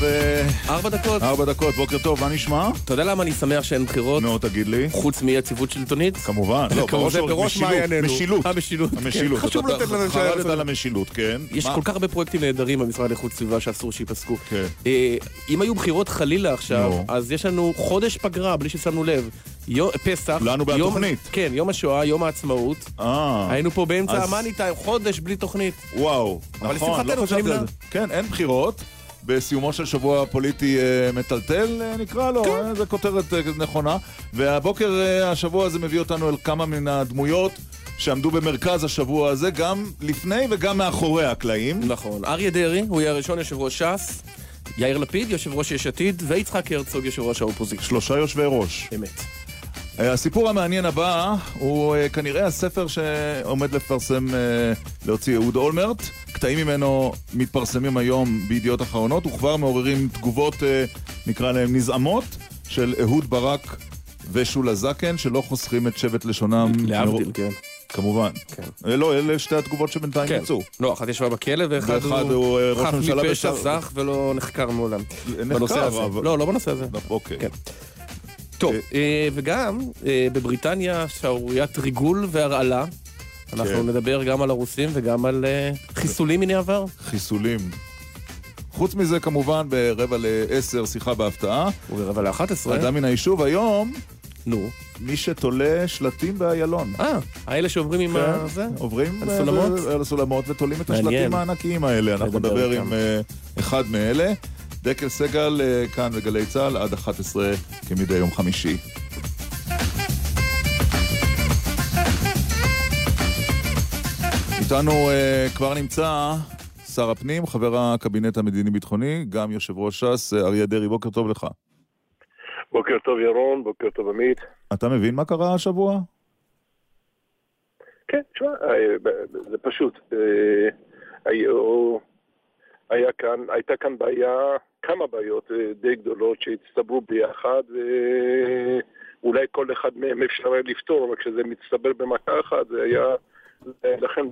ו... ארבע דקות. ארבע דקות, בוקר טוב, מה נשמע? אתה יודע למה אני שמח שאין בחירות? נו, תגיד לי. חוץ מיציבות שלטונית? כמובן. לא, זה בראש משילות, מעיינינו. משילות. המשילות. המשילות. כן, חשוב אתה לתת לנו... חרדת על המשילות, כן. יש? כל כך הרבה פרויקטים נהדרים במשרד לאיכות סביבה שאסור שייפסקו. כן. אה, אם היו בחירות חלילה עכשיו. אז יש לנו חודש פגרה, בלי ששמנו לב. פסח. לנו בתוכנית. כן, יום השואה, יום העצמאות. אה, היינו פה באמצע אז- המאני טיים, חודש בלי תוכנית. וואו. נכון, לא חשבתי. על זה. כן, אין בחירות. בסיומו של שבוע פוליטי אה, מטלטל, אה, נקרא לו, כן. אה, זו כותרת נכונה. והבוקר, השבוע הזה מביא אותנו אל כמה מן הדמויות שעמדו במרכז השבוע הזה, גם לפני וגם מאחורי הקלעים. נכון. אריה דרעי, הוא יהיה הראשון יושב ראש ש"ס. יאיר לפיד, יושב ראש יש עתיד, ויצחק הרצוג, יושב ראש האופוזיציה. שלושה יושבי ראש. אמת. הסיפור המעניין הבא הוא אה, כנראה הספר שעומד לפרסם, אה, להוציא אהוד אולמרט. קטעים ממנו מתפרסמים היום בידיעות אחרונות וכבר מעוררים תגובות, אה, נקרא להם נזעמות, של אהוד ברק ושולה זקן, שלא חוסכים את שבט לשונם. להבדיל, כן. כמובן. כן. לא, אלה שתי התגובות שבינתיים כן. יצאו. לא, אחת ישבה בכלא ואחד הוא, ראש חף מפשע זך ולא נחקר מעולם. נחקר, בנושא הזה. אבל- לא, לא בנושא הזה. לא, אוקיי. כן. טוב, אה, וגם אה, בבריטניה שערוריית ריגול והרעלה. אנחנו כן. נדבר גם על הרוסים וגם על אה, חיסולים מן העבר. חיסולים. חוץ מזה, כמובן, ברבע לעשר שיחה בהפתעה. וברבע ל-11. אדם מן היישוב היום, נו. מי שתולה שלטים באיילון. אה, האלה שעוברים עם כן, הזה? עוברים על אה, סולמות? ו- על הסולמות ותולים את. השלטים הענקיים האלה. אנחנו נדבר. עם אה, אחד מאלה. דקל סגל אה, כאן בגלי צה"ל עד 11 כמדי יום חמישי. איתנו אה, כבר נמצא שר הפנים, חבר הקבינט המדיני-ביטחוני, גם יושב ראש ש"ס, אה, אריה דרעי, בוקר טוב לך. בוקר טוב ירון, בוקר טוב עמית. אתה מבין מה קרה השבוע? כן, תשמע, זה פשוט. היו- היה כאן, הייתה כאן בעיה, כמה בעיות אה, די גדולות שהצטברו ביחד, ואולי כל אחד מהם אפשר היה לפתור, אבל כשזה מצטבר במכה אחת, זה היה... לכן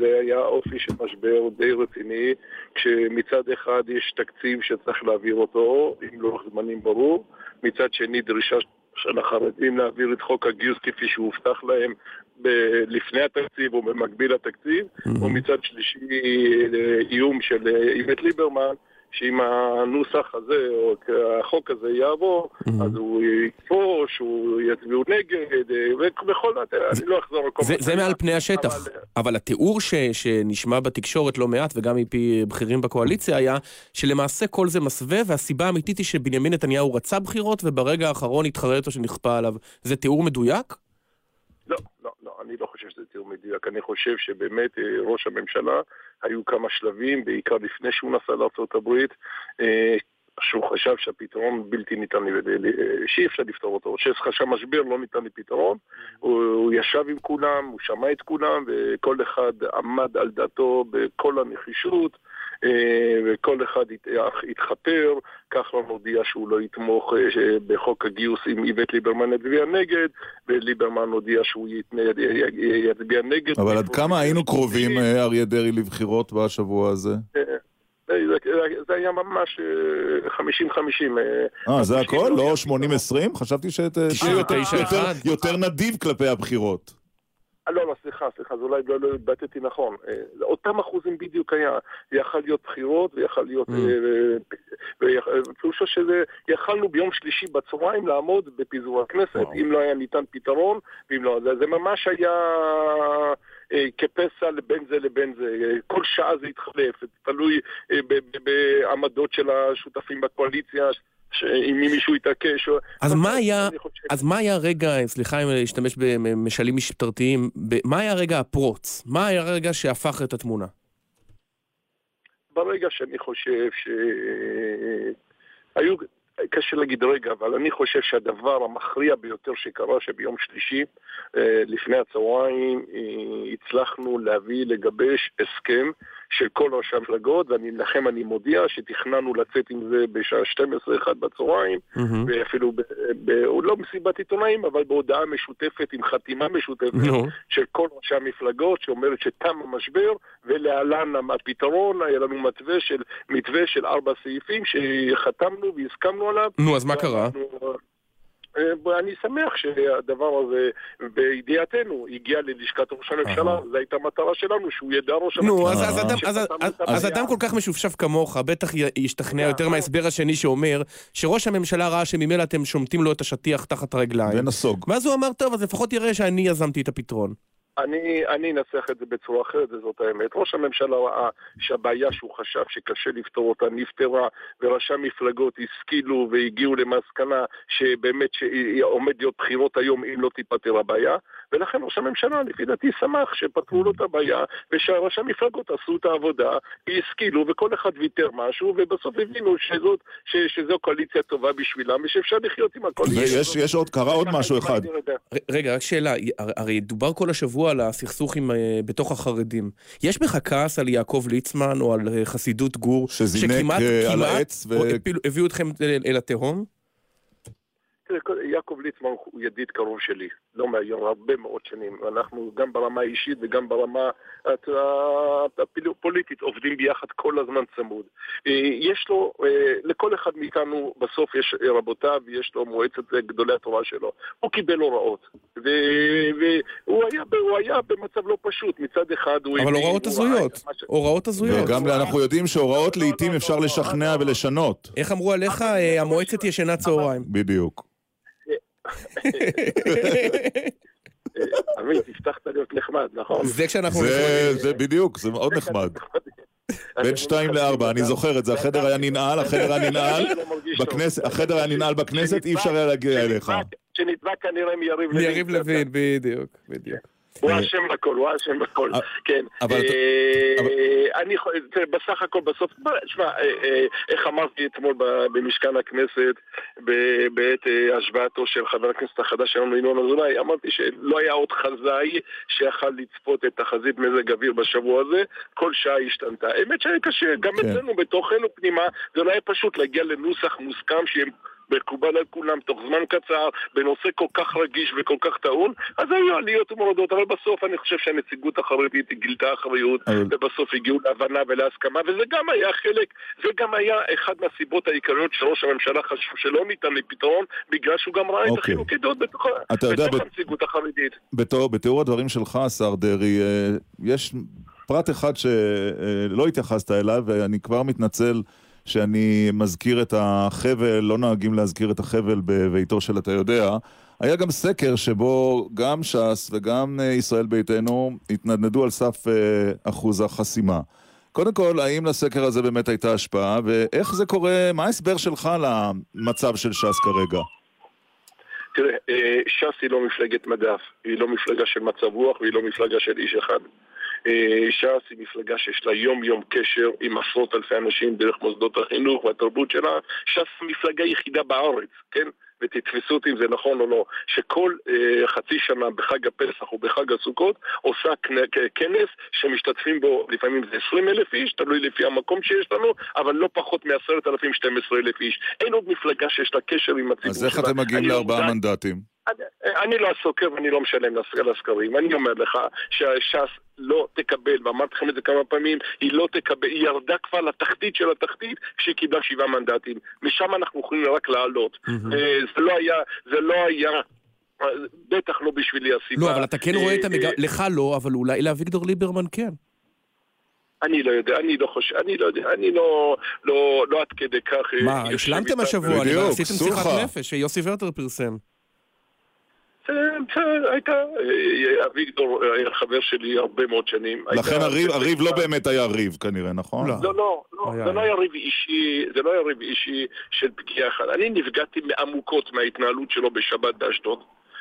זה היה אופי של משבר די רציני, כשמצד אחד יש תקציב שצריך להעביר אותו, עם לוח זמנים ברור, מצד שני דרישה של החרדים להעביר את חוק הגיוס כפי שהובטח להם ב- לפני התקציב או במקביל לתקציב, או מצד שלישי אה, איום של אה, איווט ליברמן, שאם הנוסח הזה או החוק הזה יעבור, אז הוא יפרוש, הוא יצביעו נגד, אה, ובכל זאת, אני לא אחזור על כל זה, זה שהיה, מעל פני השטח, אבל, אבל התיאור ש, שנשמע בתקשורת לא מעט וגם מפי בכירים בקואליציה היה שלמעשה כל זה מסווה והסיבה האמיתית היא שבנימין נתניהו רצה בחירות וברגע האחרון התחרט או שנכפה עליו. זה תיאור מדויק? לא, לא, אני לא חושב שזה תיאור מדויק. אני חושב שבאמת אה, ראש הממשלה, היו כמה שלבים, בעיקר לפני שהוא נסע לארה"ב, אה, שהוא חשב שהפתרון בלתי ניתן, ל- שאי אפשר לפתור אותו, שחשב משבר לא ניתן לפתרון, הוא, הוא ישב עם כולם, הוא שמע את כולם, וכל אחד עמד על דעתו בכל הנחישות, אה, וכל אחד התחפר, כחלון הודיע שהוא לא יתמוך אה, בחוק הגיוס אם איווט ליברמן יצביע נגד, וליברמן הודיע שהוא יצביע נגד. אבל עד כמה היינו קרובים, אה, אריה דרעי, לבחירות בשבוע הזה? אה, זה, היה ממש אה, 50-50. אה, אה, זה הכל? לא לא יצביעו. 80-20? חשבתי שתהיה יותר, 99, יותר, אחד. יותר נדיב כלפי הבחירות. אה, לא, לא, סליחה, סליחה, אז אולי לא, לא התבטאתי נכון. אה, אותם אחוזים בדיוק היה. זה יכל להיות בחירות, ויכל להיות... Mm. אה, פירושו שזה... יכלנו ביום שלישי בצהריים לעמוד בפיזור הכנסת. אם לא היה ניתן פתרון, ואם לא... זה, זה ממש היה כפסע לבין זה לבין זה. כל שעה זה התחלף, זה תלוי בעמדות של השותפים בקואליציה. שאם מישהו יתעקש... אז מה היה, אז מה היה הרגע, סליחה אם להשתמש במשלים משטרתיים, ב- מה היה הרגע הפרוץ? מה היה הרגע שהפך את התמונה? ברגע שאני חושב ש... היו... קשה להגיד רגע, אבל אני חושב שהדבר המכריע ביותר שקרה, שביום שלישי, אה, לפני הצהריים, אה, הצלחנו להביא, לגבש הסכם של כל ראשי המפלגות, ואני לכם אני מודיע שתכננו לצאת עם זה בשעה 12-1 בצהריים, Mm-hmm. ואפילו, ב, ב, לא מסיבת עיתונאים, אבל בהודעה משותפת עם חתימה משותפת נו. של כל ראשי המפלגות, שאומרת שתם המשבר, ולהלן הפתרון, היה לנו מתווה של, מתווה של ארבע סעיפים שחתמנו והסכמנו עליו. נו, אז מה קרה? ואנחנו, אה, אני שמח שהדבר הזה בידיעתנו הגיע ללשכת ראש הממשלה. זו הייתה המטרה שלנו, שהוא ידע ראש הממשלה. נו, אז, אז. אדם, אז, אז, אז, אז אדם כל כך משופשף כמוך, בטח ישתכנע יותר מההסבר השני שאומר שראש הממשלה ראה שממילא אתם שומטים לו את השטיח תחת הרגליים. ונסוג. ואז הוא אמר, טוב, אז לפחות יראה שאני יזמתי את הפתרון. אני, אני אנסח את זה בצורה אחרת, וזאת האמת. ראש הממשלה ראה שהבעיה שהוא חשב שקשה לפתור אותה נפתרה, וראשי המפלגות השכילו והגיעו למסקנה שבאמת שעומד להיות בחירות היום אם לא תיפתר הבעיה, ולכן ראש הממשלה, לפי דעתי, שמח שפתרו לו את הבעיה, ושראשי המפלגות עשו את העבודה, והשכילו, וכל אחד ויתר משהו, ובסוף הבינו שזאת, ש, שזו קואליציה טובה בשבילם, ושאפשר לחיות עם הקואליציה ויש יש עוד, קרה עוד משהו אחד. רגע, רק שאלה, הר- הרי דובר כל השבוע על הסכסוך עם, אה, בתוך החרדים. יש בך כעס על יעקב ליצמן או על אה, חסידות גור, שזינק, שכמעט אה, על כמעט העץ ו- הביאו אתכם אל, אל התהום? יעקב ליצמן הוא ידיד קרוב שלי, לא מהיום, הרבה מאוד שנים. אנחנו גם ברמה האישית וגם ברמה הפוליטית עובדים ביחד כל הזמן צמוד. אה, יש לו, אה, לכל אחד מאיתנו בסוף יש אה, רבותיו ויש לו מועצת גדולי התורה שלו. הוא קיבל הוראות, והוא היה, היה במצב לא פשוט. מצד אחד הוא... אבל הוראות הזויות. הוראות הזויות. וגם אנחנו יודעים שהוראות לעיתים אפשר לשכנע. ולשנות. איך אמרו עליך, המועצת ישנה צהריים. בדיוק. עמית, הבטחת להיות נחמד, נכון? זה כשאנחנו... זה- נחמדים. זה בדיוק, זה מאוד נחמד. בין שתיים לארבע, אני זוכר את זה, החדר היה ננעל, החדר היה ננעל, לא החדר היה ננעל בכנסת, אי אפשר היה להגיע אליך. שנתבע כנראה מיריב לוין. מיריב לוין, בדיוק, בדיוק. הוא אשם בכל, הוא אשם בכל, אבל- כן. אבל אה, אני בסך הכל בסוף, בוא, שמע, אה, אה, איך אמרתי אתמול במשכן הכנסת, בעת אה, השבעתו של חבר הכנסת החדש שלנו, ינון אזולאי, אמרתי שלא היה עוד חזאי שיכל לצפות את תחזית מזג אוויר בשבוע הזה, כל שעה השתנתה. האמת שהיה קשה, גם כן. אצלנו, בתוכנו פנימה, זה לא היה פשוט להגיע לנוסח מוסכם שיהיה... מקובל על כולם תוך זמן קצר, בנושא כל כך רגיש וכל כך טעון, אז היו עליות ומורדות, אבל בסוף אני חושב שהנציגות החרדית גילתה אחריות, ובסוף הגיעו להבנה ולהסכמה, וזה גם היה חלק, זה גם היה אחד מהסיבות העיקריות שראש הממשלה חשב שלא ניתן לפתרון, בגלל שהוא גם ראה את אוקיי. החילוקי דעות בתוך הנציגות החרדית. בתיאור, בתיאור הדברים שלך, השר דרעי, אה, יש פרט אחד שלא התייחסת אליו, ואני כבר מתנצל שאני מזכיר את החבל, לא נוהגים להזכיר את החבל בביתו של אתה יודע. היה גם סקר שבו גם ש"ס וגם אה, ישראל ביתנו התנדנדו על סף אה, אחוז החסימה. קודם כל, האם לסקר הזה באמת הייתה השפעה, ואיך זה קורה, מה ההסבר שלך למצב של ש"ס כרגע? תראה, אה, ש"ס היא לא מפלגת מדף, היא לא מפלגה של מצב רוח והיא לא מפלגה של איש אחד. אה, ש"ס היא מפלגה שיש לה יום-יום קשר עם עשרות אלפי אנשים דרך מוסדות החינוך והתרבות שלה. ש"ס היא המפלגה היחידה בארץ, כן? ותתפסו אותי אם זה נכון או לא, שכל אה, חצי שנה בחג הפסח או בחג הסוכות עושה כנס שמשתתפים בו לפעמים זה 20 אלף איש, תלוי לפי המקום שיש לנו, אבל לא פחות מ-10,000, 12 אלף איש. אין עוד מפלגה שיש לה קשר עם הציבור אז איך שלה. אתם מגיעים לארבעה מנדטים? אני- לא הסוקר ואני לא משלם לס- לסקרים. אני אומר לך שהש"ס לא תקבל, ואמרתי לכם את זה כמה פעמים, היא לא תקבל, היא ירדה כבר לתחתית של התחתית כשהיא קיבלה שבעה מנדטים. משם אנחנו יכולים רק לעלות. אה, זה לא היה, זה לא היה... אה, בטח לא בשבילי הסיבה. לא, אבל אתה כן רואה את אה, המגמה, אה, לך לא, אבל אולי לאביגדור ליברמן כן. אני לא יודע, אני לא חושב, אני לא יודע, אני לא, לא, לא עד כדי כך... אה, מה, השלמתם. השבוע, עשיתם שיחת. נפש שיוסי ורטר פרסם. בסדר, בסדר, הייתה, אה, אביגדור היה חבר שלי הרבה מאוד שנים. לכן הריב, הריב לא באמת היה ריב כנראה, נכון? לא. לא, לא, לא, זה לא היה. היה ריב אישי, זה לא היה ריב אישי של פגיעה אחת. אני נפגעתי עמוקות מההתנהלות שלו בשבת באשדוד.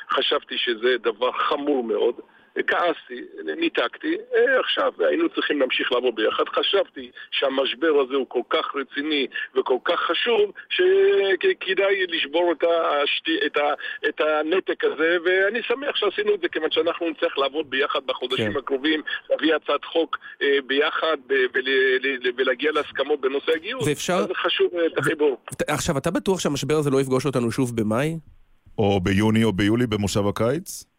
חשבתי שזה דבר חמור מאוד. כעסתי, ניתקתי, אה, עכשיו היינו צריכים להמשיך לעבוד ביחד. חשבתי שהמשבר הזה הוא כל כך רציני וכל כך חשוב, שכדאי לשבור את, השתי, את, ה, את הנתק הזה, ואני שמח שעשינו את זה, כיוון שאנחנו נצטרך לעבוד ביחד בחודשים כן. הקרובים, להביא הצעת חוק אה, ביחד ולהגיע להסכמות בנושא הגיוס. ואפשר... אז זה חשוב אה, את החיבור. עכשיו, אתה בטוח שהמשבר הזה לא יפגוש אותנו שוב במאי? או ביוני או ביולי במושב הקיץ?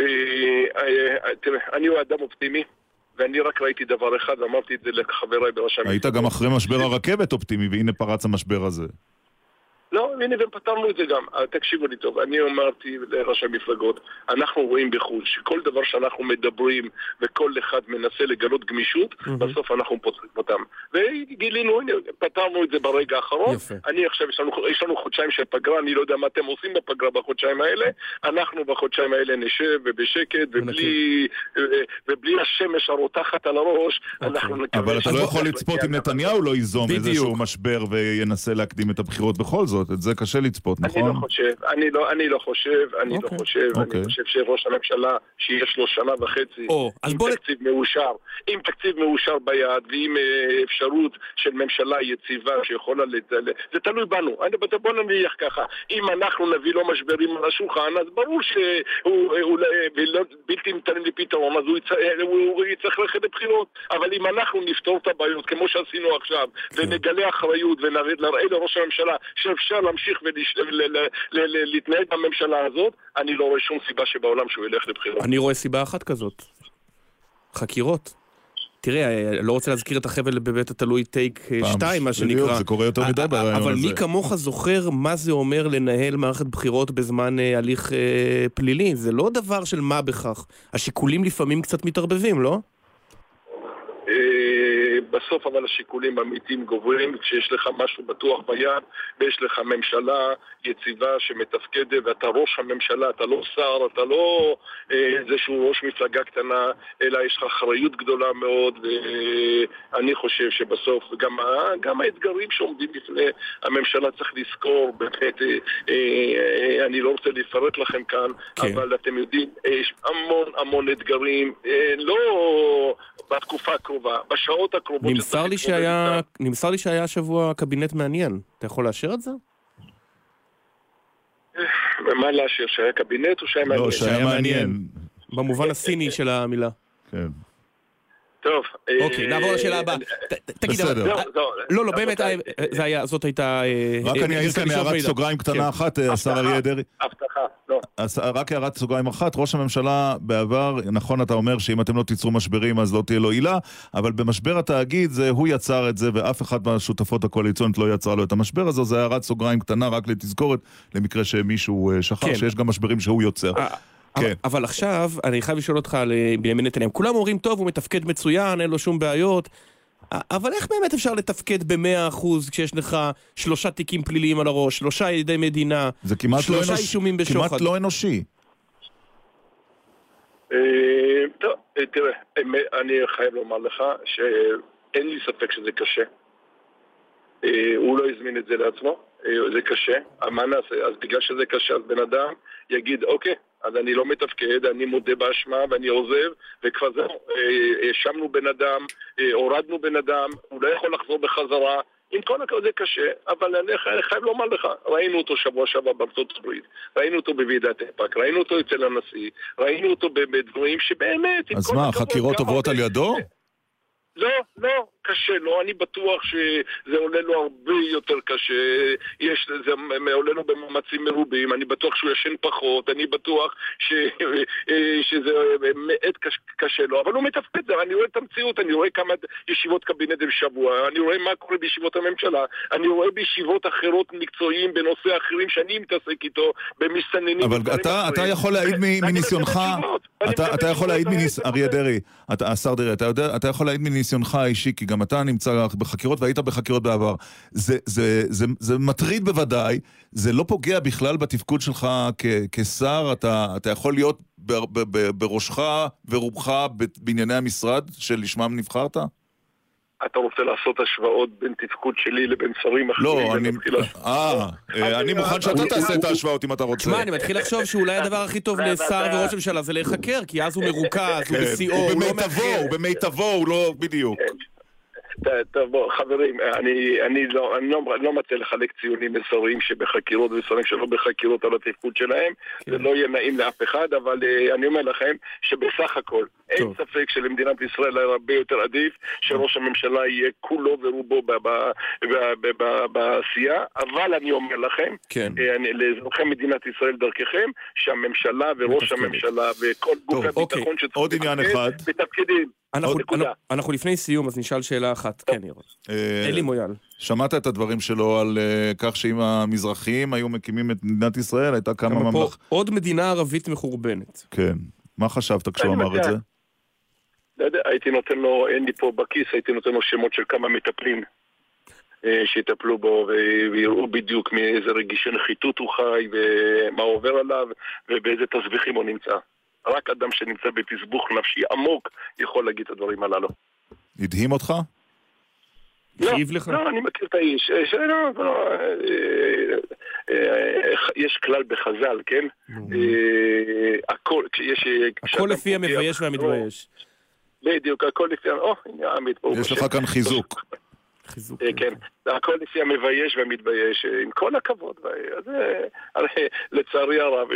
אה, אה, תראה, אני הוא אדם אופטימי. ואני רק ראיתי דבר אחד, ואמרתי את זה לחבריי ברשם... היית גם אחרי משבר הרכבת אופטימי, והנה פרץ המשבר הזה. לא, הנה ופתרנו את זה גם. אה, תקשיבו לי טוב, אני אמרתי לראשי המפלגות, אנחנו רואים בחו"ל שכל דבר שאנחנו מדברים וכל אחד מנסה לגלות גמישות, mm-hmm. בסוף אנחנו פותרים אותם. וגילינו, הנה, פתרנו את זה ברגע האחרון. יפה. אני עכשיו, יש לנו, יש לנו חודשיים של פגרה, אני לא יודע מה אתם עושים בפגרה בחודשיים האלה. אנחנו בחודשיים האלה נשב ובשקט ובלי, ובלי השמש הרותחת על הראש, okay. אנחנו נקווה... אבל אתה לא יכול לצפות אם נתניהו לא ייזום איזשהו משבר וינסה להקדים את הבחירות בכל זאת. את זה קשה לצפות, נכון? אני לא חושב, אני לא, אני לא חושב, אני okay. לא אוקיי. חושב, okay. אני אוקיי. חושב שראש הממשלה, שיש לו שנה וחצי, oh, עם בוא... תקציב מאושר, עם תקציב מאושר ביד, ועם אה, אפשרות של ממשלה יציבה שיכולה, לת... זה תלוי בנו. אני, בוא נניח ככה, אם אנחנו נביא לו משברים על השולחן, אז ברור שהוא לא, בלתי ניתנים לפתרון, אז הוא יצטרך, הוא יצטרך ללכת לבחירות. אבל אם אנחנו נפתור את הבעיות כמו שעשינו עכשיו, כן. ונגלה אחריות ונראה לראש הממשלה שאפשר אפשר להמשיך ולהתנהל בממשלה הזאת, אני לא רואה שום סיבה שבעולם שהוא ילך לבחירות. אני רואה סיבה אחת כזאת. חקירות. תראה, לא רוצה להזכיר את החבל בבית התלוי טייק 2, מה שנקרא. בדיוק, זה קורה יותר מדי ברעיון הזה. אבל מי כמוך זוכר מה זה אומר לנהל מערכת בחירות בזמן אה, הליך אה, פלילי? זה לא דבר של מה בכך. השיקולים לפעמים קצת מתערבבים, לא? בסוף אבל השיקולים האמיתיים גוברים כשיש לך משהו בטוח ביד ויש לך ממשלה יציבה שמתפקדת ואתה ראש הממשלה, אתה לא שר, אתה לא אה, איזשהו ראש מפלגה קטנה, אלא יש לך אחריות גדולה מאוד ואני חושב שבסוף גם, גם האתגרים שעומדים בפני הממשלה צריך לזכור באמת, אה, אה, אני לא רוצה לפרט לכם כאן, כן. אבל אתם יודעים, יש המון המון אתגרים, אה, לא בתקופה הקרובה, בשעות הקרובות נמסר לי, שהיה, נמסר לי שהיה השבוע קבינט מעניין. אתה יכול לאשר את זה? מה לאשר? שהיה קבינט או שהיה מעניין? לא, שהיה מעניין. במובן הסיני של המילה. כן. טוב. אוקיי, נעבור לשאלה הבאה. תגיד, לא, לא, באמת, זאת הייתה... רק אני אעיר כאן הערת סוגריים קטנה כן. אחת, השר אריה דרעי. הבטחה, לא. רק הערת סוגריים אחת, ראש הממשלה בעבר, נכון אתה אומר שאם אתם לא תיצרו משברים אז לא תהיה לו עילה, אבל במשבר התאגיד זה הוא יצר את זה ואף אחד מהשותפות הקואליציונית לא יצר לו את המשבר הזה, זה הערת סוגריים קטנה רק לתזכורת, למקרה שמישהו שכח כן. שיש גם משברים שהוא יוצר. כן. אבל, אבל עכשיו, אני חייב לשאול אותך על אה, בנימין נתניהו. כולם אומרים, טוב, הוא מתפקד מצוין, אין לו שום בעיות. אבל איך באמת אפשר לתפקד במאה אחוז כשיש לך שלושה תיקים פליליים על הראש, שלושה ידי מדינה, זה כמעט לא שלושה לא אנוש... אישומים בשוחד? כמעט לא אנושי. אה, טוב, אה, תראה, אני חייב לומר לך שאין לי ספק שזה קשה. הוא לא הזמין את זה לעצמו, זה קשה, מה נעשה? אז בגלל שזה קשה, אז בן אדם יגיד, אוקיי, אז אני לא מתפקד, אני מודה באשמה ואני עוזב, וכבר זהו, אה, האשמנו בן אדם, אה, הורדנו בן אדם, הוא לא יכול לחזור בחזרה. עם כל הכבוד זה קשה, אבל אני חייב לומר לך, ראינו אותו שבוע שעבר בארצות הברית, ראינו אותו בוועידת איפא"ק, ראינו אותו אצל הנשיא, ראינו אותו בדברים שבאמת, אז מה, החקירות עוברות על ידו? לא, לא, קשה לו, אני בטוח שזה עולה לו הרבה יותר קשה, יש, זה עולה לו במאמצים מרובים, אני בטוח שהוא ישן פחות, אני בטוח ש, שזה באמת קשה לו, אבל הוא מתפקד, אני רואה את המציאות, אני רואה כמה ישיבות קבינט בשבוע, אני רואה מה קורה בישיבות הממשלה, אני רואה בישיבות אחרות מקצועיים בנושא אחרים שאני מתעסק איתו, במסתננים. אבל אתה, אתה יכול להעיד מניסיונך, אתה, אתה יכול להעיד מניסיונך, אריה דרעי, השר דרעי, אתה יכול להעיד מניסיונך האישי, כי גם אתה נמצא בחקירות והיית בחקירות בעבר. זה, זה, זה, זה מטריד בוודאי, זה לא פוגע בכלל בתפקוד שלך כ, כשר, אתה, אתה יכול להיות ב, ב, ב, בראשך ורובך בענייני המשרד שלשמם נבחרת? אתה רוצה לעשות השוואות בין תפקוד שלי לבין שרים אחרים? לא, אני... אה, אה, אני מוכן שאתה תעשה את ההשוואות אם אתה רוצה. תשמע, אני מתחיל לחשוב שאולי הדבר הכי טוב לשר וראש ממשלה זה להיחקר, כי אז הוא מרוכז, הוא כן, בשיאו, הוא הוא לא במיטבו, מאחר. הוא במיטבו, הוא לא... בדיוק. טוב, חברים, אני, אני, לא, אני לא, לא מציע לחלק ציונים לשרים שבחקירות ושרים שלא בחקירות על התפקוד שלהם. כן. זה לא יהיה נעים לאף אחד, אבל uh, אני אומר לכם שבסך הכל, אין. ספק שלמדינת ישראל היה הרבה יותר עדיף שראש הממשלה יהיה כולו ורובו בעשייה, אבל אני אומר לכם, כן. אה, לאזרחי מדינת ישראל דרככם, שהממשלה וראש. הממשלה וכל גופי טוב, אוקיי. הביטחון עניין לתפקד. מתפקדים. אנחנו- נקודה. אנחנו- אנחנו לפני סיום, אז נשאל שאלה אחת. כן, ירון. אה, אלי מויאל. שמעת את הדברים שלו על אה, כך שאם המזרחים היו מקימים את מדינת ישראל, הייתה קמה כמה ממלכה... עוד מדינה ערבית מחורבנת. כן. מה חשבת כשהוא אמר את. זה? לא יודע, הייתי נותן לו, אין לי פה בכיס, הייתי נותן לו שמות של כמה מטפלים אה, שיטפלו בו ויראו בדיוק מאיזה רגישי נחיתות הוא חי ומה עובר עליו ובאיזה תסביכים הוא נמצא. רק אדם שנמצא בתסבוך נפשי עמוק יכול להגיד את הדברים הללו. הדהים אותך? הכאיב לך? לא, אני מכיר את האיש. אה, שלא, לא, אה, אה, יש כלל בחז"ל, כן? אה, הכל, כשיש... הכל לפי המבייש והמתבייש. בדיוק, הכל לפי... או, הנה עמית פה. יש לך כאן חיזוק. חיזוק. אה, כן, הכל לפי המבייש והמתבייש, אה, עם כל הכבוד. אה, אז, הרי לצערי הרב,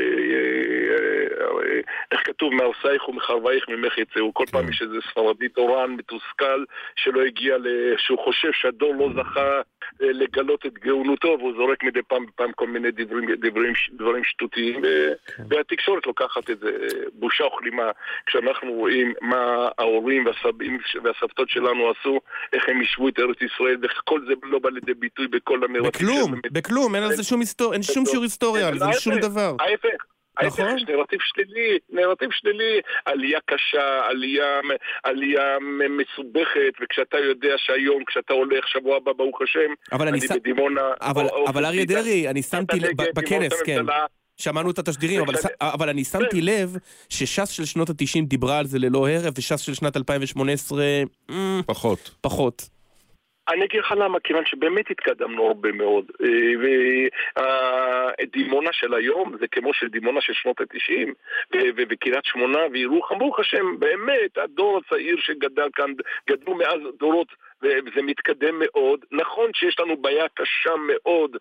איך כתוב, מהרסייך ומחרבייך ממך יצאו. כל פעם יש איזה ספרדי תורן מתוסכל שלא הגיע, ל- שהוא חושב שהדור לא זכה לגלות את גאונותו, והוא זורק מדי פעם בפעם כל מיני דברים, דברים, דברים שטותיים, ו- והתקשורת לוקחת את זה, אה, בושה וכלימה. כשאנחנו רואים מה ההורים והסבים והסבתות שלנו עשו, איך הם יישבו את ארץ ישראל, ואיך כל זה לא בא לידי ביטוי בכל הנרטיב. בכלום, בכלום, אין על זה שום היסטוריה, אין שום שיעור היסטוריה על זה, שום דבר. ההפך. נכון. ההפך, יש נרטיב שלילי, נרטיב שלילי, עלייה קשה, עלייה, עלייה מסובכת, וכשאתה יודע שהיום, כשאתה הולך, שבוע הבא, ברוך השם, אבל אני אני ש- בדימונה... אבל- או- או- אבל אריה דרעי, אני שמתי לב, בכנס, כן. הממשלה, שמענו את התשדירים, אבל, ש- אבל אני שמתי לב שש"ס של שנות ה-90 דיברה על זה ללא הרף, וש"ס של שנת 2018, אמ, פחות. פחות. אני אגיד לך למה, כיוון שבאמת התקדמנו הרבה מאוד. ודימונה של היום זה כמו של דימונה של שנות ה-90, וקריית שמונה וירוחם, ברוך השם, באמת, הדור הצעיר שגדל כאן, גדלו מאז דורות, וזה מתקדם מאוד. נכון שיש לנו בעיה קשה מאוד,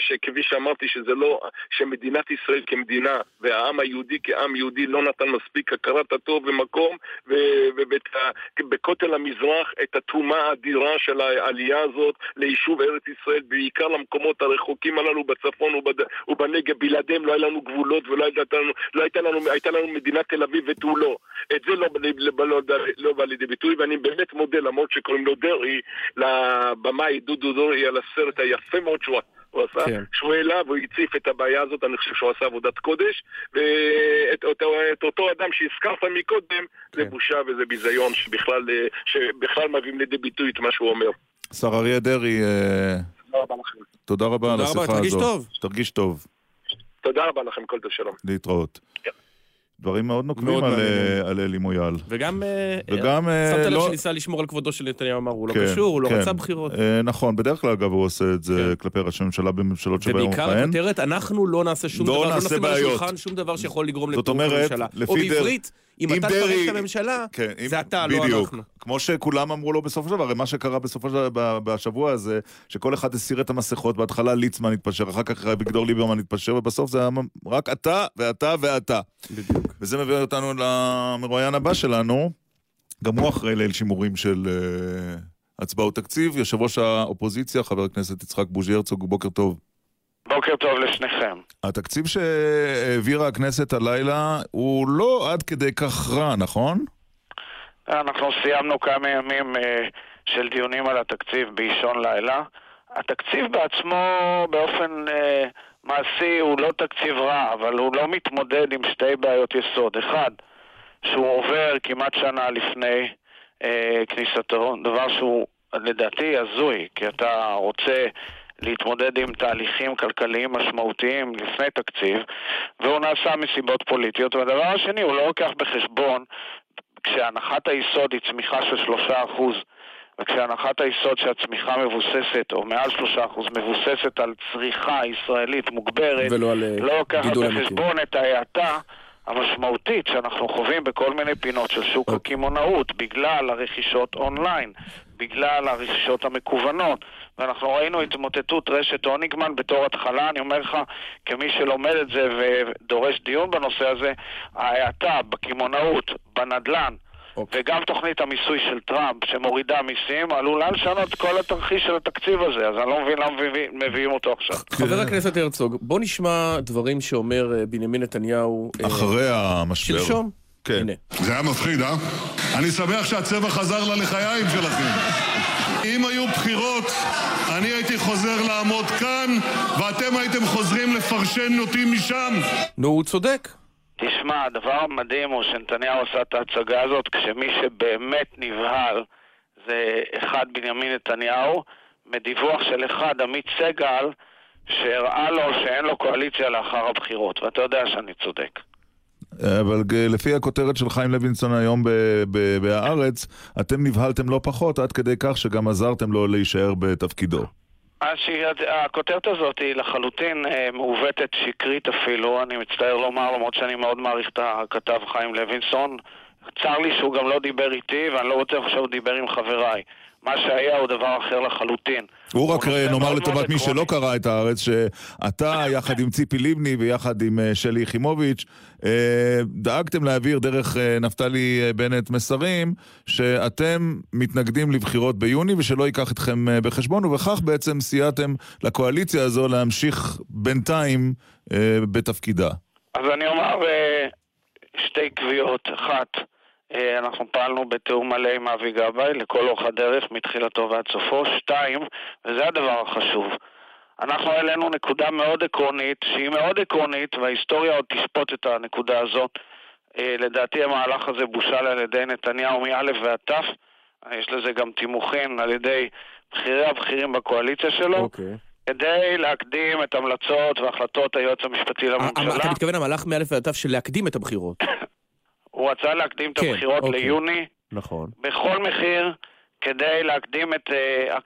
שכפי שאמרתי, שזה לא, שמדינת ישראל כמדינה, והעם היהודי כעם יהודי לא נתן מספיק הכרת הטוב ומקום, ובכותל המזרח את התרומה האדירה של העלייה הזאת ליישוב ארץ ישראל, בעיקר למקומות הרחוקים הללו בצפון ובד... ובנגב, בלעדיהם לא היה לנו גבולות ולא הייתה לנו, לא הייתה לנו, הייתה לנו מדינת תל אביב ותו לא. את זה לא, לא, לא, לא בא לידי ביטוי, ואני באמת מודה, למרות שקוראים לו דרעי, לבמאי דודו דרעי על הסרט היפה מאוד שהוא... הוא עשה, כן. שהוא העלה והוא הציף את הבעיה הזאת, אני חושב שהוא עשה עבודת קודש, ואת אותו, את אותו אדם שהזכרת מקודם, כן. זה בושה וזה ביזיון שבכלל, שבכלל מביאים לידי ביטוי את מה שהוא אומר. שר אריה דרעי, תודה רבה על השיחה הזאת. תרגיש טוב. תרגיש טוב. תודה רבה לכם, כל טוב שלום. להתראות. דברים מאוד נוקבים על, על אלי מויאל. וגם, וגם שמת לב לא... שניסה לשמור על כבודו של נתניהו, אמר, הוא לא כן, קשור, הוא לא כן. רצה בחירות. נכון, בדרך כלל אגב הוא עושה את זה כן. כלפי ראשי ממשלה בממשלות שבהם הוא ובעיקר מכהן. הכותרת, אנחנו לא נעשה שום לא דבר, לא נעשה נשים על. השולחן שום דבר שיכול לגרום הממשלה. לפי או בעברית, אם אם אתה תפרק את הממשלה, כן, אם- זה אתה, לא בדיוק. אנחנו. כמו שכולם אמרו לו בסופו של דבר, הרי מה שקרה בסופו של דבר בשבוע הזה, שכל אחד הסיר את המסכות, בהתחלה ליצמן התפשר, אחר כך אביגדור ליברמן התפשר, ובסוף זה היה רק אתה ואתה ואתה. בדיוק. וזה מביא אותנו למרואיין הבא שלנו, גם הוא אחראי ליל שימורים של uh, הצבעות תקציב, יושב ראש האופוזיציה, חבר הכנסת יצחק בוז'י הרצוג, בוקר טוב. בוקר טוב לשניכם. התקציב שהעבירה הכנסת הלילה הוא לא עד כדי כך רע, נכון? אנחנו סיימנו כמה ימים אה, של דיונים על התקציב באישון לילה. התקציב בעצמו באופן אה, מעשי הוא לא תקציב רע, אבל הוא לא מתמודד עם שתי בעיות יסוד. אחד, שהוא עובר כמעט שנה לפני אה, כניסתו, דבר שהוא לדעתי הזוי, כי אתה רוצה להתמודד עם תהליכים כלכליים משמעותיים לפני תקציב, והוא נעשה מסיבות פוליטיות. והדבר השני, הוא לא לוקח בחשבון, כשהנחת היסוד היא צמיחה של שלושה אחוז, וכשהנחת היסוד שהצמיחה מבוססת, או מעל שלושה אחוז, מבוססת על צריכה ישראלית מוגברת, ולא על לא לוקחת גידול אמיתי. בחשבון את ההאטה המשמעותית שאנחנו חווים בכל מיני פינות של שוק אוקיי. הקמעונאות, בגלל הרכישות אונליין, בגלל הרכישות המקוונות. ואנחנו ראינו התמוטטות רשת הוניגמן בתור התחלה, אני אומר לך, כמי שלומד את זה ודורש דיון בנושא הזה, ההאטה בקמעונאות, בנדל"ן, אוקיי. וגם תוכנית המיסוי של טראמפ שמורידה מיסים עלולה לשנות כל התרחיש של התקציב הזה, אז אני לא מבין למה מביא- מביאים אותו עכשיו. חבר הכנסת הרצוג, בוא נשמע דברים שאומר אה, בנימין נתניהו אה, אחרי המשבר. שלשום. כן. הנה. זה היה מפחיד, אה? אני שמח שהצבע חזר ללחיים שלכם. אם היו בחירות, אני הייתי חוזר לעמוד כאן, ואתם הייתם חוזרים לפרשן אותי משם. נו, הוא צודק. תשמע, הדבר המדהים הוא שנתניהו עשה את ההצגה הזאת כשמי שבאמת נבהל זה אחד, בנימין נתניהו, מדיווח של אחד, עמית סגל, שהראה לו שאין לו קואליציה לאחר הבחירות, ואתה יודע שאני צודק. אבל לפי הכותרת של חיים לוינסון היום בהארץ, אתם נבהלתם לא פחות, עד כדי כך שגם עזרתם לו להישאר בתפקידו. אז שהכותרת הזאת היא לחלוטין אה, מעוותת, שקרית אפילו, אני מצטער לומר, למרות שאני מאוד מעריך את הכתב חיים לוינסון. צר לי שהוא גם לא דיבר איתי, ואני לא בטוח שהוא דיבר עם חבריי. מה שהיה הוא דבר אחר לחלוטין. הוא רק נאמר לטובת מי שלא. קרא את הארץ, שאתה יחד עם ציפי לבני ויחד עם אה, שלי יחימוביץ', דאגתם להעביר דרך אה, נפתלי אה, בנט מסרים שאתם מתנגדים לבחירות ביוני ושלא ייקח אתכם אה, בחשבון, ובכך בעצם סייעתם לקואליציה הזו להמשיך בינתיים אה, בתפקידה. אז אני אומר אה, שתי קביעות. אחת, אה, אנחנו פעלנו בתיאום מלא עם אבי גבאי לכל אורך הדרך, מתחילתו ועד סופו. שתיים, וזה הדבר החשוב, אנחנו העלינו נקודה מאוד עקרונית, שהיא מאוד עקרונית, וההיסטוריה עוד תשפוט את הנקודה הזאת. אה, לדעתי המהלך הזה בושל על ידי נתניהו מאלף ועד תף. אה, יש לזה גם תימוכין על ידי בכירי הבכירים בקואליציה שלו. אוקיי. כדי להקדים את המלצות והחלטות היועץ המשפטי אה, לממשלה. אתה מתכוון המהלך מאלף ועד תו של להקדים את הבחירות. הוא רצה להקדים את כן, הבחירות אוקיי. ליוני נכון. בכל מחיר כדי להקדים את uh,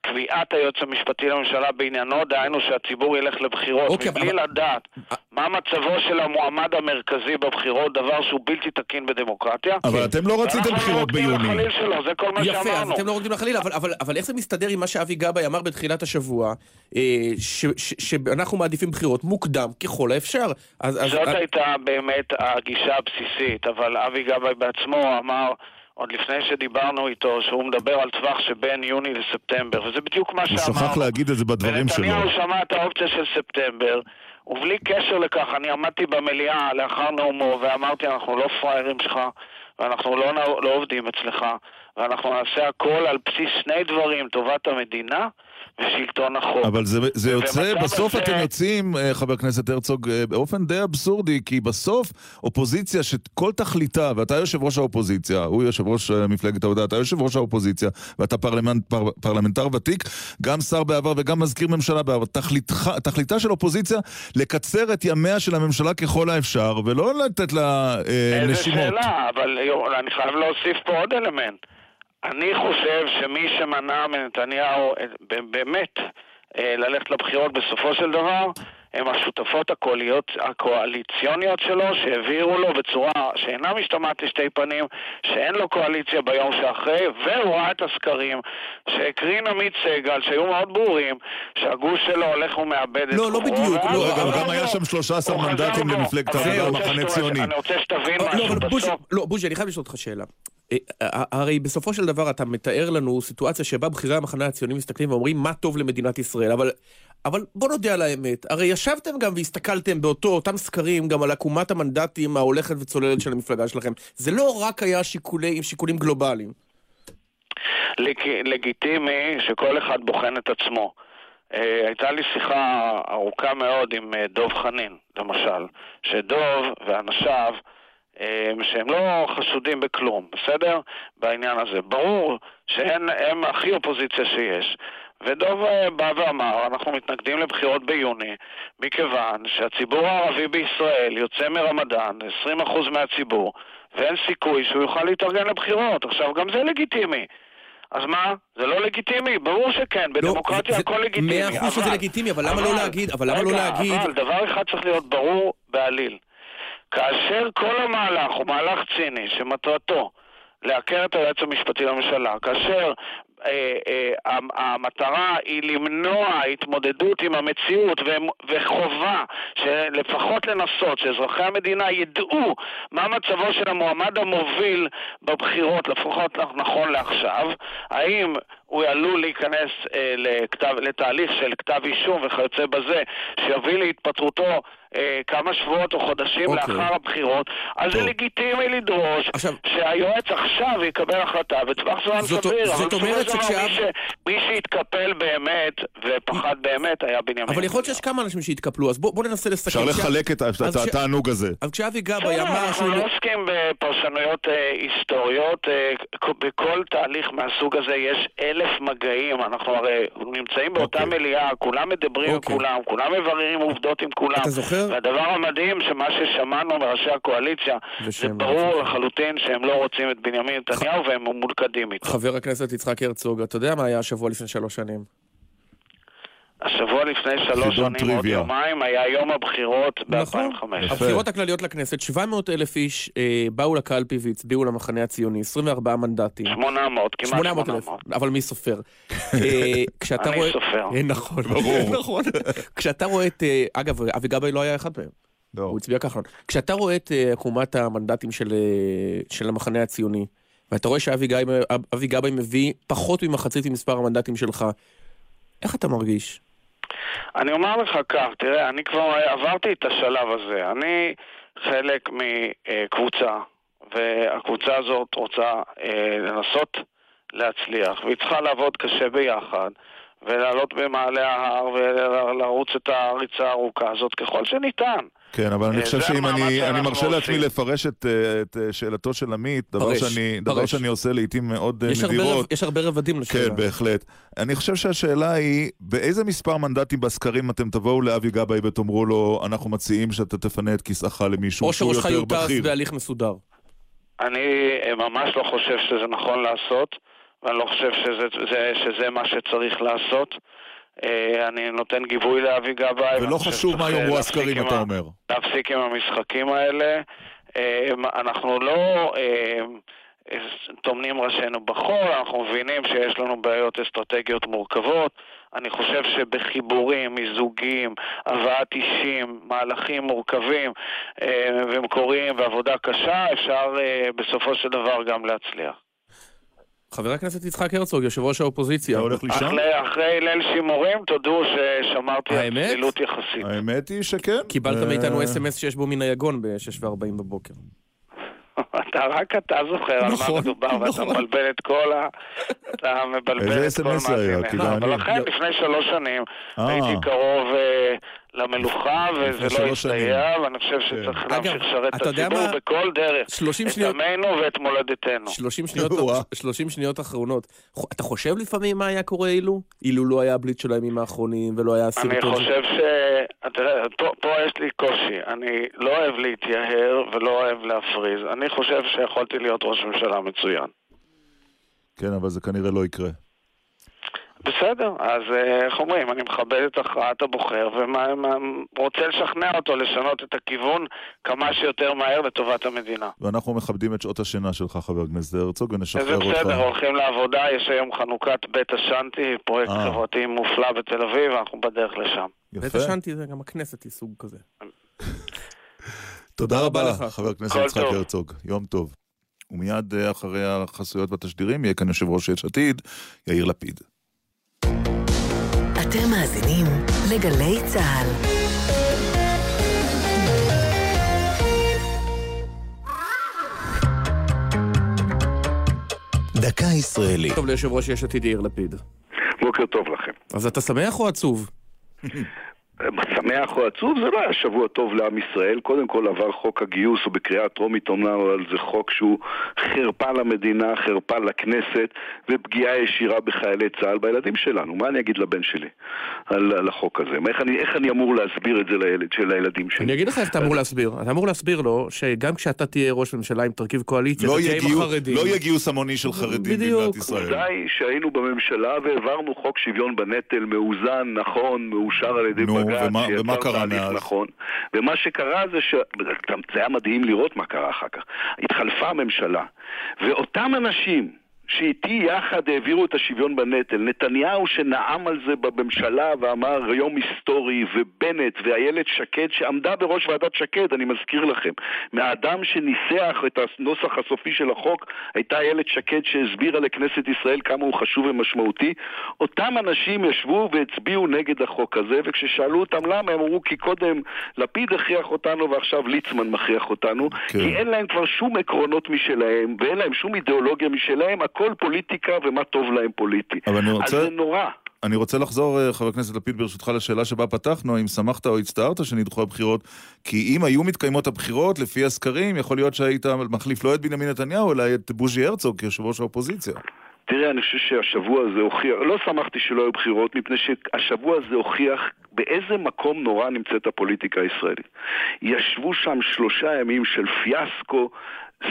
קביעת היועץ המשפטי לממשלה בעניינו, דהיינו שהציבור ילך לבחירות, אוקיי, מבלי אבל- לדעת אה. מה מצבו של המועמד המרכזי בבחירות, דבר שהוא בלתי תקין בדמוקרטיה. אבל אתם לא רציתם בחירות לא ביוני. לחליל שלו, זה כל מה יפה, אז שאמרנו. אתם לא רוקדים לחליל, אבל, אבל, אבל איך זה מסתדר עם מה שאבי גבאי אמר בתחילת השבוע, אה, ש- ש- שאנחנו מעדיפים בחירות מוקדם ככל האפשר? אז, אז, זאת אז, הייתה באמת הגישה הבסיסית, אבל אבי גבאי בעצמו אמר, עוד לפני שדיברנו איתו, שהוא מדבר על טווח שבין יוני לספטמבר, וזה בדיוק מה הוא שאמרנו. שכח להגיד את זה בדברים שלו. ונתניהו שמע את האופציה של ספטמבר, ובלי קשר לכך, אני עמדתי במליאה לאחר נאומו ואמרתי, אנחנו לא פראיירים שלך, ואנחנו לא, לא עובדים אצלך, ואנחנו נעשה הכל על בסיס שני דברים, טובת המדינה ושלטון החוק. אבל זה, זה יוצא, בסוף הזה- אתם יוצאים, אה, חבר הכנסת הרצוג, אה, באופן די אבסורדי, כי בסוף אופוזיציה שכל תכליתה, ואתה יושב ראש האופוזיציה, הוא יושב ראש אה, מפלגת העבודה, אתה יושב ראש האופוזיציה, ואתה פרלמנט, פר, פרלמנטר ותיק, גם שר בעבר וגם מזכיר ממשלה בעבר. תכליתך, תכליתה של אופוזיציה לקצר את ימיה של הממשלה ככל האפשר, ולא לתת לה אה, איזה נשימות. שאלה, אבל אני חייב להוסיף פה עוד אלמנט. אני חושב שמי שמנע מנתניהו אה, באמת אה, ללכת לבחירות בסופו של דבר הם השותפות הקואליות, הקואליציוניות שלו שהעבירו לו בצורה שאינה משתמעת לשתי פנים שאין לו קואליציה ביום שאחרי והוא ראה את הסקרים שהקרין עמית סגל שהיו מאוד ברורים שהגוש שלו הולך ומאבד את לא, לא בדיוק, לא, חזר גם היה. שם 13 הוא חזר מנדטים. למפלגת העבודה, שת- הציוני. אני רוצה שתבין לא, משהו בוז'י, בסוף. לא, בוז'י, אני חייב לשאול אותך שאלה. אה, אה, הרי בסופו של דבר אתה מתאר לנו סיטואציה שבה בכירי המחנה הציוני מסתכלים ואומרים מה טוב למדינת ישראל, אבל, אבל בוא נודה על האמת, הרי ישבתם גם והסתכלתם באותו, אותם סקרים גם על עקומת המנדטים ההולכת וצוללת של המפלגה שלכם. זה לא רק היה שיקולי, שיקולים גלובליים. לג- לגיטימי שכל אחד בוחן את עצמו. אה, הייתה לי שיחה ארוכה מאוד עם אה, דוב חנין, למשל, שדוב ואנשיו, אה, שהם לא חשודים בכלום, בסדר? בעניין הזה. ברור שהם הם הכי אופוזיציה שיש. ודוב אה, בא ואמר, אנחנו מתנגדים לבחירות ביוני, מכיוון שהציבור הערבי בישראל יוצא מרמדאן, 20% מהציבור, ואין סיכוי שהוא יוכל להתארגן לבחירות. עכשיו, גם זה לגיטימי. אז מה? זה לא לגיטימי? ברור שכן, בדמוקרטיה זה- הכל לגיטימי. מאה אחוז שזה אבל- לגיטימי, אבל למה לא להגיד- אבל למה לא רגע, להגיד- אבל דבר אחד צריך להיות ברור בעליל. כאשר כל המהלך הוא מהלך ציני שמטרתו לעקר את היועץ המשפטי לממשלה, כאשר המטרה היא למנוע התמודדות עם המציאות וחובה שלפחות לנסות שאזרחי המדינה ידעו מה מצבו של המועמד המוביל בבחירות, לפחות נכון לעכשיו, האם הוא עלול להיכנס אה, לכתב, לתהליך של כתב אישום וכיוצא בזה, שיוביל להתפטרותו אה, כמה שבועות או חודשים אוקיי. לאחר הבחירות, אז זה טוב. לגיטימי לדרוש עכשיו- שהיועץ עכשיו יקבל החלטה בטווח זמן זאת- סביר. זאת אומרת שכשאב- מי ש- מי שהתקפל באמת ופחד באמת היה בנימין. אבל יכול להיות שיש כמה אנשים שהתקפלו, אז בוא בוא ננסה לסכם. אפשר לחלק את התענוג הזה. אז כשאבי גבאי אמר אנחנו שהוא... לא עוסקים בפרשנויות אה, היסטוריות, אה, בכל תהליך מהסוג הזה יש אלף מגעים, אנחנו הרי נמצאים באותה אוקיי. מליאה, כולם מדברים עם אוקיי. כולם, כולם מבררים עובדות עם כולם. אתה זוכר? והדבר המדהים שמה ששמענו מראשי הקואליציה, זה ברור לחלוטין שהם לא רוצים את בנימין נתניהו והם מולכדים איתו. חבר הכנסת יצחק הרצוג, אתה יודע מה היה השבוע לפני שלוש שנים? השבוע לפני שלוש שנים, עוד טריוויה. יומיים, היה יום הבחירות נכון. ב-2005. יפה. הבחירות הכלליות לכנסת, 700 אלף איש אה, באו לקלפי והצביעו למחנה הציוני, 24 מנדטים. 800, כמעט 800 אלף, 800. אבל מי סופר? אה, כשאתה אני רואה... סופר. אה, נכון, ברור. נכון. כשאתה רואה את... אה, אגב, אבי גבאי לא היה אחד מהם, לא. הוא הצביע כחלון. כשאתה רואה את אה, עקומת המנדטים של, אה, של המחנה הציוני, ואתה רואה שאבי גבאי, אבי גבאי מביא פחות ממחצית ממספר המנדטים שלך, איך אתה מרגיש? אני אומר לך כך, תראה, אני כבר עברתי את השלב הזה. אני חלק מקבוצה, והקבוצה הזאת רוצה אה, לנסות להצליח, והיא צריכה לעבוד קשה ביחד, ולעלות במעלה ההר ולרוץ את הריצה הארוכה הזאת ככל שניתן. כן, אבל אני אה, חושב שאם אני, אני מרשה לעצמי. לפרש את, אה, את אה, שאלתו של עמית, דבר פרש, שאני, דבר פרש. שאני עושה לעיתים מאוד יש הרבה, נדירות. רב- יש הרבה רבדים לשאלה. כן, בהחלט. אני חושב שהשאלה היא, באיזה מספר מנדטים בסקרים אתם תבואו לאבי גבאי ותאמרו לו, אנחנו מציעים שאתה תפנה את כיסאך למישהו או שהוא שראשך יותר יוטס בכיר. בהליך מסודר. אני ממש לא חושב שזה נכון לעשות, ואני לא חושב שזה, זה, שזה מה שצריך לעשות. אה, אני נותן גיבוי לאבי גבאי. ולא חשוב מה יאמרו אה, הסקרים, אתה אומר. להפסיק עם המשחקים האלה. אה, אנחנו לא טומנים ראשינו בחול, אנחנו מבינים שיש לנו בעיות אסטרטגיות מורכבות. אני חושב שבחיבורים, מיזוגים, הבאת אישים, מהלכים מורכבים ומקוריים ועבודה קשה, אפשר בסופו של דבר גם להצליח. חבר הכנסת יצחק הרצוג, יושב ראש האופוזיציה. אתה הולך לישון? אחרי, אחרי ליל שימורים, תודו ששמרתי על? צלילות יחסית. האמת היא שכן. קיבלת אה, מאיתנו אס.אם.אס שיש בו מן היגון ב-6:40 בבוקר. אתה רק אתה זוכר על מה נכון, מדובר, ואתה נכון. מבלבל את כל ה... אתה מבלבל איזה את כל SMS זה היה? מאזיניך. כי גם אני- ולכן לפני שלוש שנים אה. הייתי קרוב אה, למלוכה, וזה לא. הסתייע, ואני חושב שצריך אגב, להמשיך לשרת את הציבור? בכל דרך. 30 את שניות, עמנו ואת מולדתנו. 30 שניות, וואה. 30 שניות אחרונות. אתה חושב לפעמים מה היה קורה אילו? אילו לא היה הבליץ של הימים האחרונים ולא היה אני הסרטון. חושב ש... תראה, פה, פה יש לי קושי. אני לא אוהב להתייהר ולא אוהב להפריז. אני חושב שיכולתי להיות ראש ממשלה מצוין. כן, אבל זה כנראה לא יקרה. בסדר, אז אה, איך אומרים, אני מכבד את הכרעת הבוחר ורוצה לשכנע אותו לשנות את הכיוון כמה שיותר מהר לטובת המדינה. ואנחנו מכבדים את שעות השינה שלך, חבר הכנסת הרצוג, ונשחרר אותך. בסדר, הולכים לעבודה, יש היום חנוכת בית השאנטי, פרויקט אה. חברתי מופלא בתל אביב, אנחנו בדרך לשם. יפה. בית השנתי זה גם הכנסת היא סוג כזה. תודה רבה לך. חבר הכנסת יצחק. הרצוג. יום טוב. ומיד אה, אחרי החסויות והתשדירים יהיה כאן יושב ראש יש עתיד, יאיר לפיד. אתם מאזינים לגלי צה"ל. דקה ישראלית. טוב, ליושב ראש יש עתיד יאיר לפיד. בוקר טוב לכם. אז אתה שמח או עצוב? שמח או עצוב, זה לא היה שבוע טוב לעם ישראל. קודם כל עבר חוק הגיוס, הוא בקריאה טרומית אומנם, אבל זה חוק שהוא חרפה למדינה, חרפה לכנסת, ופגיעה ישירה בחיילי צה"ל, בילדים שלנו. מה אני אגיד לבן שלי על, על החוק הזה? איך אני, איך אני אמור להסביר את זה לילד, של הילדים שלי? אני אגיד לך איך אתה אמור להסביר. אתה אמור להסביר לו שגם כשאתה תהיה ראש ממשלה עם תרכיב קואליציה, לא יהיה גיוס-. לא יהיה גיוס המוני של חרדים. במדינת ישראל. העובדה היא שהיינו בממשלה והעברנו חוק שוויון בנטל מאוזן, נכון, מאושר על ידי נו, בג"ץ, ומה- ומה קרה מאז? נכון. ומה שקרה זה ש... זה היה מדהים לראות מה קרה אחר כך. התחלפה הממשלה, ואותם אנשים... שאיתי יחד העבירו את השוויון בנטל. נתניהו שנאם על זה בממשלה ואמר יום היסטורי, ובנט ואיילת שקד שעמדה בראש ועדת שקד, אני מזכיר לכם. מהאדם שניסח את הנוסח הסופי של החוק הייתה איילת שקד שהסבירה לכנסת ישראל כמה הוא חשוב ומשמעותי. אותם אנשים ישבו והצביעו נגד החוק הזה, וכששאלו אותם למה, הם אמרו כי קודם לפיד הכריח אותנו ועכשיו ליצמן מכריח אותנו, כן. כי אין להם כבר שום עקרונות משלהם, ואין להם שום אידיאולוגיה משלהם, הכל פוליטיקה ומה טוב להם פוליטי. אבל אני אז רוצה- זה נורא. אני רוצה לחזור, אה, חבר הכנסת לפיד, ברשותך, לשאלה שבה פתחנו, האם שמחת או הצטערת שנדחו הבחירות? כי אם היו מתקיימות הבחירות, לפי הסקרים, יכול להיות שהיית מחליף לא את בנימין נתניהו, אלא את בוז'י הרצוג כיושב ראש האופוזיציה. תראה, אני חושב שהשבוע הזה הוכיח, לא שמחתי שלא היו בחירות, מפני שהשבוע הזה הוכיח באיזה מקום נורא נמצאת הפוליטיקה הישראלית. ישבו שם שלושה ימים של פיאסקו,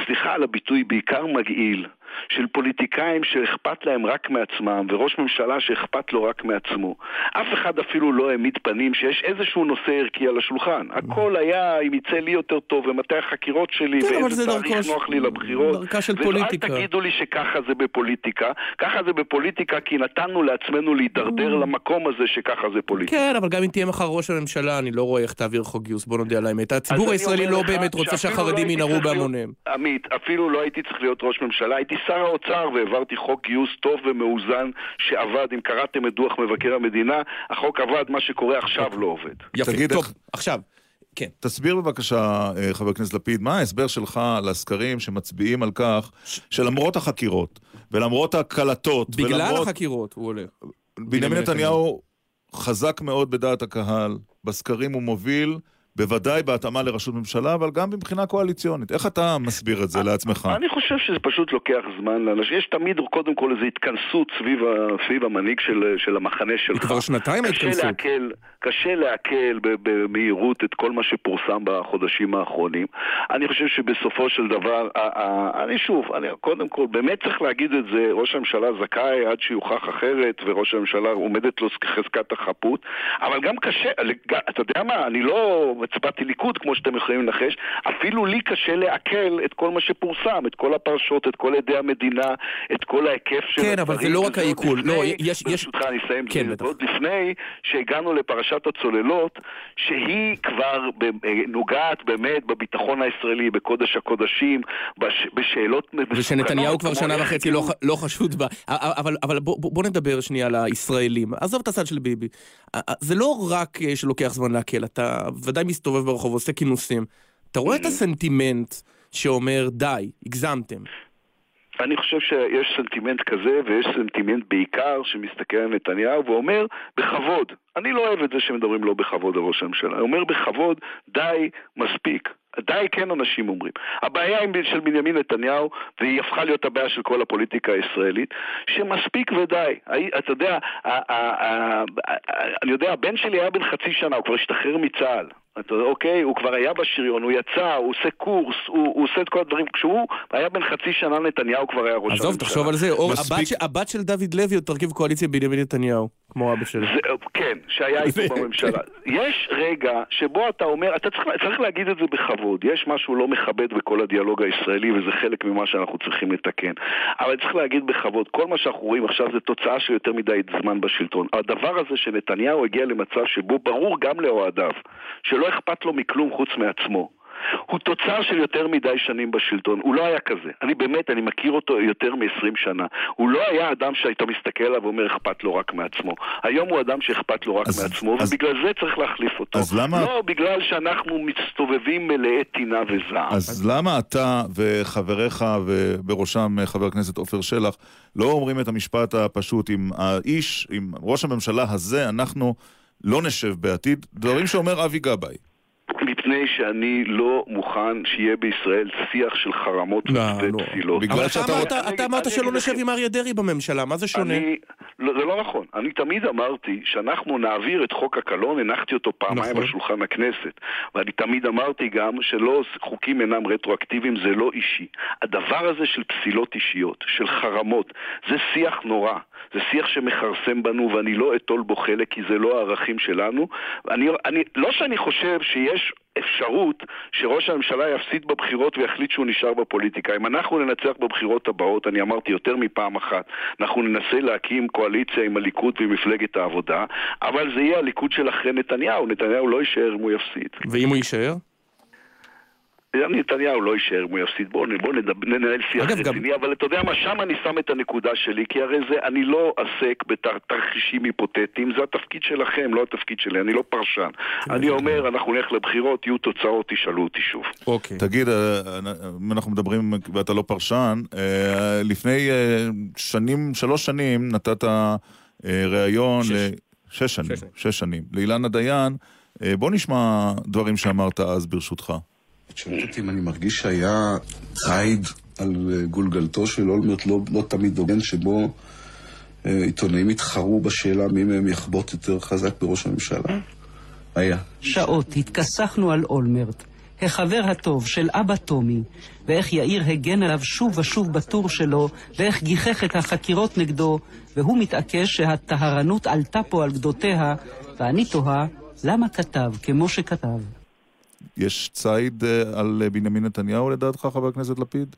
סליחה על הביטוי, בעיקר מגעיל, של פוליטיקאים שאכפת להם רק מעצמם, וראש ממשלה שאכפת לו רק מעצמו. אף אחד אפילו לא העמיד פנים שיש איזשהו נושא ערכי על השולחן. הכל היה אם יצא לי יותר טוב, ומתי החקירות שלי, כן, ואיזה זה תאריך דרכו- נוח לי לבחירות. דרכה של ואל פוליטיקה. תגידו לי שככה זה בפוליטיקה. ככה זה בפוליטיקה כי נתנו לעצמנו להידרדר למקום הזה שככה זה פוליטיקה. כן, אבל גם אם תהיה מחר ראש הממשלה, אני לא רואה איך תעביר חוק גיוס, בוא נודה על האמת. הציבור הישראלי לא באמת רוצה שהחרדים לא הייתי ינהרו בהמוניהם. עמית, אפילו לא הייתי צריך להיות ראש ממשלה, הייתי שר האוצר והעברתי חוק גיוס טוב ומאוזן שעבד. אם קראתם את דוח מבקר המדינה, החוק עבד, מה שקורה עכשיו לא עובד. יפה, תגיד, טוב, איך- עכשיו, כן. תסביר בבקשה, אה, חבר הכנסת לפיד, מה ההסבר שלך לסקרים שמצביעים על כך שלמרות החקירות, ולמרות הקלטות, בגלל ולמרות... החקירות הוא הולך. בנימין נתניהו חזק מאוד בדעת הקהל, בסקרים הוא מוביל, בוודאי בהתאמה לראשות ממשלה, אבל גם מבחינה קואליציונית. איך אתה מסביר את זה לעצמך? אני חושב שזה פשוט לוקח זמן לאנשים. יש תמיד קודם כל איזו התכנסות סביב, ה... סביב המנהיג של, של המחנה שלך. כבר שנתיים ההתכנסות. לעכל, קשה לעכל ב- במהירות את כל מה שפורסם בחודשים האחרונים. אני חושב שבסופו של דבר, אני שוב, אני, קודם כל, באמת צריך להגיד את זה, ראש הממשלה זכאי עד שיוכח אחרת, וראש הממשלה עומדת לו חזקת החפות, אבל גם קשה, אתה יודע מה, אני לא הצבעתי ליכוד כמו שאתם יכולים לנחש, אפילו לי קשה לעכל את כל מה שפורסם, את כל הפרשות, את כל עדי המדינה, את כל ההיקף של כן, אבל זה הדברים, לא רק העיכול. לא, יש- יש- ברשותך אני אסיים, כן, בטח. עוד לפני שהגענו לפרשת הצוללות, שהיא כבר אה, נוגעת באמת בביטחון הישראלי, בקודש הקודשים, בש- בשאלות מסוכנות. ושנתניהו כבר שנה וחצי לא, לא חשוד בה. אבל, אבל בוא, בוא נדבר שנייה על הישראלים. עזוב את הצד של ביבי. זה לא רק אה, שלוקח זמן לעכל, אתה ודאי מסתובב ברחוב, עושה כינוסים. אתה רואה את הסנטימנט שאומר, די, הגזמתם. אני חושב שיש סנטימנט כזה, ויש סנטימנט בעיקר שמסתכל על נתניהו ואומר, בכבוד. אני לא אוהב את זה שמדברים לא בכבוד על ראש הממשלה. אומר בכבוד, די, מספיק. די כן אנשים אומרים. הבעיה של בנימין נתניהו, והיא הפכה להיות הבעיה של כל הפוליטיקה הישראלית, שמספיק ודי. אתה יודע, אני יודע, הבן שלי היה בן חצי שנה, הוא כבר השתחרר מצה"ל. אתה יודע, אוקיי, הוא כבר היה בשריון, הוא יצא, הוא עושה קורס, הוא, הוא עושה את כל הדברים. כשהוא היה בן חצי שנה, נתניהו כבר היה ראש הממשלה. עזוב, תחשוב על זה. אור, מספיק- הבת, הבת של דוד לוי עוד תרכיב קואליציה בנימין נתניהו, כמו אבא שלי. זה, כן, שהיה איתו בממשלה. יש רגע שבו אתה אומר, אתה צריך, צריך להגיד את זה בכבוד. יש משהו לא מכבד בכל הדיאלוג הישראלי, וזה חלק ממה שאנחנו צריכים לתקן. אבל צריך להגיד בכבוד, כל מה שאנחנו רואים עכשיו זה תוצאה של יותר מדי זמן בשלטון. הדבר הזה שנתניהו הגיע למצב שבו ברור גם לאוהדיו, שלא אכפת לו מכלום חוץ מעצמו. הוא תוצר של יותר מדי שנים בשלטון, הוא לא היה כזה. אני באמת, אני מכיר אותו יותר מ-20 שנה. הוא לא היה אדם שהיית מסתכל עליו ואומר אכפת לו רק מעצמו. היום הוא אדם שאכפת לו רק אז- מעצמו, אז- ובגלל זה צריך להחליף אותו. אז למה- לא בגלל שאנחנו מסתובבים מלאי טינה וזעם. אז למה אתה וחבריך, ובראשם אה, חבר הכנסת עופר שלח, לא אומרים את המשפט הפשוט, עם האיש, עם ראש הממשלה הזה, אנחנו לא נשב בעתיד, דברים שאומר אבי גבאי. מפני שאני לא מוכן שיהיה בישראל שיח של חרמות לא, ופסילות. בגלל אבל אתה אמרת- שלא נשב. עם אריה דרעי בממשלה, מה זה שונה? אני, לא, זה לא נכון. אני תמיד אמרתי שאנחנו נעביר את חוק הקלון, הנחתי אותו פעמיים נכון. על שולחן הכנסת. ואני תמיד אמרתי גם שלא, חוקים אינם רטרואקטיביים, זה לא אישי. הדבר הזה של פסילות אישיות, של חרמות, זה שיח נורא. זה שיח שמכרסם בנו ואני לא אטול בו חלק כי זה לא הערכים שלנו. אני, אני, לא שאני חושב שיש אפשרות שראש הממשלה יפסיד בבחירות ויחליט שהוא נשאר בפוליטיקה. אם אנחנו ננצח בבחירות הבאות, אני אמרתי יותר מפעם אחת, אנחנו ננסה להקים קואליציה עם הליכוד ועם מפלגת העבודה, אבל זה יהיה הליכוד של אחרי נתניהו, נתניהו לא יישאר אם הוא יפסיד. ואם הוא יישאר? נתניהו לא יישאר אם הוא יפסיד. בואו בוא ננהל שיח אגב, גם- רציני, אבל אתה יודע מה, שם אני שם את הנקודה שלי, כי הרי זה, אני לא עוסק בתרחישים היפותטיים, זה התפקיד שלכם, לא התפקיד שלי, אני לא פרשן. אני אומר, אנחנו נלך לבחירות, יהיו תוצאות, תשאלו אותי שוב. אוקיי. תגיד, אה, אם אנחנו מדברים, ואתה לא פרשן, אה, לפני אה, שנים, שלוש שנים נתת אה, ראיון, שש. ל- שש שנים, שש שנים. שש שנים, לאילנה דיין. אה, בוא נשמע דברים שאמרת אז ברשותך. את שואלת אותי אם אני מרגיש שהיה ציד על אה, גולגלתו של אולמרט לא, לא תמיד הוגן, שבו אה, עיתונאים התחרו בשאלה מי מהם יחבוט יותר חזק בראש הממשלה? היה. שעות התכסחנו על אולמרט, החבר הטוב של אבא טומי, ואיך יאיר הגן עליו שוב ושוב בטור שלו, ואיך גיחך את החקירות נגדו, והוא מתעקש שהטהרנות עלתה פה על גדותיה, ואני תוהה, למה כתב כמו שכתב? יש ציד אה, על אה, בנימין נתניהו לדעתך, חבר הכנסת לפיד?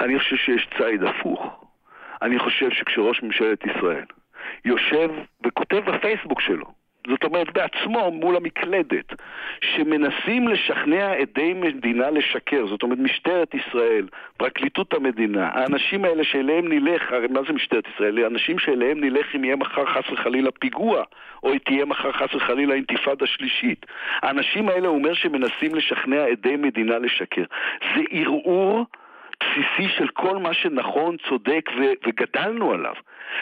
אני חושב שיש ציד הפוך. אני חושב שכשראש ממשלת ישראל יושב וכותב בפייסבוק שלו, זאת אומרת בעצמו מול המקלדת, שמנסים לשכנע עדי מדינה לשקר, זאת אומרת משטרת ישראל, פרקליטות המדינה, האנשים האלה שאליהם נלך, הרי מה זה משטרת ישראל? האנשים שאליהם נלך אם יהיה מחר חס וחלילה פיגוע, או תהיה מחר חס וחלילה אינתיפאדה שלישית. האנשים האלה, הוא אומר שמנסים לשכנע עדי מדינה לשקר. זה ערעור בסיסי של כל מה שנכון, צודק ו- וגדלנו עליו.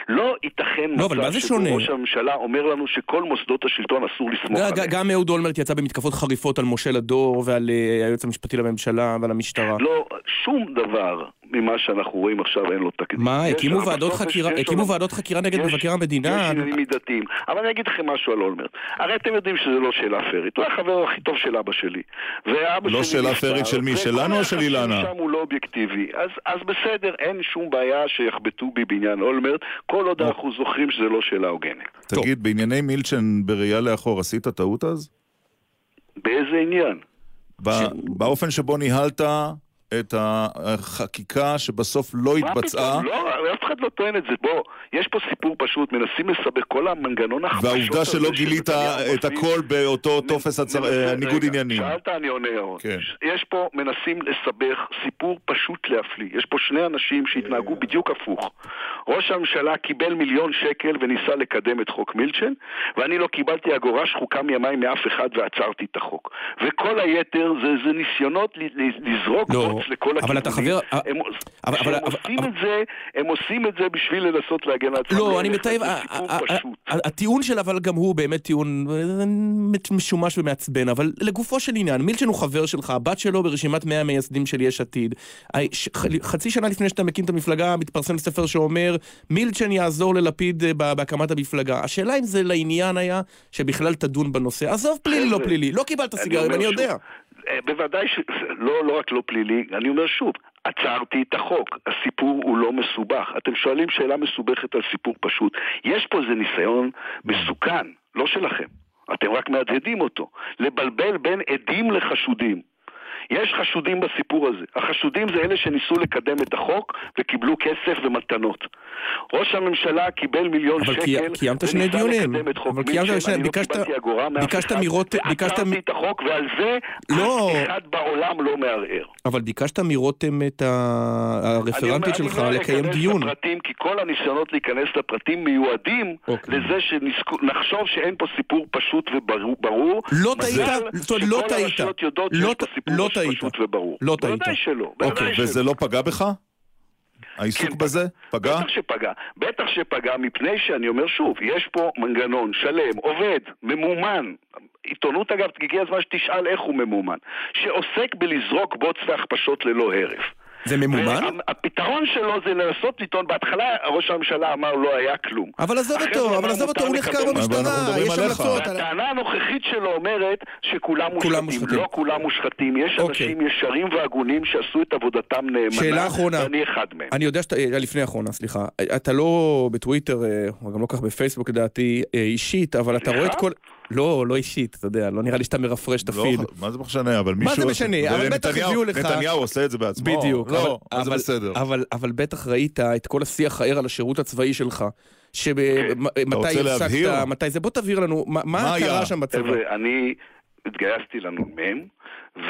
לא ייתכן לא, אבל מה זה שונה? שבו ראש הממשלה אומר לנו שכל מוסדות השלטון אסור לסמוך עליהם. גם אהוד אולמרט יצא במתקפות חריפות על משה לדור ועל אה, היועץ המשפטי לממשלה ועל המשטרה. לא, שום דבר ממה שאנחנו רואים עכשיו אין לו תקדים. מה, הקימו ועדות חקירה, הקימו ועדות חקירה נגד יש- מבקר המדינה? יש עניינים מידתיים. אבל אני אגיד לכם משהו על אולמרט. הרי אתם יודעים שזה לא שאלה פיירית. הוא החבר הכי טוב של אבא שלי. לא שאלה פיירית של מי, שלנו או של אילנה? שם הוא לא אובייקטיבי. אז, אז בסדר, אין שום בעיה שיחבטו בי בעניין אולמרט, כל עוד אנחנו זוכרים שזה לא שאלה הוגנת. תגיד, בענייני מילצ'ן בראייה לאחור עשית טעות אז? באיזה עניין? באופן שבו ניהלת את החקיקה שבסוף לא מה התבצעה, פתאום? לא, אף אחד לא טוען את זה. בוא, יש פה סיפור פשוט, מנסים לסבך כל המנגנון החפשות והעובדה הזה שלא של גילית את הכל באותו טופס אה, ניגוד עניינים. שאלת, אני עונה ירון. כן. יש פה, מנסים לסבך סיפור פשוט להפליא. יש פה שני אנשים שהתנהגו בדיוק הפוך. ראש הממשלה קיבל מיליון שקל וניסה לקדם את חוק מילצ'ן, ואני לא קיבלתי אגורה שחוקה מימיי מאף אחד ועצרתי את החוק. וכל היתר זה, זה ניסיונות ל- ל- לזרוק לא, בוץ לכל אבל אתה. חבר- הם, אבל- כשהם אבל- עושים אבל- את זה, הם עושים את זה בשביל לנסות להגן על עצמם. לא, אני מתאר, סיפור פשוט. הטיעון של אבל גם הוא באמת טיעון אה, משומש ומעצבן, אבל לגופו של עניין, מילצ'ן הוא חבר שלך, הבת שלו ברשימת 100 המייסדים של יש עתיד. חצי שנה לפני שאתה מקים את המפלגה, מתפרסם ספר שאומר, מילצ'ן יעזור ללפיד אה, בהקמת המפלגה. השאלה אם זה לעניין היה, שבכלל תדון בנושא. עזוב פלילי, לא פלילי, לא קיבלת סיגרים, אני יודע. אה, בוודאי ש... לא, לא רק לא פלילי, אני אומר שוב, עצרתי את החוק. הסיפור הוא לא מסובך. אתם שואלים שאלה מסובכת על סיפור פשוט. יש פה איזה ניסיון מסוכן, לא שלכם. אתם רק מהדהדים אותו. לבלבל בין עדים לחשודים. יש חשודים בסיפור הזה. החשודים זה אלה שניסו לקדם את החוק וקיבלו כסף ומתנות. ראש הממשלה קיבל מיליון אבל שקל קי- קיימת שני דיונים. את אבל קיימת. שני- אני לא ביקשת- קיבלתי אגורה מאף ביקשת אחד, מרות- ביקשת ועצרתי את החוק ועל זה לא. אף אחד בעולם לא מערער. אבל ביקשת מרותם את ה- הרפרנטית שלך לא לקיים דיון. לפרטים, כי כל הניסיונות להיכנס לפרטים מיועדים אוקיי. לזה שנחשוב שאין פה סיפור פשוט וברור. לא טעית, זאת אומרת, לא טעית. לא לא טעית. פשוט וברור. לא טעית. בוודאי שלא. אוקיי, שלא. וזה לא פגע בך? העיסוק כן, בזה? פגע? בטח שפגע. בטח שפגע מפני שאני אומר שוב, יש פה מנגנון שלם, עובד, ממומן. עיתונות אגב, הגיע הזמן שתשאל איך הוא ממומן. שעוסק בלזרוק בוץ והכפשות ללא הרף. זה ממומן? הפתרון שלו זה לנסות לטעון, בהתחלה ראש הממשלה אמר לא היה כלום. אבל עזוב אחרי אותו, אבל עזוב אותו, הוא נחקר במשטרה, יש. המלצות. והטענה הנוכחית שלו אומרת שכולם כולם מושחתים. לא כולם מושחתים, יש אוקיי. אנשים ישרים והגונים שעשו את עבודתם נאמנה. שאלה אחרונה. ואני אחד מהם. אני יודע שאתה, אה, לפני האחרונה, סליחה, אתה לא בטוויטר, אה, או גם לא כך בפייסבוק לדעתי, אה, אישית, אבל אתה רואה את כל... לא, לא אישית, אתה יודע, לא נראה לי שאתה מרפרש את לא, הפיד. מה זה משנה, אבל מישהו... זה משנה? אבל בטח הביאו לך- נתניהו עושה את זה בעצמו. בדיוק, לא, אבל, אז זה בסדר. אבל, בטח ראית את כל השיח הער על השירות הצבאי שלך. שמתי? הפסקת, מתי זה, בוא תבהיר לנו, מה, מה מה קרה? שם בצבא? חבר'ה, אני התגייסתי לנ"מ,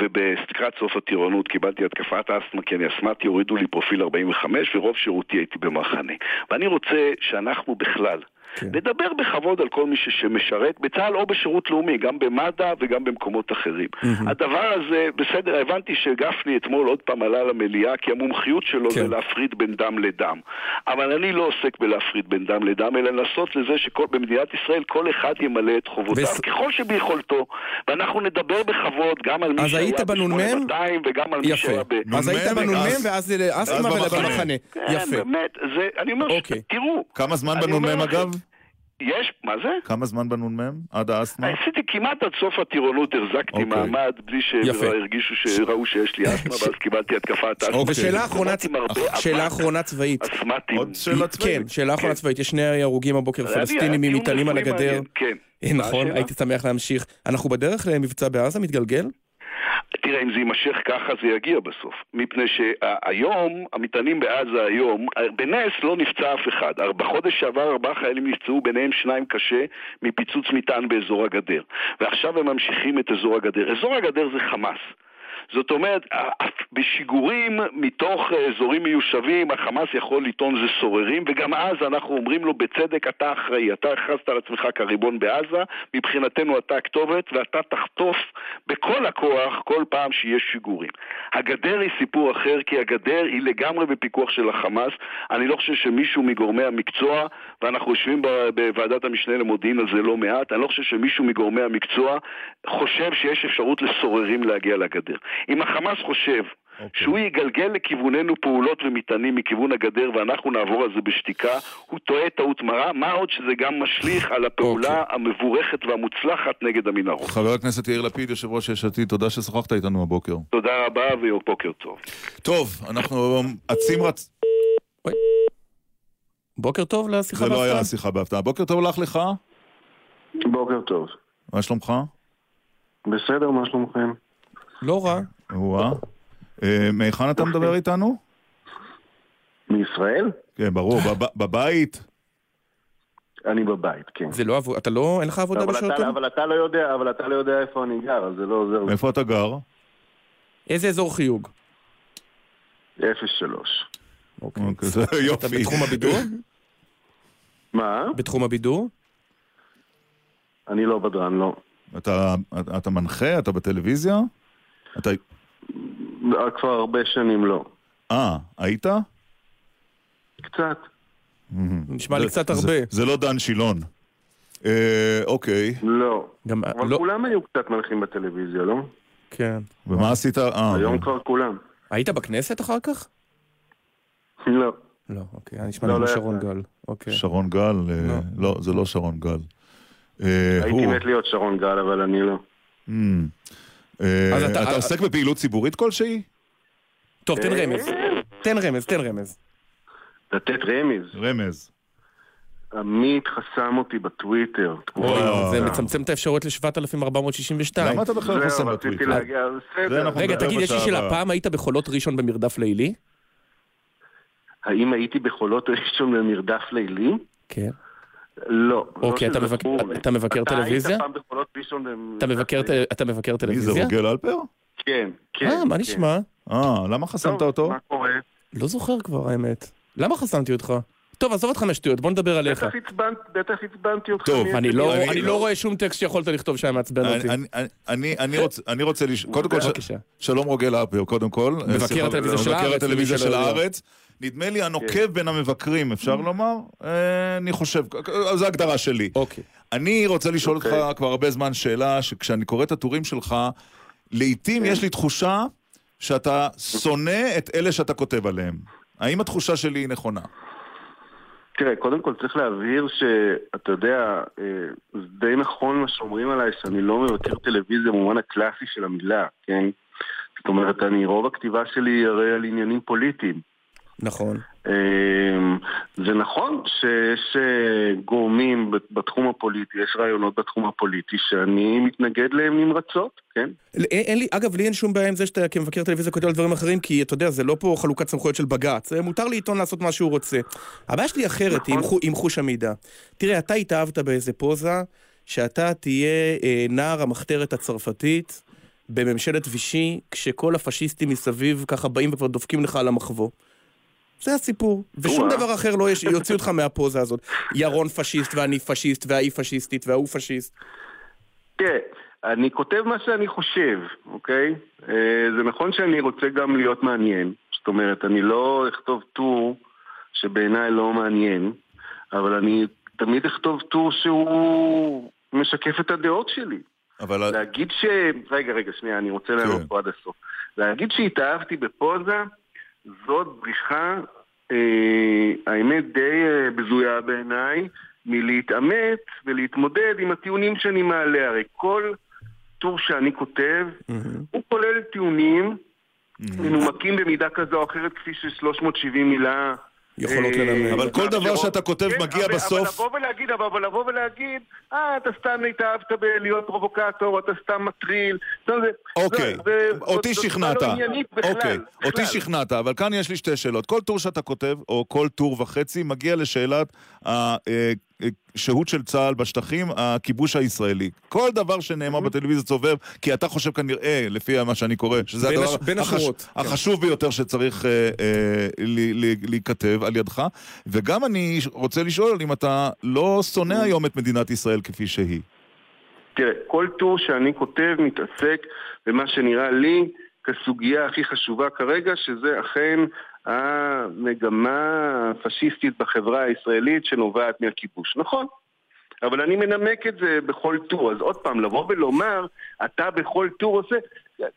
ובלקראת סוף הטירונות קיבלתי התקפת אסתמה כי אני אסמתי, הורידו לי פרופיל 45 ורוב שירותי הייתי במחנה. ואני רוצה שאנחנו בכלל כן. נדבר בכבוד על כל מי שמשרת בצה"ל או בשירות לאומי, גם במד"א וגם במקומות אחרים. הדבר הזה, בסדר, הבנתי שגפני אתמול עוד פעם עלה למליאה כי המומחיות שלו כן. זה להפריד בין דם לדם. אבל אני לא עוסק בלהפריד בין דם לדם, אלא לנסות לזה שבמדינת ישראל כל אחד ימלא את חובותיו וס- ככל שביכולתו, ואנחנו נדבר בכבוד גם על מי שהיה היית בנ"מ? ב-8200 וגם על מי יפה. שהיה ב... אז היית נ"מ, בנ"מ אז- ואז לאסתמה אז במחנה. ולמחנה. כן, יפה. באמת, זה, אני אומר, אוקיי. תראו, כמה זמן בנ"מ אגב? יש, מה זה? כמה זמן בנ"מ? עד האסתמה? עשיתי כמעט עד סוף הטירונות, החזקתי אוקיי. מעמד בלי יפה. שהרגישו שראו שיש לי אסתמה, ואז קיבלתי התקפת אסתמה. אוקיי. ושאלה אחרונה, עם הרבה שאלה אחרונה צבאית. אסתמטים. עוד שאלה צבאית? כן, שאלה אחרונה כן. צבאית. יש שני הרוגים הבוקר, פלסטינים היה ממטענים על הגדר. כן. אה, נכון? הייתי שמח להמשיך. אנחנו בדרך למבצע בעזה, מתגלגל? תראה, אם זה יימשך ככה זה יגיע בסוף. מפני שהיום, המטענים בעזה היום, בנס לא נפצע אף אחד. בחודש שעבר ארבעה חיילים נפצעו, ביניהם שניים קשה, מפיצוץ מטען באזור הגדר. ועכשיו הם ממשיכים את אזור הגדר. אזור הגדר זה חמאס. זאת אומרת, בשיגורים מתוך אזורים מיושבים, החמאס יכול לטעון זה סוררים, וגם אז אנחנו אומרים לו בצדק, אתה אחראי, אתה הכרזת על עצמך כריבון בעזה, מבחינתנו אתה הכתובת, ואתה תחטוף בכל הכוח כל פעם שיש שיגורים. הגדר היא סיפור אחר, כי הגדר היא לגמרי בפיקוח של החמאס. אני לא חושב שמישהו מגורמי המקצוע, ואנחנו יושבים בוועדת המשנה למודיעין על זה לא מעט, אני לא חושב שמישהו מגורמי המקצוע חושב שיש אפשרות לסוררים להגיע לגדר. אם החמאס חושב okay. שהוא יגלגל לכיווננו פעולות ומטענים מכיוון הגדר ואנחנו נעבור על זה בשתיקה, הוא טועה טעות מרה, מה עוד שזה גם משליך על הפעולה okay. המבורכת והמוצלחת נגד המנהרות. חבר הכנסת יאיר לפיד, יושב ראש יש עתיד, תודה ששוחחת איתנו הבוקר. תודה רבה ובוקר טוב. טוב, אנחנו אצים רצ... בוקר טוב לשיחה בהפתעה. זה. לא היה שיחה בהפתעה. בוקר טוב לך לך. בוקר טוב. מה שלומך? בסדר, מה שלומכם? לא רע. וואה. אה, מהיכן אתה מדבר איתנו? מישראל? כן, ברור. בב- בבית? אני בבית, כן. זה לא עבוד, אתה לא, אין לך עבודה בשעות אתה, האלה? אבל אתה לא יודע, אבל אתה לא יודע איפה אני גר, אז זה לא עוזר לי. איפה אתה גר? איזה אזור חיוג? 03. אוקיי. אוקיי, אתה. בתחום הבידור? מה? בתחום הבידור? אני לא בדרן, לא. אתה, אתה מנחה? אתה בטלוויזיה? אתה... כבר הרבה שנים לא. אה, היית? קצת. נשמע לי קצת זה- הרבה. זה לא דן שילון. אה, אוקיי. לא. גם, אבל לא, כולם היו קצת מנחים בטלוויזיה, לא? כן. ומה עשית? אה, היום כבר כולם. היית בכנסת אחר כך? לא. לא, אוקיי, היה נשמע לא, לי כמו לא שרון יצא. גל. אוקיי. שרון גל? אה, לא. לא, זה לא שרון גל. אה, הייתי מת להיות שרון גל, אבל אני לא. אה, אז אתה- אתה עוסק בפעילות ציבורית כלשהי? טוב, תן רמז. תן רמז, תן רמז. לתת רמז. רמז. עמית חסם אותי בטוויטר. זה. מצמצם את האפשרות ל-7462. למה אתה בכלל חוסם זהו, רציתי בטוויטר? רגע, תגיד, יש לי שאלה. פעם היית בחולות ראשון במרדף לילי? האם הייתי בחולות ראשון במרדף לילי? כן. לא. אוקיי, לא אתה שזכור מבק-. אתה מבקר טלוויזיה? אתה היית פעם בחולות ראשון במרדף אתה מבקר, לילי? אתה מבקר מי זה, טלוויזיה? רוגל אלפר? כן, כן. אה, מה כן. נשמע? אה, למה חסמת טוב, אותו? מה קורה? לא זוכר כבר, האמת. למה חסמתי אותך? טוב, עזוב אותך מהשטויות, בוא נדבר עליך. בטח עצבנת- בטח עצבנתי אותך. טוב, אני לא- אני- אני לא רואה שום טקסט שיכולת לכתוב שהיה מעצבן אותי. אני- אני- אני- אני רוצה- אני רוצה לשאול, קודם כל. שלום רוגל אפר, קודם כל. מבקר סליחה, הטלוויזיה של מבקר הארץ, הטלוויזיה למי של. הארץ. נדמה לי הנוקב כן. בין המבקרים, אפשר לומר? אה, אני חושב, זו הגדרה שלי. אוקיי. אני רוצה לשאול אותך אוקיי. כבר הרבה זמן שאלה, שכשאני קורא את הטורים שלך, לעתים יש לי תחושה שאתה שונא את אלה שאתה כותב עליהם. האם התחושה שלי היא נכונה? תראה, קודם כל צריך להבהיר שאתה יודע, אה, זה די נכון מה שאומרים עליי, שאני לא מבקר טלוויזיה במובן הקלאסי של המילה, כן? זאת אומרת, אני, רוב הכתיבה שלי הרי על עניינים פוליטיים. נכון. אה, זה נכון שיש אה, גורמים בת- בתחום הפוליטי, יש רעיונות בתחום הפוליטי שאני מתנגד להם נמרצות, כן? אין, אין לי, אגב, לי אין שום בעיה עם זה שאתה כמבקר טלוויזיה כותב על דברים אחרים, כי אתה יודע, זה לא פה חלוקת סמכויות של בג"ץ, אה, מותר לעיתון לעשות מה שהוא רוצה. הבעיה שלי אחרת, היא עם, חו, עם חוש המידע. תראה, אתה התאהבת באיזה פוזה, שאתה תהיה אה, נער המחתרת הצרפתית בממשלת וישי, כשכל הפשיסטים מסביב ככה באים וכבר דופקים לך על המחבוא. זה הסיפור, ושום. דבר אחר לא יש, יוציא אותך מהפוזה הזאת. ירון פשיסט ואני פשיסט וההיא פשיסטית וההוא פשיסט. תראה, אני כותב מה שאני חושב, אוקיי? אה, זה נכון שאני רוצה גם להיות מעניין. זאת אומרת, אני לא אכתוב טור שבעיניי לא מעניין, אבל אני תמיד אכתוב טור שהוא משקף את הדעות שלי. אבל... להגיד ש... רגע, רגע, שנייה, אני רוצה כן. לענות פה עד הסוף. להגיד שהתאהבתי בפוזה, זאת בריחה, אה, האמת די אה, בזויה בעיניי, מלהתעמת ולהתמודד עם הטיעונים שאני מעלה. הרי כל טור שאני כותב, הוא כולל טיעונים מנומקים במידה כזו או אחרת, כפי ש-370 מילה... יכולות אה, ללמד. אבל כל דבר מאפשרות. שאתה כותב כן, מגיע בסוף- אבל לבוא ולהגיד, אבל לבוא ולהגיד, אה, אתה סתם התאהבת בלהיות פרובוקטור, אתה סתם מטריל. זה- אוקיי, אותי שכנעת. אוקיי. אותי שכנעת, אבל כאן יש לי שתי שאלות. כל טור שאתה כותב, או כל טור וחצי, מגיע לשאלת השהות של צה"ל בשטחים, הכיבוש הישראלי. כל דבר שנאמר בטלוויזיה סובב, כי אתה חושב כנראה, לפי מה שאני קורא, שזה בין הדבר הש- בין החש- כן. החשוב ביותר שצריך אה, אה, להיכתב על ידך. וגם אני רוצה לשאול אם אתה לא שונא היום את מדינת ישראל כפי שהיא. תראה, כל טור שאני כותב מתעסק במה שנראה לי כסוגיה הכי חשובה כרגע, שזה אכן המגמה הפשיסטית בחברה הישראלית שנובעת מהכיבוש. נכון, אבל אני מנמק את זה בכל טור. אז עוד פעם, לבוא ולומר, אתה בכל טור עושה,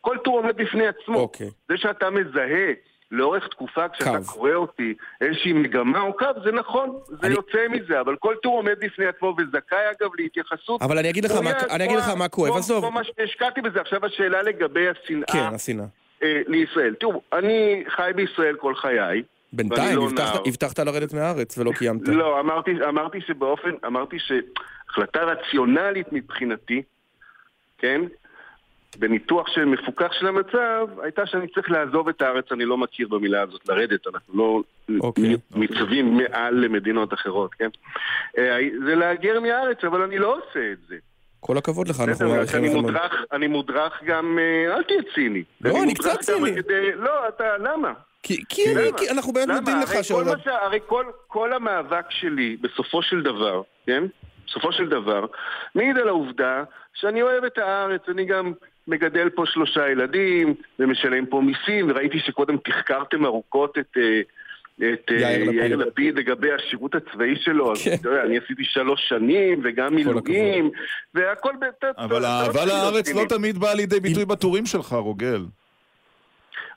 כל טור עומד בפני עצמו. אוקיי. זה שאתה מזהה לאורך תקופה, כשאתה קו. קורא אותי, איזושהי מגמה או קו, זה נכון, זה אני- יוצא מזה, אבל כל טור עומד בפני עצמו וזכאי אגב להתייחסות. אבל אני אגיד לך מה- ראויה, אני אגיד לך כמו- מה כואב, עזוב. כמו מה שהשקעתי בזה. עכשיו השאלה לגבי השנאה כן, השנאה. אה, לישראל. תראו, אני חי בישראל כל חיי. בינתיים, לא הבטחת-. הבטחת לרדת מהארץ ולא קיימת. לא, אמרתי, אמרתי שבאופן, אמרתי שהחלטה רציונלית מבחינתי, כן? בניתוח של מפוקח של המצב, הייתה שאני צריך לעזוב את הארץ, אני לא מכיר במילה הזאת, לרדת, אנחנו לא אוקיי. ניצבים מעל למדינות אחרות, כן? אה, זה להגר מהארץ, אבל אני לא עושה את זה. כל הכבוד לך, אנחנו מעריכים לך. מודרך, אני מודרך גם, אה, אל תהיה ציני. לא, אני קצת ציני. לא, אתה, למה? כי- כי אני- למה? כי אנחנו באמת? מודים לך שעוד... הרי כל, כל המאבק שלי, בסופו של דבר, כן? בסופו של דבר, מעיד על העובדה שאני אוהב את הארץ, אני גם מגדל פה שלושה ילדים, ומשלם פה מיסים, וראיתי שקודם תחקרתם ארוכות את... אה, את אה, יאיר לפיד. לגבי השירות הצבאי שלו, אז כן. אתה יודע, אני עשיתי שלוש שנים, וגם מילואים, והכל... ב- אתה- אתה- אבל האהבה לארץ. לא תמיד באה לידי ביטוי בטורים שלך, רוגל.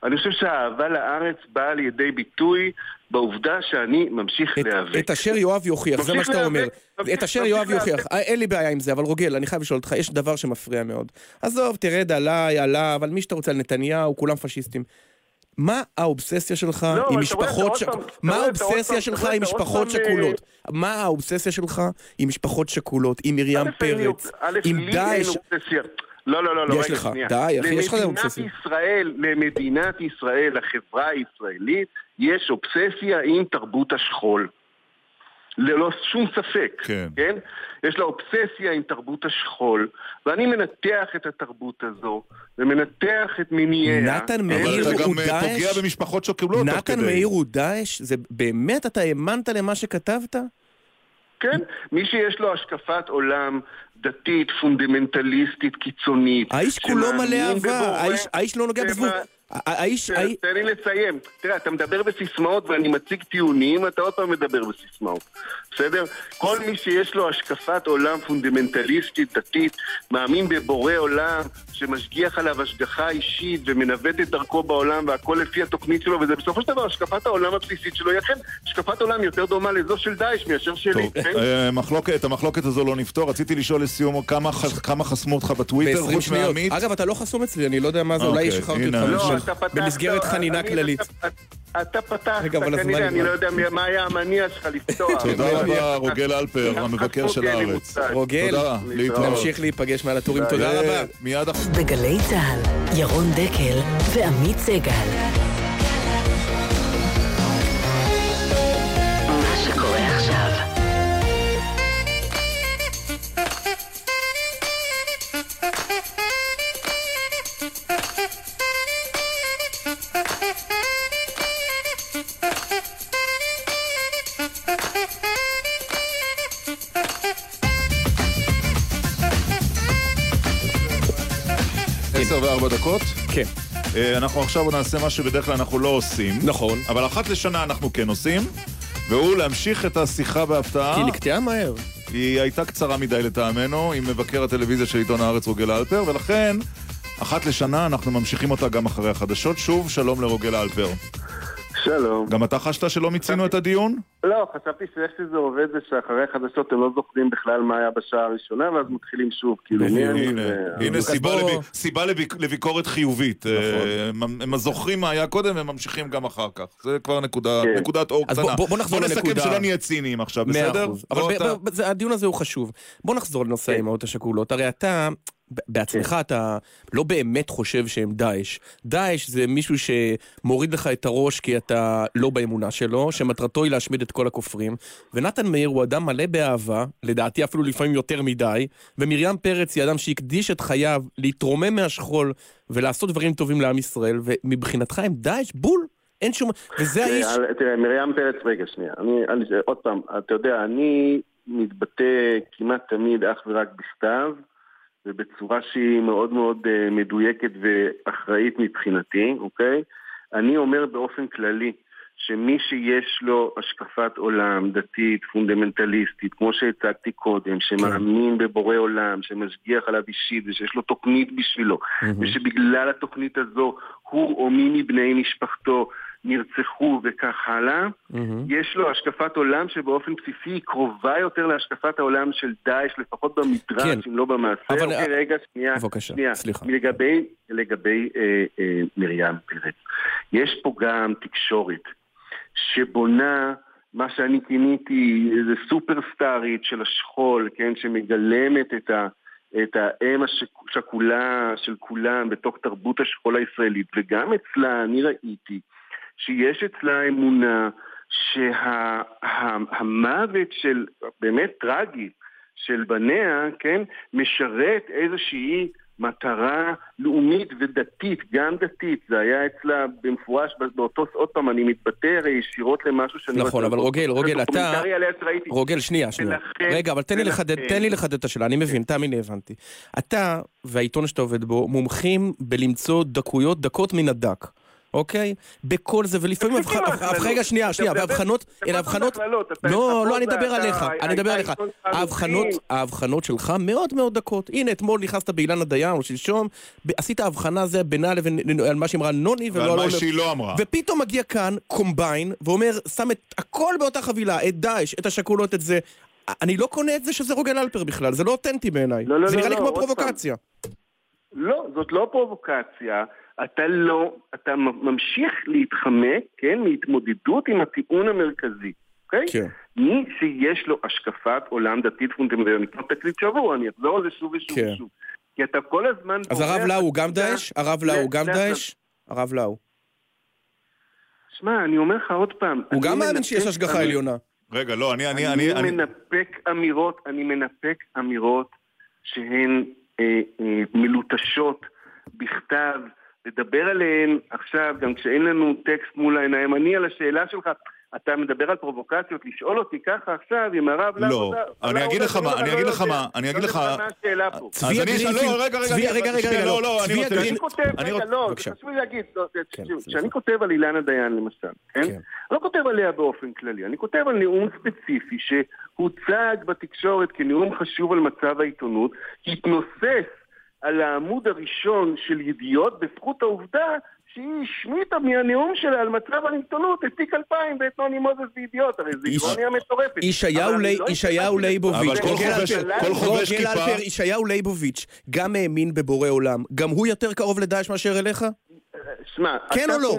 אני חושב שהאהבה לארץ באה לידי ביטוי בעובדה שאני ממשיך את- להיאבק. את אשר יואב יוכיח, זה מה שאתה אומר. ממשיך- את אשר יואב יוכיח. להיאבק. אה, אין לי בעיה עם זה, אבל רוגל, אני חייב לשאול אותך, יש דבר שמפריע מאוד. עזוב, תרד עליי, עליו, על מי שאתה רוצה, על נתניהו, כולם פשיסטים. מה האובססיה שלך לא, עם משפחות... ש- פעם- מה האובססיה שלך עם משפחות פעם, שכולות? מה האובססיה שלך עם משפחות שכולות, עם מרים פרץ, עם דאעש? לא, לא, לא, לא, יש לך. די, אחי, יש לך אובססיה. למדינת ישראל, למדינת ישראל, לחברה הישראלית, יש אובססיה עם תרבות השכול. ללא שום ספק, כן. כן? יש לה אובססיה עם תרבות השכול, ואני מנתח את התרבות הזו, ומנתח את מניעיה. נתן כן? מאיר אבל אתה הוא גם אה, דאעש? פוגע במשפחות שקיבלו אותו נתן מאיר הוא דאעש? זה באמת אתה האמנת למה שכתבת? כן, מי שיש לו השקפת עולם דתית, פונדמנטליסטית, קיצונית. האיש כולו מלא אהבה, האיש- האיש לא נוגע בזבוב. האיש, תן לי לסיים. תראה, אתה מדבר בסיסמאות ואני מציג טיעונים, אתה עוד פעם מדבר בסיסמאות. בסדר? כל מי שיש לו השקפת עולם פונדמנטליסטית, דתית, מאמין בבורא עולם, שמשגיח עליו השגחה אישית ומנווט את דרכו בעולם והכל לפי התוכנית שלו, וזה בסופו של דבר השקפת העולם הבסיסית שלו, היא אכן השקפת עולם יותר דומה לזו של דאעש מאשר שלי. טוב, כן? אה, מחלוקת, את המחלוקת הזו לא נפתור. רציתי לשאול לסיום כמה חסמו אותך בטוויטר, ב-20 חוץ. מעמית? אגב, אתה לא חסום אצלי, אני לא יודע מה זה, אולי אוקיי, שחררתי הנה, אותך לא, פתחת- במסגרת חנינה כללית. אתה- פתחת, כנראה, אני. לא יודע מי- מה היה המניע שלך לפתוח. תודה לא, רבה, רוגל אלפר, המבקר של הארץ. רוגל. נמשיך להיפגש מעל הטורים, תודה רבה. מיד אחרי... בגלי צה"ל, ירון דקל ועמית סגל. וארבע דקות. כן. אה, אנחנו עכשיו נעשה מה שבדרך כלל אנחנו לא עושים. נכון. אבל אחת לשנה אנחנו כן עושים, והוא להמשיך את השיחה בהפתעה. כי נקטעה מהר. היא הייתה קצרה מדי לטעמנו, עם מבקר הטלוויזיה של עיתון הארץ רוגל אלפר, ולכן, אחת לשנה אנחנו ממשיכים אותה גם אחרי החדשות. שוב, שלום לרוגל אלפר. שלום. גם אתה חשת שלא מיצינו את הדיון? לא, חשבתי שאיך שזה עובד זה שאחרי החדשות הם לא זוכרים בכלל מה היה בשעה הראשונה, ואז מתחילים שוב, כאילו, מי אני? הנה, ו- הנה אז סיבה בוא- לב- סיבה לביק- לביקורת חיובית. אה, הם- הם זוכרים מה היה קודם והם ממשיכים גם אחר כך. זה כבר כן. נקודת אור קטנה. בוא- בוא- בוא נחזור נסכם לנקודה. שלא נהיה ציניים עכשיו, בסדר? אבל בוא הדיון הזה הוא חשוב. בוא נחזור לנושא האימהות השכולות. הרי אתה... בעצמך אתה לא באמת חושב שהם דאעש. דאעש זה מישהו שמוריד לך את הראש כי אתה לא באמונה שלו, שמטרתו היא להשמיד את כל הכופרים. ונתן מאיר הוא אדם מלא באהבה, לדעתי אפילו לפעמים יותר מדי, ומרים פרץ היא אדם שהקדיש את חייו להתרומם מהשכול ולעשות דברים טובים לעם ישראל, ומבחינתך הם דאעש בול. אין שום... וזה האיש... תראה, מרים פרץ, רגע, שנייה. אני, אני, עוד פעם, אתה יודע, אני מתבטא כמעט תמיד אך ורק בכתב, ובצורה שהיא מאוד מאוד אה, מדויקת ואחראית מבחינתי, אוקיי? אני אומר באופן כללי, שמי שיש לו השקפת עולם דתית, פונדמנטליסטית, כמו שהצגתי קודם, שמאמין בבורא עולם, שמשגיח עליו אישית ושיש לו תוכנית בשבילו, ושבגלל התוכנית הזו הוא או מי מבני משפחתו נרצחו וכך הלאה, יש לו השקפת עולם שבאופן בסיסי היא קרובה יותר להשקפת העולם של דאעש, לפחות במדרש, כן. אם לא במעשה. אבל- אוקיי, רגע, שנייה. בבקשה, שנייה. סליחה. לגבי, לגבי אה, אה, מרים פרץ, יש פה גם תקשורת שבונה מה שאני כיניתי איזה סופרסטארית של השכול, כן, שמגלמת את ה... את האם השכולה של כולם בתוך תרבות השכול הישראלית, וגם אצלה אני ראיתי שיש אצלה אמונה שהמוות של, באמת טרגי, של בניה, כן, משרת איזושהי מטרה לאומית ודתית, גם דתית, זה היה אצלה במפורש באותו, עוד פעם, אני מתבטא הרי ישירות למשהו שאני... נכון, אבל רוגל, רוגל, אתה... רוגל, שנייה, שנייה. רגע, אבל תן לי לחדד, תן לי לחדד את השאלה, אני מבין, תאמין לי, הבנתי. אתה והעיתון שאתה עובד בו מומחים בלמצוא דקויות, דקות מן הדק. אוקיי? בכל זה, ולפעמים... תפסיק עם הבח- ההכללות. רגע, שנייה, שנייה, והבחנות, אלה הבחנות... לא, לא, אני אתה- עליך, אני מדבר עליך. ההבחנות. ההבחנות שלך מאוד מאוד דקות. הנה, אתמול נכנסת באילן הדיין, או שלשום, עשית הבחנה זה בינה לבין על מה שאמרה נוני, ולא... ועל על מה. שהיא לא אמרה. ופתאום מגיע כאן קומביין, ואומר, שם את הכל באותה חבילה, את דאעש, את השכולות, את זה. אני לא קונה את זה שזה רוגל אלפר בכלל, זה לא אותנטי בעיניי. לא, לא, זה לא, נראה לי לא, כמו עוד פעם. פרובוקציה. לא, זאת לא פרובוקציה. אתה לא, אתה ממשיך להתחמק, כן, מהתמודדות עם הטיעון המרכזי, אוקיי? כן. מי שיש לו השקפת עולם דתית פונדמנטלית, כמו תקליט שבוע, אני אחזור על זה שוב ושוב כן. ושוב. כי אתה כל הזמן... אז הרב לאו הוא גם. דאעש? הרב לאו הוא גם דאעש? הרב לאו. שמע, אני אומר לך עוד פעם. הוא גם מאמין שיש השגחה עליונה. רגע, לא, אני... אני, אני, אני, אני... מנפק אמירות, אני מנפק אמירות שהן אה, אה, מלוטשות בכתב, לדבר עליהן עכשיו, גם כשאין לנו טקסט מול העיניים. אני על השאלה שלך, אתה מדבר על פרובוקציות, לשאול אותי ככה עכשיו עם הרב לא, לעבודה. אני אגיד לך מה, אני אגיד לך מה, אני אגיד לך... לא. צבי אני- הגרינפילד- לא, רגע, רגע, צבי, אני- רגע, רגע, לא, לא, אני צבי רוצה- הגרין- כותב, אני רגע, לא, בבקשה. חשוב לי להגיד, לא, זה- כן, כשאני כותב על אילנה דיין למשל, כן? כן. אני לא כותב עליה באופן כללי, אני כותב על נאום ספציפי שהוצג בתקשורת כנאום חשוב על מצב העיתונות, התנוסס על העמוד הראשון של ידיעות בזכות העובדה שהיא השמיטה מהנאום שלה על מצב העיתונות את תיק 2000 ואת נוני מוזס בידיעות, הרי זו אירוניה מטורפת. ישעיהו אבל לי- אני לא ליבוביץ', אבל כל חובש- אלפר- כיפה- ישעיהו ליבוביץ', גם האמין בבורא עולם, גם הוא יותר קרוב לדאעש מאשר אליך? שמע, כן או לא?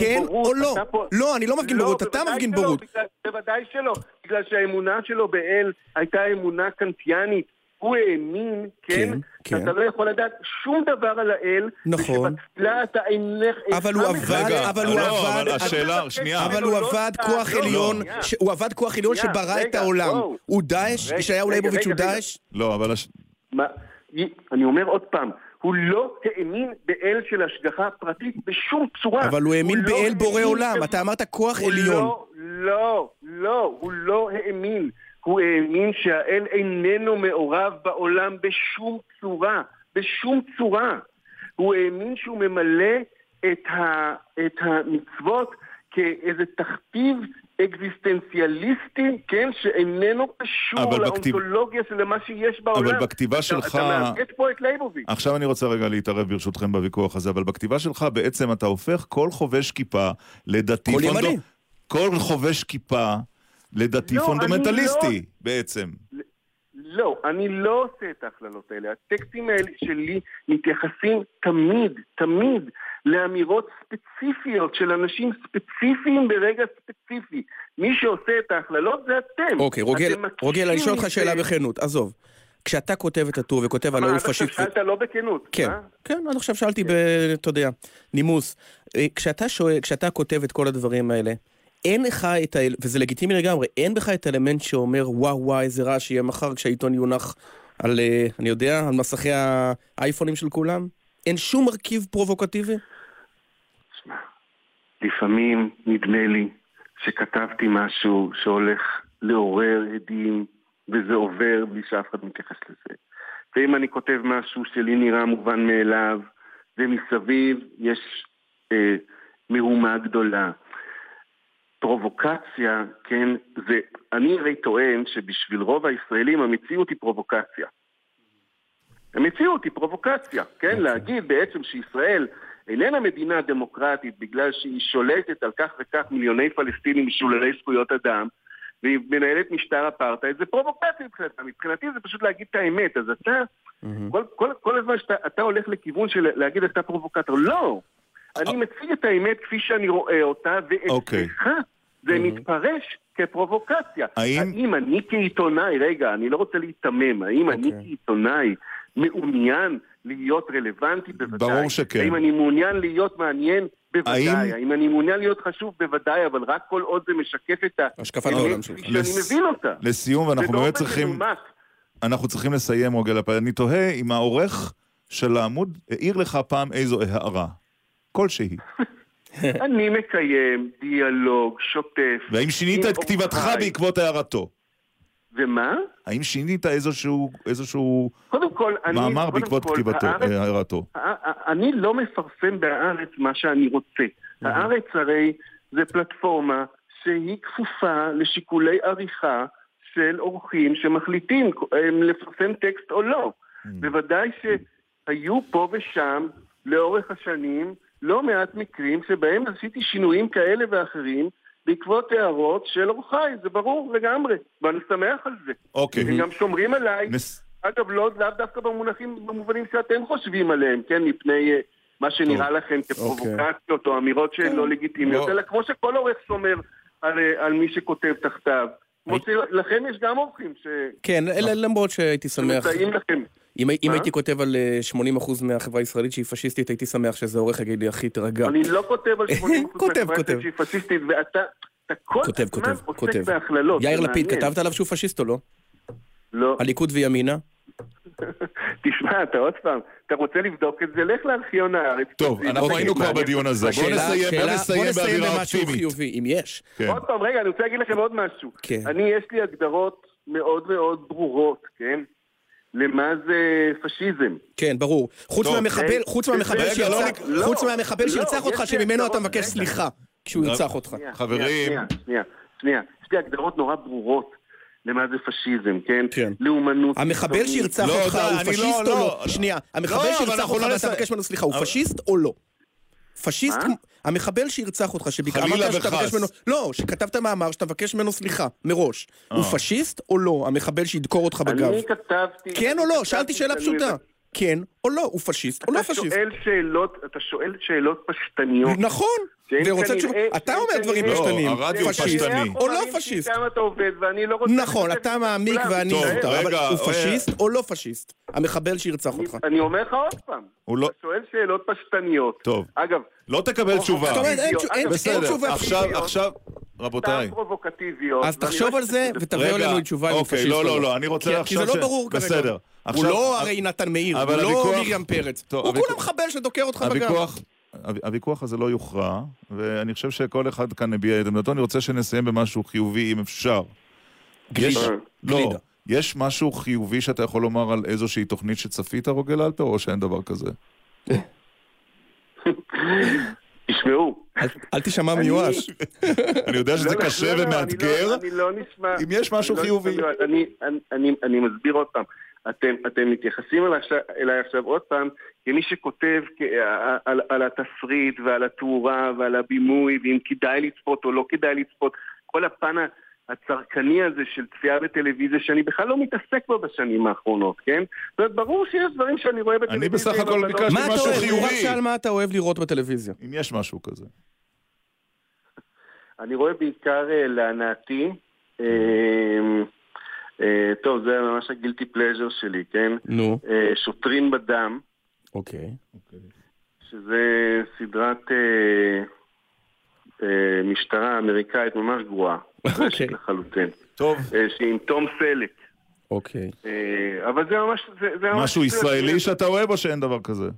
כן או לא? לא, אני לא מפגין בורות, אתה מפגין בורות. בוודאי שלא, בגלל שהאמונה שלו באל הייתה אמונה קנטיאנית. הוא האמין, כן, כן, כן. שאתה לא יכול לדעת שום דבר על האל, נכון. ושבתפילה אתה אינך... אבל הוא עבד, מזהה. אבל הוא לא, עבד, אבל השאלה, שנייה. אבל לא, הוא לא, עבד לא, כוח לא, עליון, הוא עבד כוח עליון שברא את רגע, העולם. הוא דאעש? רגע, ישעיהו רגע, ליבוביץ' הוא רגע, רגע. דאעש? לא, אבל... אני אומר עוד פעם, הוא לא האמין באל של השגחה פרטית בשום צורה. אבל הוא האמין לא באל בורא עולם, אתה אמרת כוח הוא עליון. לא, לא, לא, הוא לא האמין. הוא האמין שהאל איננו מעורב בעולם בשום צורה, בשום צורה. הוא האמין שהוא ממלא את, ה, את המצוות כאיזה תכתיב אקזיסטנציאליסטי, כן, שאיננו קשור בכתיב- לאונתולוגיה של מה שיש בעולם. אבל בכתיבה אתה- שלך- אתה מעוות פה את ליבוביץ'. עכשיו אני רוצה רגע להתערב ברשותכם בוויכוח הזה, אבל בכתיבה שלך בעצם אתה הופך כל חובש כיפה לדתי כל ימני. כל חובש כיפה לדתי לא, פונדמנטליסטי אני בעצם. לא, אני לא עושה את ההכללות האלה. הטקסטים האלה שלי מתייחסים תמיד, תמיד, לאמירות ספציפיות של אנשים ספציפיים ברגע ספציפי. מי שעושה את ההכללות זה אתם. אוקיי, רוגל, אתם רוגל, אני שואל אותך. שאלה בכנות, עזוב. כשאתה כותב את הטור וכותב על מה, אוי עד עכשיו. שאלת לא בכנות. כן, אה? כן, עד עכשיו שאלתי ב... אתה יודע, נימוס. אה, כשאתה שואל, כשאתה כותב את כל הדברים האלה, אין לך את ה... וזה לגיטימי לגמרי, אין בך את האלמנט שאומר, וואו וואו, איזה רעש יהיה מחר כשהעיתון יונח על, אה, אני יודע, על מסכי האייפונים של כולם? אין שום מרכיב פרובוקטיבי? שמע, לפעמים נדמה לי שכתבתי משהו שהולך לעורר הדים, וזה עובר בלי שאף אחד מתייחס לזה. ואם אני כותב משהו שלי נראה מובן מאליו, ומסביב יש אה, מהומה גדולה. פרובוקציה, כן, זה... אני הרי טוען שבשביל רוב הישראלים המציאות היא פרובוקציה. המציאות היא פרובוקציה, כן? להגיד בעצם שישראל איננה מדינה דמוקרטית בגלל שהיא שולטת על כך וכך מיליוני פלסטינים משוללי זכויות אדם והיא מנהלת משטר אפרטהייד, זה פרובוקציה מבחינתה. מבחינתי זה פשוט להגיד את האמת. אז אתה, כל, כל, כל הזמן שאתה אתה הולך לכיוון של להגיד אתה פרובוקטור, לא! אני מציג את האמת כפי שאני רואה אותה, אוקיי. ואצלך זה מתפרש כפרובוקציה. האם- האם אני כעיתונאי, רגע, אני לא רוצה להיתמם, האם אני אוקיי. כעיתונאי מעוניין להיות רלוונטי? בוודאי. ברור שכן. האם אני מעוניין להיות מעניין? בוודאי. האם- האם אני מעוניין להיות חשוב? בוודאי, אבל רק כל עוד זה משקף את השקפת האמת העולם כפי שלך. שאני לס- מבין אותה. לסיום, ואנחנו באמת צריכים... מנומק. אנחנו צריכים לסיים, רוגל הפעם. אני תוהה אם העורך של העמוד העיר לך פעם איזו הערה. כלשהי. אני מקיים דיאלוג שוטף. והאם שינית את כתיבתך. בעקבות הערתו? ומה? האם שינית איזשהו, איזשהו קודם כל, אני... מאמר קודם בעקבות כל, כתיבתו, הארץ- אה, הערתו? אני לא מפרסם בהארץ מה שאני רוצה. הארץ הרי זה פלטפורמה שהיא כפופה לשיקולי עריכה של עורכים שמחליטים לפרסם טקסט או לא. בוודאי שהיו פה ושם לאורך השנים לא מעט מקרים שבהם עשיתי שינויים כאלה ואחרים בעקבות הערות של עורכיי, זה ברור לגמרי, ואני שמח על זה. אוקיי. הם גם שומרים עליי נס- אגב, לא לאו דווקא במונחים, במובנים שאתם חושבים עליהם, כן, מפני אה, מה שנראה לכם כפרובוקציות או אמירות שהן לא לגיטימיות, לא. אלא כמו שכל עורך שומר על, אה, על מי שכותב תחתיו. כמו שלכם יש גם עורכים כן, ל- למרות שהייתי שמח. שמסייעים לכם. אם, אם? הייתי כותב על אה, 80% מהחברה הישראלית שהיא פשיסטית, הייתי שמח שזה עורך יגיד לי, אחי, תירגע. אני לא כותב על 80% כותב, מהחברה כותב. שהיא פשיסטית, ואתה... אתה כל כותב, הזמן כותב, עוסק כותב. בהכללות. יאיר לפיד, מעניין. כתבת עליו שהוא פשיסט או לא? לא. הליכוד וימינה? תשמע, אתה עוד פעם, אתה רוצה לבדוק את זה, לך לארכיון הארץ. טוב. אנחנו אוקיי, היינו כבר. בדיון הזה. בוא נסיים, בוא שאלה- נסיים בוא נסיים באווירה במשהו אופטימית. חיובי, אם יש. כן. עוד פעם, רגע, אני רוצה להגיד לכם עוד משהו. כן. אני, יש לי הגדרות מאוד מאוד ברורות, כן? למה זה פשיזם. כן, ברור. חוץ מהמחבל, אה, חוץ מהמחבל שירצח, לא, חוץ לא, מהמחבל לא, שירצח אותך, שממנו אתה מבקש. סליחה כשהוא ירצח אותך. חברים. שנייה, שנייה, שנייה. יש לי הגדרות נורא ברורות למה זה פשיזם, כן? כן. לאומנות. המחבל. שירצח לא, אותך הוא לא- פשיסט או לא. שנייה, המחבל לא, שירצח אותך ואתה. מבקש ממנו סליחה, הוא פשיסט או לא? פשיסט, המחבל שירצח אותך, שביקר, חלילה אמרת שאתה וחס. מבקש ממנו, לא, שכתבת מאמר שאתה מבקש ממנו סליחה, מראש. הוא אה. פשיסט או לא, המחבל שידקור אותך בגב? אני כתבתי... כן או לא? כתבתי שאלתי שאלה פשוטה. כן או לא, הוא פשיסט או לא אתה פשיסט? שואל שאלות, אתה שואל שאלות פשטניות. נכון, שהם ורוצה תשובה, אתה שהם אומר דברים פשטניים, לא, הרדיו פשיסט פשטני. או לא פשיסט. אתה לא. נכון, אתה את מעמיק. ואני זוטר, אבל הוא אה, פשיסט או לא פשיסט? המחבל שירצח אותך. אני אומר לך עוד פעם. הוא לא- אתה שואל שאלות פשטניות. טוב. אגב, לא תקבל תשובה. זאת אומרת, אין תשובה עכשיו. עכשיו, רבותיי. פרובוקטיביות. אז תחשוב לא על זה ותביאו לנו תשובה אם הוא אוקיי, פשיסט לא, לא, לא, אני רוצה כי- כי עכשיו זה לא ברור כרגע. בסדר. הוא עכשיו- לא הרי נתן מאיר, הוא לא מרים פרץ. הוא כולה מחבל שדוקר אותך בגב. הוויכוח, הזה לא יוכרע, ואני חושב שכל אחד כאן הביע את עמדתו. אני רוצה שנסיים במשהו חיובי, אם אפשר. גלידה. לא. יש משהו חיובי שאתה יכול לומר על איזושהי תוכנית שצפית, רוגל אלפר, או שאין דבר כזה? תשמעו. אל- תשמע מיואש. אני יודע שזה לא, לא, קשה לא, ומאתגר. אני לא- נשמע... אם יש משהו חיובי. אני- מסביר עוד פעם. אתם, אתם מתייחסים אליי עכשיו, אליי עכשיו עוד פעם כמי שכותב כ- על, על התסריט ועל התאורה ועל הבימוי ואם כדאי לצפות או לא כדאי לצפות כל הפן הצרכני הזה של צפייה בטלוויזיה שאני בכלל לא מתעסק בו בשנים האחרונות, כן? זאת אומרת, ברור שיש דברים שאני רואה בטלוויזיה. אני בסך הכל לא- ביקשתי מה אתה משהו אוהב? הוא רק חיובי. שאל מה אתה אוהב לראות בטלוויזיה. אם יש משהו כזה. אני רואה בעיקר אה, להנאתי, אה, אה, טוב, זה ממש הגילטי פלז'ר שלי, כן? נו, אה, שוטרים בדם, אוקיי. שזה סדרת משטרה אמריקאית ממש גרועה. אוקיי. לחלוטין. טוב, אה, שהיא עם תום סלק. אוקיי. אה, אבל זה ממש... זה, זה ממש משהו ישראלי שאתה אוהב או שאין דבר כזה?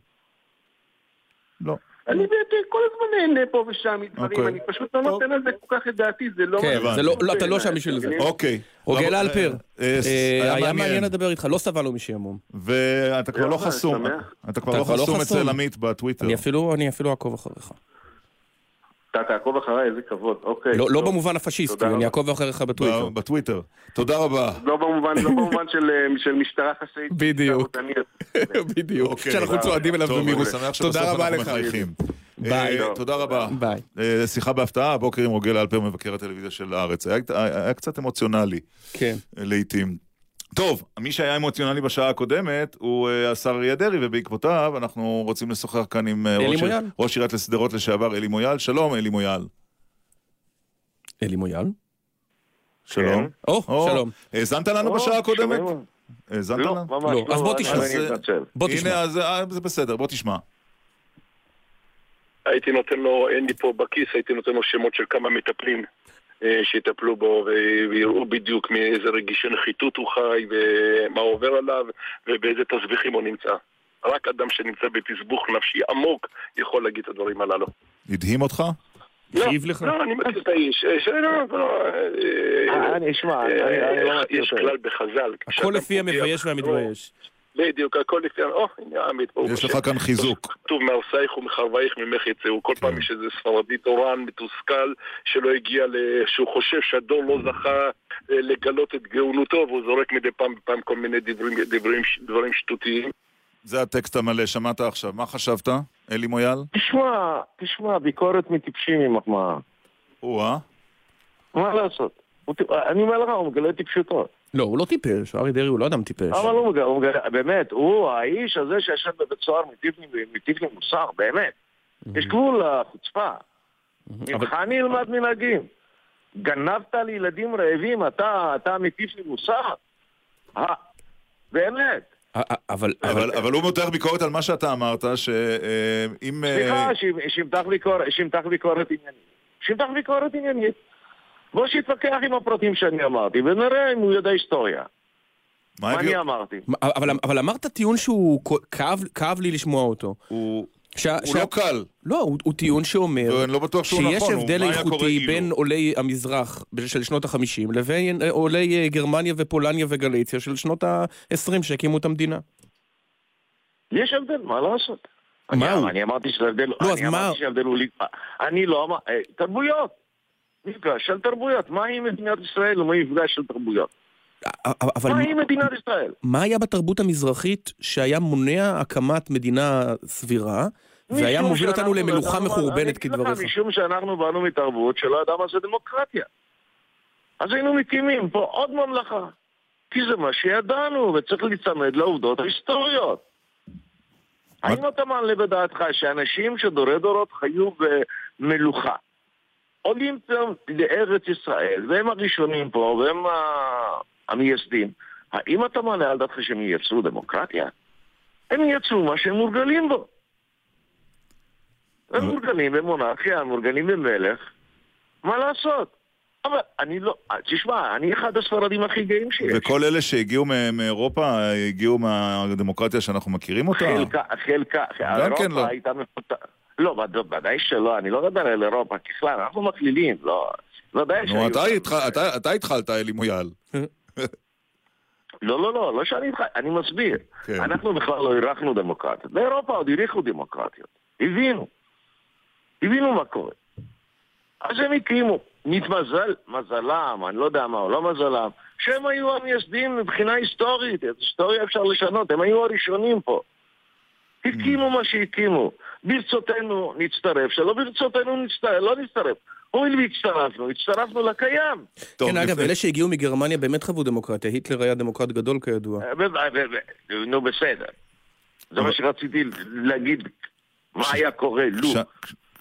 לא. אני באמת כל הזמן נהנה פה ושם מדברים, אוקיי. אני פשוט לא. נותן על זה כל כך את דעתי, זה לא... כן, זה לא- לא, אתה לא שם בשביל זה. אוקיי. רוגל רב- אלפר, אה, אה, אה, היה מעניין לדבר איתך, לא סבלנו משעמום. ואתה כבר לא חסום. אתה כבר לא כבר לא חסום. אצל עמית בטוויטר. אני אפילו אני אפילו אעקוב אחריך. אתה תעקוב אחריי, איזה כבוד, אוקיי. לא לא. במובן הפשיסטי, אני. אעקוב אחריך בטוויטר. ב- בטוויטר. תודה רבה. לא במובן, לא במובן של, אה, של משטרה חשאית. בדיוק. בדיוק, אוקיי. שאנחנו צועדים אליו במהירות. שמח תודה רבה לך. מחייכים. ביי. אה, תודה רבה. ביי. אה, שיחה בהפתעה, הבוקר עם רוגל אלפר, מבקר הטלוויזיה של הארץ. היה- קצת אמוציונלי כן. אה, לעיתים. טוב, מי שהיה אמוציונלי בשעה הקודמת הוא אה, השר אריה דרעי, ובעקבותיו אנחנו רוצים לשוחח כאן עם אה, ראש- עיריית שדרות לשעבר, אלי מויאל. שלום, אלי מויאל. אלי מויאל. שלום. או, שלום. האזנת לנו בשעה הקודמת? האזנת לא, לנו? ממש לא, אז בוא תשמע. בוא תשמע. הנה, אז אה, זה בסדר, בוא תשמע. הייתי נותן לו, אין לי פה בכיס, הייתי נותן לו שמות של כמה מטפלים שיטפלו בו ויראו בדיוק מאיזה רגישי נחיתות הוא חי ומה עובר עליו ובאיזה תסביכים הוא נמצא. רק אדם שנמצא בתסבוך נפשי עמוק יכול להגיד את הדברים הללו. הדהים אותך? הכאיב לך? לא, אני מכיר את האיש. אה, שלא, לא, אה, אני אשמע, אה, אני לא מכיר יש. כלל בחז"ל. הכל לפי המבייש והמתבייש. בדיוק, הכל לפי... או, הנה עמית, יש. לך כאן חיזוק. כתוב מהרסייך ומחרבייך ממך יצאו. כל. פעם יש איזה ספרדי תורן מתוסכל שלא הגיע, ל- שהוא חושב שהדור לא זכה אה, לגלות את גאונותו והוא זורק מדי פעם בפעם כל מיני דברים, שטותיים. זה הטקסט המלא, שמעת עכשיו. מה חשבת, אלי מויאל? תשמע, תשמע, ביקורת מטיפשים היא מחמאה. או-אה. מה לעשות? אני אומר לך, הוא מגלה טיפשותו. לא, הוא לא טיפש, אריה דרעי הוא לא אדם טיפש. אבל הוא מגלה, הוא מגלה, באמת, הוא האיש הזה שישב בבית סוהר מטיף לי- מוסר, באמת. יש גבול לחוצפה. ממך אני אלמד מנהגים. גנבת לילדים רעבים, אתה, אתה מטיף לי מוסר? אה, באמת. אה, אה, אבל... אבל אבל הוא מותח ביקורת על מה שאתה אמרת, שאם... סליחה, שימתח ביקורת עניינית. שימתח ביקורת עניינית. בוא שיתווכח עם הפרטים שאני אמרתי, ונראה אם הוא יודע היסטוריה. מה אני אמרתי? אבל, אבל אמרת טיעון שהוא כאב, כאב לי לשמוע אותו. הוא שה, הוא לא קל. לא, הוא, הוא טיעון שאומר לא בטוח שהוא שיש נכון, הבדל איכותי אילו? בין עולי המזרח של שנות החמישים לבין אה, עולי אה, גרמניה ופולניה וגליציה של שנות ה-20 שהקימו את המדינה. יש הבדל, מה לעשות? מה אני, הוא? אני אמרתי שההבדל, לא, אני אמרתי שההבדל הוא... אני לא אמר... אה, תרבויות. מפגש של תרבויות. מה היא מדינת ישראל ומה היא מפגש של תרבויות? אבל מה היא מדינת ישראל? מה היה בתרבות המזרחית שהיה מונע הקמת מדינה סבירה, והיה מוביל אותנו למלוכה מחורבנת כדבריך? משום שאנחנו באנו מתרבות שלא ידעה מה זה דמוקרטיה. אז היינו מקימים פה עוד ממלכה. כי זה מה שידענו, וצריך להיצמד לעובדות ההיסטוריות. האם אתה מעלה בדעתך שאנשים שדורי דורות חיו במלוכה, עולים לארץ ישראל, והם הראשונים פה, והם המייסדים, האם אתה מעלה על דעתך שהם ייצרו דמוקרטיה? הם ייצרו מה שהם מורגלים בו. הם מורגלים במונרכיה, הם מורגלים במלך, מה לעשות? אבל אני לא... תשמע, אני אחד הספרדים הכי גאים שיש. וכל אלה שהגיעו מאירופה, הגיעו מהדמוקרטיה שאנחנו מכירים אותה? חלקה, חלקה, גם כן לא. הייתה מפותחת. לא, וד- ודאי שלא, אני לא מדבר על אירופה, ככלל, אנחנו מכלילים, לא... ודאי נו, שהיו אתה שם- התח- אתה- אתה התחלת, אלי מויאל. לא, לא, לא, לא שאני איתך, אני מסביר. כן. אנחנו בכלל לא אירחנו דמוקרטיות. באירופה עוד הריחו דמוקרטיות. הבינו. הבינו מה קורה. אז הם הקימו. נתמזל, מזלם, אני לא יודע מה, או לא מזלם, שהם היו המייסדים מבחינה היסטורית. את היסטוריה אפשר לשנות, הם היו הראשונים פה. הקימו מה שהקימו. ברצותנו נצטרף, שלא ברצותנו נצטרף, לא נצטרף. הואיל והצטרפנו, הצטרפנו לקיים. כן, אגב, אלה שהגיעו מגרמניה באמת חוו דמוקרטיה. היטלר היה דמוקרט גדול כידוע. ו- נו בסדר. זה מה שרציתי להגיד, מה היה קורה לו.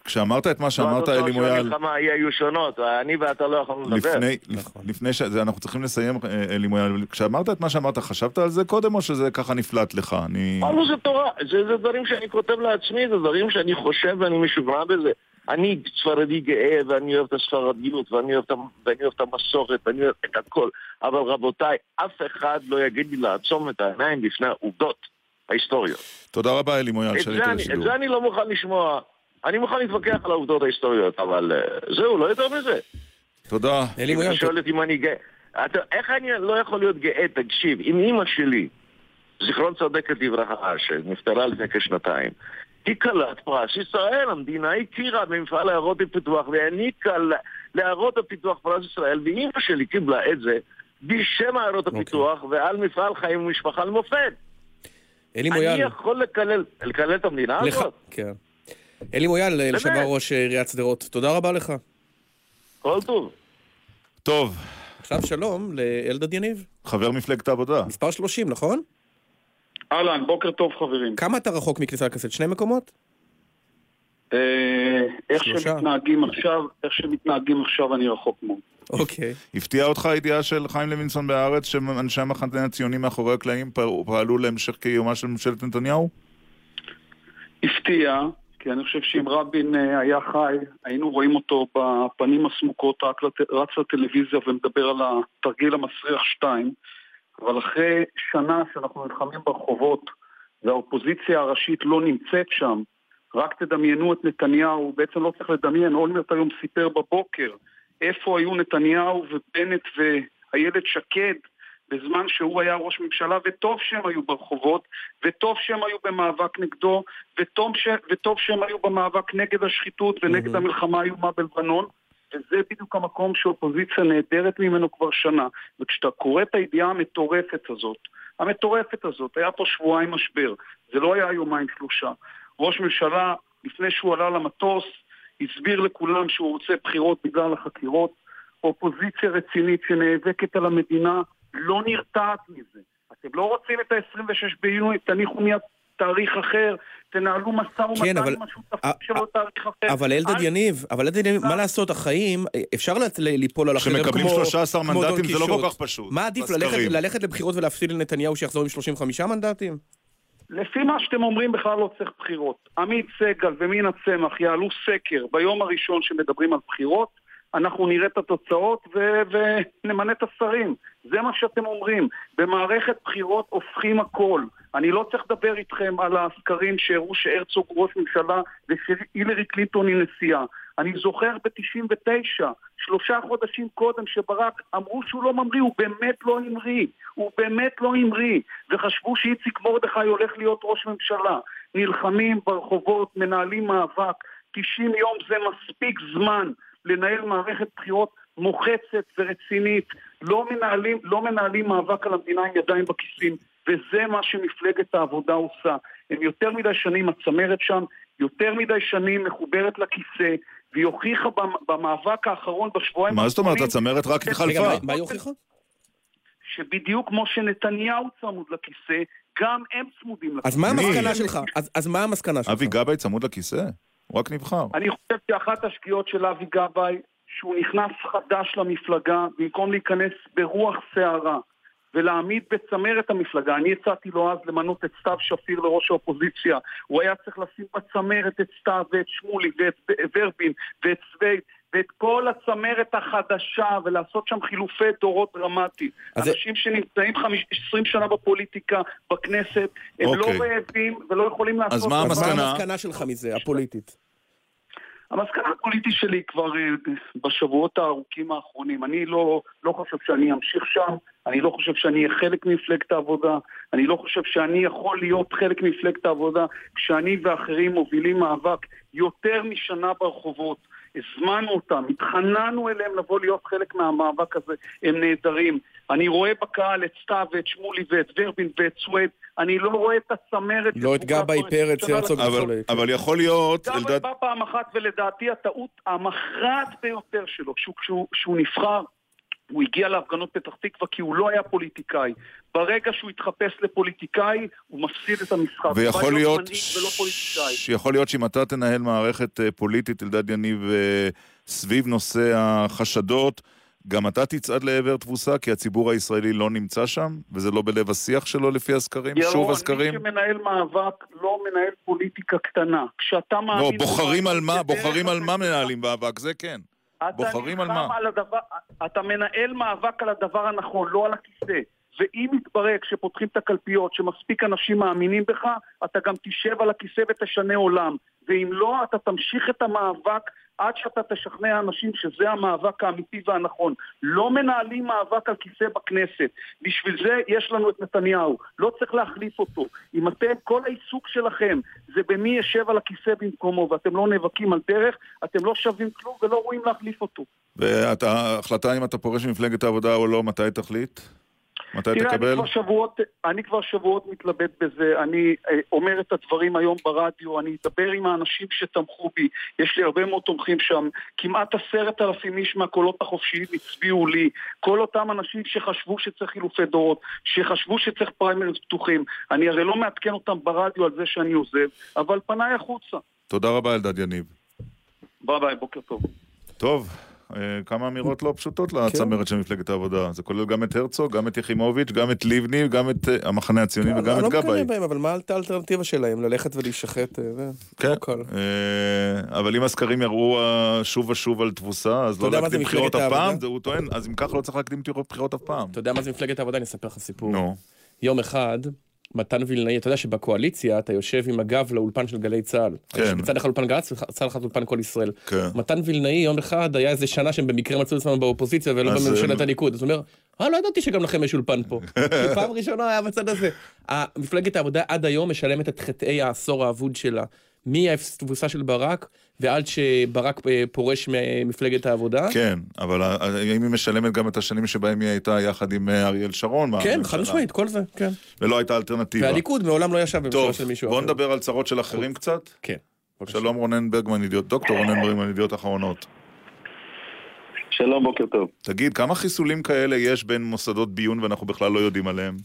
כש- כשאמרת את מה שאמרת, לא, אלי התוצאות של מויאל, המלחמה היו שונות, אני ואתה לא יכולנו לדבר. לפני, לפני ש... אנחנו צריכים לסיים, אה, אלי מויאל, כשאמרת את מה שאמרת, חשבת על זה קודם, או שזה ככה נפלט לך? אני... אמרנו זה תורה, זה, זה דברים שאני כותב לעצמי, זה דברים שאני חושב ואני משוכנע בזה. אני ספרדי גאה ואני אוהב את הספרדיות ואני אוהב את, המ- ואני אוהב את המסורת ואני אוהב את הכל. אבל רבותיי, אף אחד לא יגיד לי לעצום את העיניים בפני העובדות ההיסטוריות. תודה רבה, אלי מויאל, שעלית אני, את לשידור. זה אני לא מוכן לשמוע. אני מוכן להתווכח על העובדות ההיסטוריות, אבל אה, זהו, לא יותר מזה. תודה. אלי מויאל, אתה שואל אותי אם אני גאה... אתה, איך אני לא יכול להיות גאה? תקשיב, אם אימא שלי, זיכרון צדקת לברכה, שנפטרה לפני כשנתיים, היא כלת פרס ישראל, המדינה הכירה במפעל עיירות הפיתוח והעניקה ל- לעיירות הפיתוח פרס ישראל, ואימא שלי קיבלה את זה בשם עיירות אוקיי. הפיתוח ועל מפעל חיים ומשפחה למופת. אלי אני מויאל, יכול לקלל, לקלל את המדינה הזאת? כן. אלי מויאל, לשעבר ראש עיריית שדרות, תודה רבה לך. כל טוב. טוב, עכשיו שלום לאלדד יניב, חבר מפלגת העבודה. מספר 30, נכון? אהלן, בוקר טוב חברים. כמה אתה רחוק מכניסה לכנסת? שני מקומות? אה, איך שלושה. שמתנהגים עכשיו, איך שמתנהגים עכשיו אני רחוק מאוד. אוקיי. הפתיע אותך הידיעה של חיים לוינסון בהארץ שאנשי המחנה הציוני מאחורי הקלעים פעלו- פעלו להמשך קיומה של ממשלת נתניהו? הפתיע, כי אני חושב שאם רבין אה, היה חי, היינו רואים אותו בפנים הסמוקות רק רץ לטלוויזיה ומדבר על התרגיל המסריח 2, אבל אחרי שנה שאנחנו נלחמים ברחובות והאופוזיציה הראשית לא נמצאת שם, רק תדמיינו את נתניהו, בעצם לא צריך לדמיין, אולמרט היום סיפר בבוקר איפה היו נתניהו ובנט ואיילת שקד בזמן שהוא היה ראש ממשלה, וטוב שהם היו ברחובות, וטוב שהם היו במאבק נגדו, וטוב, ש... וטוב שהם היו במאבק נגד השחיתות ונגד המלחמה האיומה בלבנון, וזה בדיוק המקום שאופוזיציה נעדרת ממנו כבר שנה. וכשאתה קורא את הידיעה המטורפת הזאת, המטורפת הזאת, היה פה שבועיים משבר, זה לא היה יומיים שלושה. ראש ממשלה, לפני שהוא עלה למטוס, הסביר לכולם שהוא רוצה בחירות בגלל החקירות. אופוזיציה רצינית שנאבקת על המדינה לא נרתעת מזה. אתם לא רוצים את ה-26 ביוני, תניחו מיד תאריך אחר, תנהלו משא ומתן כן, אבל- עם השותפים שלו תאריך אחר. אבל אלדד אל- יניב, אבל אלדד יניב, מה לעשות, החיים, אפשר ליפול על החרב כמו כשמקבלים 13 כמו דון מנדטים זה לא קישוט. כל כך פשוט. מה עדיף, ללכת לבחירות ולהפסיד לנתניהו שיחזור עם 35 מנדטים? לפי מה שאתם אומרים בכלל לא צריך בחירות. עמית סגל ומינה צמח יעלו סקר ביום הראשון שמדברים על בחירות, אנחנו נראה את התוצאות ו- ונמנה את השרים. זה מה שאתם אומרים. במערכת בחירות הופכים הכל. אני לא צריך לדבר איתכם על הסקרים שהראו שהרצוג ראש ממשלה ושהילרי קלינטון היא נשיאה. אני זוכר ב-99, שלושה חודשים קודם שברק אמרו שהוא לא ממריא, הוא באמת לא המריא. הוא באמת לא המריא. וחשבו שאיציק מרדכי הולך להיות ראש ממשלה. נלחמים ברחובות, מנהלים מאבק. 90 יום זה מספיק זמן לנהל מערכת בחירות מוחצת ורצינית. לא מנהלים, לא מנהלים מאבק על המדינה עם ידיים בכיסים, וזה מה שמפלגת העבודה עושה. הם יותר מדי שנים, הצמרת שם, יותר מדי שנים מחוברת לכיסא, והיא הוכיחה במאבק האחרון בשבועיים מה זאת אומרת, הצמרת רק התחלפה? מה היא הוכיחה? שבדיוק כמו שנתניהו צמוד לכיסא, גם הם צמודים לכיסא. אז מה המסקנה שלך? אז מה המסקנה שלך? אבי גבאי צמוד לכיסא? הוא רק נבחר. אני חושב שאחת השגיאות של אבי גבאי, שהוא נכנס חדש למפלגה, במקום להיכנס ברוח סערה ולהעמיד בצמרת המפלגה. אני הצעתי לו אז למנות את סתיו שפיר לראש האופוזיציה. הוא היה צריך לשים בצמרת את סתיו ואת שמולי ואת ורבין ואת סווייד. ואת כל הצמרת החדשה, ולעשות שם חילופי דורות דרמטיים. אנשים זה... שנמצאים 20 שנה בפוליטיקה, בכנסת, הם אוקיי. לא רעבים ולא יכולים לעשות... אז מה המסקנה? מה המסקנה שלך מזה, הפוליטית? המסקנה הפוליטית שלי כבר uh, בשבועות הארוכים האחרונים, אני לא, לא חושב שאני אמשיך שם, אני לא חושב שאני אהיה חלק ממפלגת העבודה, אני לא חושב שאני יכול להיות חלק ממפלגת העבודה כשאני ואחרים מובילים מאבק יותר משנה ברחובות. הזמנו אותם, התחננו אליהם לבוא להיות חלק מהמאבק הזה, הם נהדרים. אני רואה בקהל את סתיו ואת שמולי ואת ורבין ואת סווייד, אני לא רואה את הצמרת... לא את גבאי, פרץ, הרצוג וכו'. אבל יכול להיות... גבאי בא פעם אחת, ולדעתי הטעות המכרעת ביותר שלו, שהוא נבחר הוא הגיע להפגנות פתח תקווה כי הוא לא היה פוליטיקאי. ברגע שהוא התחפש לפוליטיקאי, הוא מפסיד את המשחק. ויכול להיות, ש... יכול להיות שאם אתה תנהל מערכת אה, פוליטית, אלדד יניב, אה, סביב נושא החשדות, גם אתה תצעד לעבר תבוסה, כי הציבור הישראלי לא נמצא שם, וזה לא בלב השיח שלו לפי הסקרים, ירון, שוב הסקרים. ירון, מי שמנהל מאבק לא מנהל פוליטיקה קטנה. כשאתה מאמין... לא, בוחרים על מה, בוחרים על מה מנהלים מאבק, זה כן. בוחרים על מה? על הדבר, אתה מנהל מאבק על הדבר הנכון, לא על הכיסא. ואם יתברר כשפותחים את הקלפיות שמספיק אנשים מאמינים בך, אתה גם תשב על הכיסא ותשנה עולם. ואם לא, אתה תמשיך את המאבק עד שאתה תשכנע אנשים שזה המאבק האמיתי והנכון. לא מנהלים מאבק על כיסא בכנסת. בשביל זה יש לנו את נתניהו. לא צריך להחליף אותו. אם אתם, כל העיסוק שלכם זה במי ישב על הכיסא במקומו, ואתם לא נאבקים על דרך, אתם לא שווים כלום ולא רואים להחליף אותו. וההחלטה אם אתה פורש ממפלגת העבודה או לא, מתי תחליט? מתי תראה, תקבל? אני כבר, שבועות, אני כבר שבועות מתלבט בזה, אני אה, אומר את הדברים היום ברדיו, אני אדבר עם האנשים שתמכו בי, יש לי הרבה מאוד תומכים שם, כמעט עשרת אלפים איש מהקולות החופשיים הצביעו לי, כל אותם אנשים שחשבו שצריך חילופי דורות, שחשבו שצריך פריימריז פתוחים, אני הרי לא מעדכן אותם ברדיו על זה שאני עוזב, אבל פניי החוצה. תודה רבה אלדד יניב. ביי ביי, בוקר טוב. טוב. אה, כמה אמירות לא פשוטות לצמרת של מפלגת העבודה. זה כולל גם את הרצוג, גם את יחימוביץ', גם את לבני, גם את אה, המחנה הציוני וגם את גבאי. אני לא מקנא בהם, אבל מה האלטרנטיבה שלהם? ללכת ולהישחט? אה, כן, אבל אם הסקרים יראו שוב ושוב על תבוסה, אז לא להקדים בחירות אף פעם, הוא טוען, אז אם ככה לא צריך להקדים בחירות אף פעם. אתה יודע מה זה מפלגת העבודה? אני אספר לך סיפור. נו. יום אחד, מתן וילנאי, אתה יודע שבקואליציה אתה יושב עם הגב לאולפן של גלי צה"ל. כן. מצד אחד אולפן גל"צ וצד אחד אולפן כל ישראל. כן. מתן וילנאי יום אחד היה איזה שנה שהם במקרה מצאו עצמם באופוזיציה ולא בממשלת הליכוד. אז הוא אומר, אה, לא ידעתי שגם לכם יש אולפן פה. פעם ראשונה היה בצד הזה. מפלגת העבודה עד היום משלמת את חטאי העשור האבוד שלה. מהתבוסה של ברק ועד שברק אה, פורש ממפלגת העבודה. כן, אבל האם היא משלמת גם את השנים שבהם היא הייתה יחד עם אה, אריאל שרון? כן, חד משמעית, כל זה, כן. ולא הייתה אלטרנטיבה. והליכוד מעולם לא ישב בממשלה של מישהו אחר. טוב, בוא נדבר על צרות של אחרים קצת. כן. שלום רונן ברגמן, ידיעות, דוקטור רונן ברגמן, ידיעות אחרונות. שלום, בוקר טוב. תגיד, כמה חיסולים כאלה יש בין מוסדות ביון ואנחנו בכלל לא יודעים עליהם?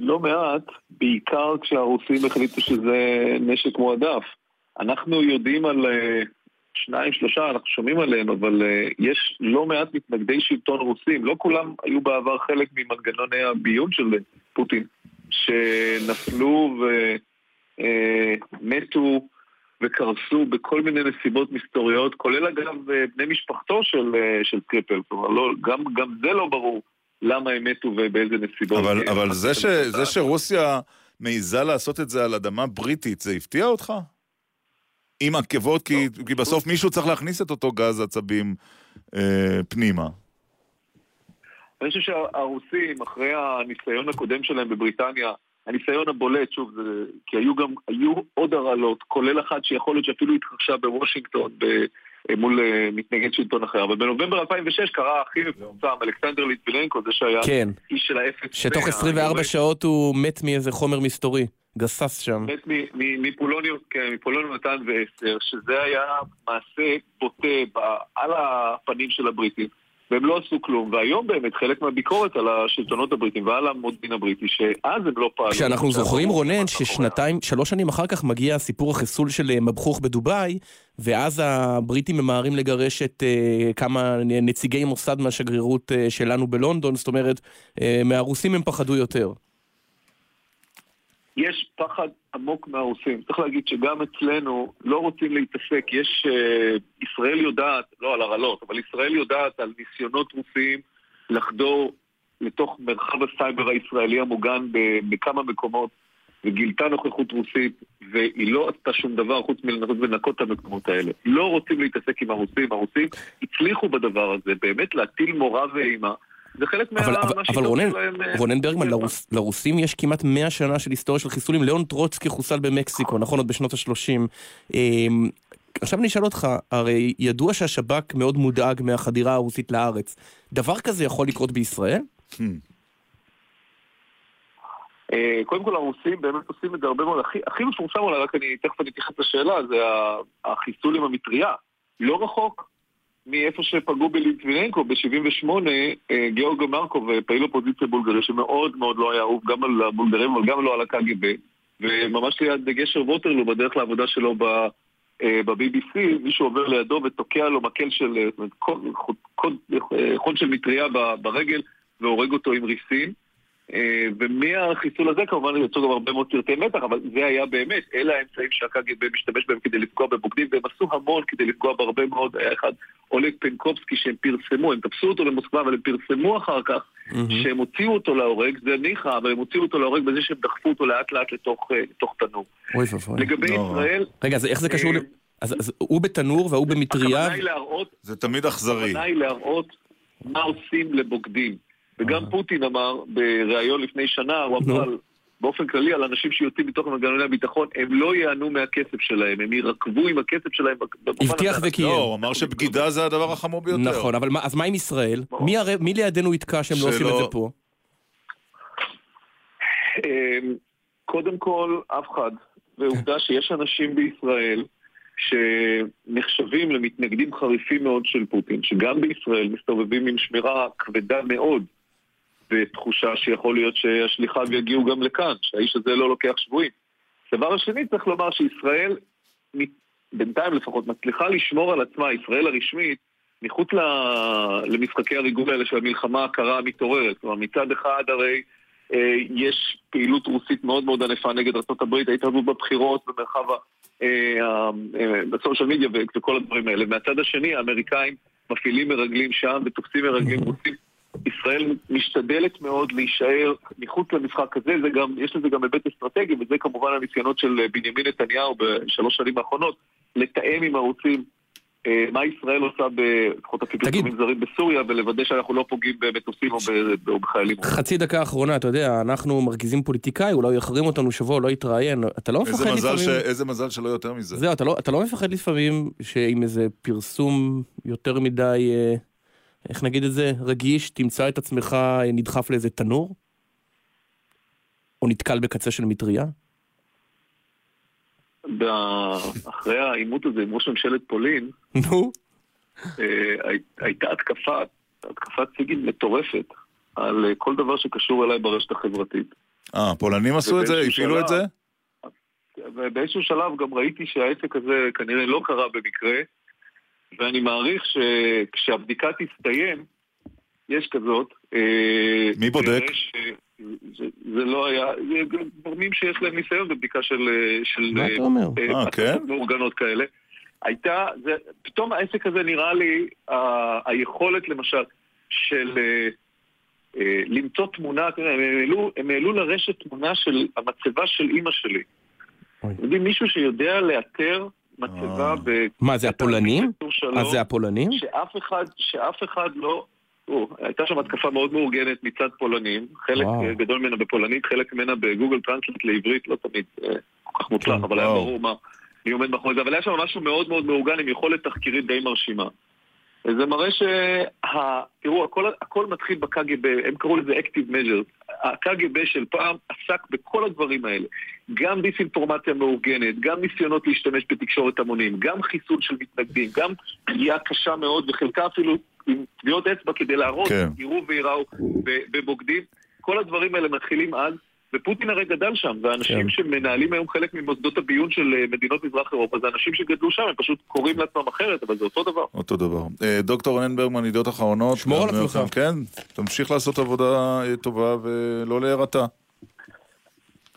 לא מעט, בעיקר כשהרוסים החליטו שזה נשק מועדף. אנחנו יודעים על uh, שניים, שלושה, אנחנו שומעים עליהם, אבל uh, יש לא מעט מתנגדי שלטון רוסים. לא כולם היו בעבר חלק ממנגנוני הביון של פוטין, שנפלו ומתו, uh, וקרסו בכל מיני נסיבות מסתוריות, כולל אגב אה, בני משפחתו של, אה, של סקריפל, כלומר לא, גם, גם זה לא ברור למה הם מתו ובאיזה נסיבות. אבל, אבל זה, ש, זה שרוסיה מעיזה לעשות את זה על אדמה בריטית, זה הפתיע אותך? עם עקבות, כי, לא, כי בסוף מישהו צריך להכניס את אותו גז עצבים אה, פנימה. אני חושב שהרוסים, אחרי הניסיון הקודם שלהם בבריטניה, הניסיון הבולט, שוב, זה, כי היו גם, היו עוד הרעלות, כולל אחת שיכול להיות שאפילו התרחשה בוושינגטון ב, מול אה, מתנגד שלטון אחר. אבל בנובמבר 2006 קרה הכי מפורסם, אלכסנדר ליטבילנקו, זה שהיה כן. איש של האפס. שתוך 24 שעות הוא מת מאיזה חומר מסתורי. גסס שם. מת מפולוניוס, כן, מפולוניוס נתן ועשר, שזה היה מעשה בוטה על הפנים של הבריטים. והם לא עשו כלום, והיום באמת חלק מהביקורת על השלטונות הבריטים ועל המודיעין הבריטי, שאז הם לא פעלו. כשאנחנו זוכרים רונן ששנתיים, שלוש שנים אחר כך מגיע סיפור החיסול של אה, מבחוך בדובאי, ואז הבריטים ממהרים לגרש את uh, כמה נציגי מוסד מהשגרירות uh, שלנו בלונדון, זאת אומרת, uh, מהרוסים הם פחדו יותר. יש פחד עמוק מהרוסים. צריך להגיד שגם אצלנו לא רוצים להתעסק. יש... uh, ישראל יודעת, לא על הרעלות, אבל ישראל יודעת על ניסיונות רוסיים לחדור לתוך מרחב הסייבר הישראלי המוגן בכמה מקומות, וגילתה נוכחות רוסית, והיא לא עשתה שום דבר חוץ מלנסות לנקות את המקומות האלה. לא רוצים להתעסק עם הרוסים. הרוסים הצליחו בדבר הזה, באמת להטיל מורא ואימה. זה חלק אבל, מה... אבל, אבל רונן, שלהם... אה, רונן ברגמן, לרוס, לרוסים יש כמעט 100 שנה של היסטוריה של חיסולים. ליאון טרוצקי חוסל במקסיקו, נכון, עוד בשנות ה-30. אמ, עכשיו אני אשאל אותך, הרי ידוע שהשב"כ מאוד מודאג מהחדירה הרוסית לארץ. דבר כזה יכול לקרות בישראל? אה, קודם כל הרוסים באמת עושים את זה הרבה מאוד, הכי, הכי מפורסם אולי, רק אני תכף אני אתייחס לשאלה, זה החיסול עם המטריה. לא רחוק מאיפה שפגעו בליטביננקו ב-78, אה, גיאורגו מרקוב, פעיל אופוזיציה בולגרי, שמאוד מאוד לא היה אהוב גם על הבולגרים, אבל גם לא על הקג"ב, וממש ליד גשר ווטרלו, בדרך לעבודה שלו ב-BBC, אה, מישהו עובר לידו ותוקע לו מקל של, אה, חוד של מטריה ברגל, והורג אותו עם ריסים. אה, ומהחיסול הזה כמובן יצאו גם הרבה מאוד סרטי מתח, אבל זה היה באמת, אלה האמצעים שהקג"ב משתמש בהם כדי לפגוע בבוגדים, והם עשו המון כדי לפגוע בהרבה מאוד, היה אחד, אולג פנקובסקי שהם פרסמו, הם תפסו אותו למוסקבה, אבל הם פרסמו אחר כך שהם הוציאו אותו להורג, זה ניחא, אבל הם הוציאו אותו להורג בזה שהם דחפו אותו לאט לאט לתוך, אה, לתוך תנור. אוי ואבוי. לגבי לא. ישראל... רגע, אז איך זה קשור ל... אה, אז, אז הוא בתנור והוא במטריה? זה תמיד אכזרי. הכוונה היא להראות מה עושים לבוגדים. וגם פוטין אמר בריאיון לפני שנה, הוא אמר באופן כללי על אנשים שיוצאים מתוך מנגנוני הביטחון, הם לא ייהנו מהכסף שלהם, הם ירקבו עם הכסף שלהם. הבטיח וקיים. לא, הוא אמר שבגידה זה הדבר החמור ביותר. נכון, אבל אז מה עם ישראל? מי לידינו יתקע שהם לא עושים את זה פה? אמ, קודם כל, אף אחד. ועובדה שיש אנשים בישראל שנחשבים למתנגדים חריפים מאוד של פוטין, שגם בישראל מסתובבים עם שמירה כבדה מאוד בתחושה שיכול להיות שהשליחיו יגיעו גם לכאן, שהאיש הזה לא לוקח שבויים. הדבר השני, צריך לומר שישראל, בינתיים לפחות, מצליחה לשמור על עצמה, ישראל הרשמית, מחוץ למשחקי הריגול האלה של המלחמה הקרה המתעוררת. כלומר, מצד אחד הרי אה, יש פעילות רוסית מאוד מאוד ענפה נגד ארה"ב, ההתערבות בבחירות במרחב בסושיאל מדיה וכל הדברים האלה. מהצד השני, האמריקאים מפעילים מרגלים שם ותופסים מרגלים רוסים ישראל משתדלת מאוד להישאר מחוץ למשחק הזה, זה גם, יש לזה גם היבט אסטרטגי, וזה כמובן הניסיונות של בנימין נתניהו בשלוש שנים האחרונות, לתאם עם ערוצים אה, מה ישראל עושה, לפחות תחומים זרים בסוריה, ולוודא שאנחנו לא פוגעים במטוסים או בחיילים. חצי דקה אחרונה, אתה יודע, אנחנו מרגיזים פוליטיקאי, אולי יחרים אותנו שבוע, לא יתראיין, אתה לא מפחד לפעמים... איזה מזל שלא יותר מזה. זהו, אתה לא, אתה לא מפחד לפעמים שעם איזה פרסום יותר מדי... אה, איך נגיד את זה, רגיש, תמצא את עצמך נדחף לאיזה תנור? או נתקל בקצה של מטריה? אחרי העימות הזה עם ראש ממשלת פולין, נו, אה, הייתה התקפה, התקפת סיגין מטורפת על אה, כל דבר שקשור אליי ברשת החברתית. אה, הפולנים עשו את זה? הפעילו את זה? ובאיזשהו שלב גם ראיתי שהעסק הזה כנראה לא קרה במקרה, ואני מעריך שכשהבדיקה תסתיים, יש כזאת. אה, מי בודק? זה, זה לא היה, זה גורמים שיש להם ניסיון בבדיקה של... של מה אתה אומר? אה, כן? מאורגנות כאלה. הייתה, זה, פתאום העסק הזה נראה לי, ה, היכולת למשל של אה, אה, למצוא תמונה, יודע, הם העלו, הם העלו לרשת תמונה של המצבה של אימא שלי. אתם יודעים, מישהו שיודע לאתר מצבה ב... מה, זה הפולנים? אז זה הפולנים? שאף אחד, שאף אחד לא... או, הייתה שם התקפה מאוד מאורגנת מצד פולנים, חלק וואו. אה, גדול ממנה בפולנית, חלק ממנה בגוגל טרנסלט לעברית, לא תמיד אה, כל כך מוצלח, כן, אבל היה. ברור מה, מי עומד מאחורי זה, אבל היה שם משהו מאוד מאוד מאורגן עם יכולת תחקירית די מרשימה. זה מראה שה... תראו, הכל, הכל מתחיל בקג"ב, הם קראו לזה Active Measures. הקג"ב של פעם עסק בכל הדברים האלה. גם דיסאינפורמציה מאורגנת, גם ניסיונות להשתמש בתקשורת המונים, גם חיסול של מתנגדים, גם פגיעה קשה מאוד, וחלקה אפילו עם טביעות אצבע כדי להראות, כן. יראו וייראו בבוגדים. כל הדברים האלה מתחילים אז, ופוטין הרי גדל שם, והאנשים כן. שמנהלים היום חלק ממוסדות הביון של אה, מדינות מזרח אירופה, זה אנשים שגדלו שם, הם פשוט קוראים לעצמם אחרת, אבל זה אותו דבר. אותו דבר. אה, דוקטור רונן ברגמן, ידיעות אחרונות. שמור על עצמך. כן, תמשיך לעשות עבודה אה, טובה ולא להירתע.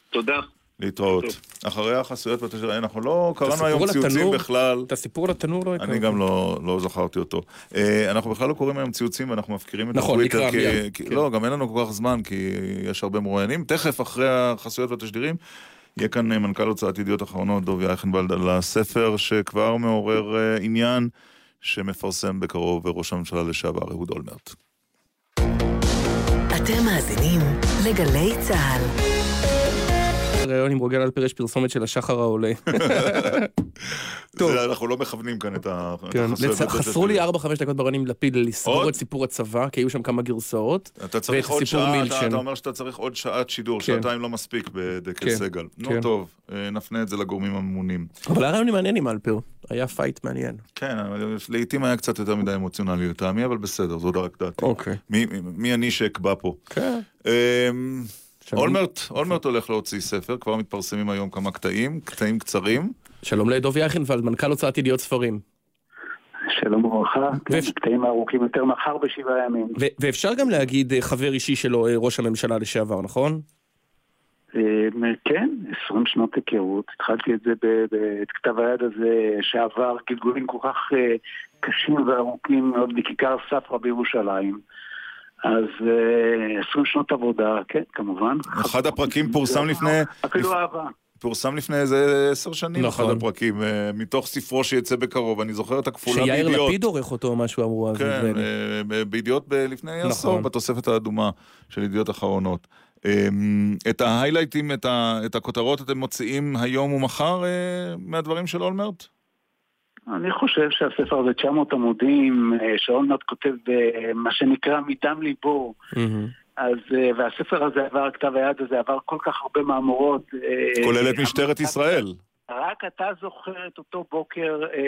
תודה. להתראות. טוב. אחרי החסויות בתשע, אנחנו לא קראנו היום ציוצים בכלל. את הסיפור על התנור לא הכרתי. אני גם לא, לא זכרתי אותו. אה, אנחנו בכלל לא קוראים היום ציוצים ואנחנו מפקירים את נכון, הטוויטר. נקרא כי, מיד, כן. לא, גם אין לנו כל כך זמן, כי יש הרבה מרואיינים. תכף, אחרי החסויות והתשדירים, יהיה כאן אה, מנכ"ל הוצאת ידיעות אחרונות, דובי אייכנבלד, על הספר שכבר מעורר אה, עניין, שמפרסם בקרוב ראש הממשלה לשעבר אהוד אולמרט. אתם מאזינים לגלי צה"ל. ראיון עם רוגל אלפר יש פרסומת של השחר העולה. טוב. אנחנו לא מכוונים כאן את ה- כן, חסרו לי והתשדירים. 4-5 דקות בריאיון עם לפיד לסגור? את סיפור הצבא, כי היו שם כמה גרסאות. אתה צריך עוד שעה, אתה, אומר שאתה צריך עוד שעת שידור, כן. שעתיים לא מספיק בדקל כן, סגל. נו. טוב, אה, נפנה את זה לגורמים הממונים. אבל היה ריאיון מעניין עם אלפר. היה פייט מעניין. כן, לעיתים היה קצת יותר מדי אמוציונלי לטעמי, אבל בסדר, זו רק דעתי. אוקיי. מי, אני שאקבע פה? כן. אולמרט, אולמרט הולך להוציא ספר, כבר מתפרסמים היום כמה קטעים, קטעים קצרים. שלום לדובי אייכנפלד, מנכ"ל הוצאת ידיעות ספרים. שלום וברכה, כן, הקטעים הארוכים יותר מחר בשבעה ימים. ואפשר גם להגיד אה, חבר אישי שלו, אה, ראש הממשלה לשעבר, נכון? אה, כן, 20 שנות היכרות, התחלתי את זה את כתב היד הזה שעבר גלגולים כל כך קשים וארוכים עוד בכיכר ספרא בירושלים. אז אה, 20 שנות עבודה, כן, כמובן. אחד הפרקים פורסם לפני... אפילו אהבה. פורסם לפני איזה עשר שנים, נכון. אחד הפרקים, אה, מתוך ספרו שיצא בקרוב, אני זוכר את הכפולה שיאיר בידיעות. לפיד עורך אותו או משהו אמרו אז. כן. אה, בידיעות ב- לפני נכון. עשור, בתוספת האדומה של ידיעות אחרונות. אה, את ההיילייטים, את ה- את הכותרות אתם מוציאים היום ומחר אה, מהדברים של אולמרט? אני חושב שהספר הזה 900 עמודים, אה, שאולמרט כותב אה, מה שנקרא מדם ליבו. אז, אה, והספר הזה עבר, כתב היד הזה עבר כל כך הרבה מהמורות. כולל את משטרת ישראל. רק אתה זוכר את אותו בוקר אה,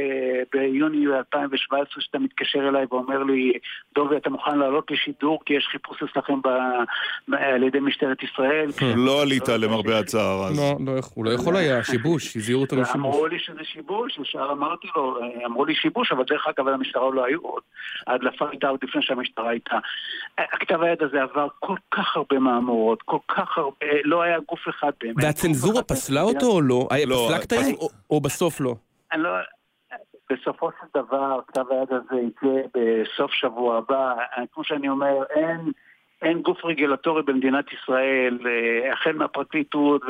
ביוני 2017 שאתה מתקשר אליי ואומר לי, דובי, אתה מוכן לעלות לשידור כי יש חיפוש אצלכם ב- על ידי משטרת ישראל? לא עלית למרבה הצער אז. לא, לא, הוא לא יכול היה, שיבוש, הזהירו אותו משיבוש. אמרו לי שזה שיבוש, ישר אמרתי לו, אה, אמרו לי שיבוש, אבל דרך אגב, המשטרה לא היו עוד. ההדלפה הייתה עוד לפני שהמשטרה הייתה. הכתב היד הזה עבר כל כך הרבה מהמורות, כל כך הרבה, לא היה גוף אחד באמת. והצנזורה פסלה אותו או לא? היה- לא, קטעים או- או בסוף לא? אני לא... בסופו של דבר, כתב היד הזה יצא בסוף שבוע הבא. כמו שאני אומר, אין, אין גוף רגולטורי במדינת ישראל, אה, החל מהפרקליטות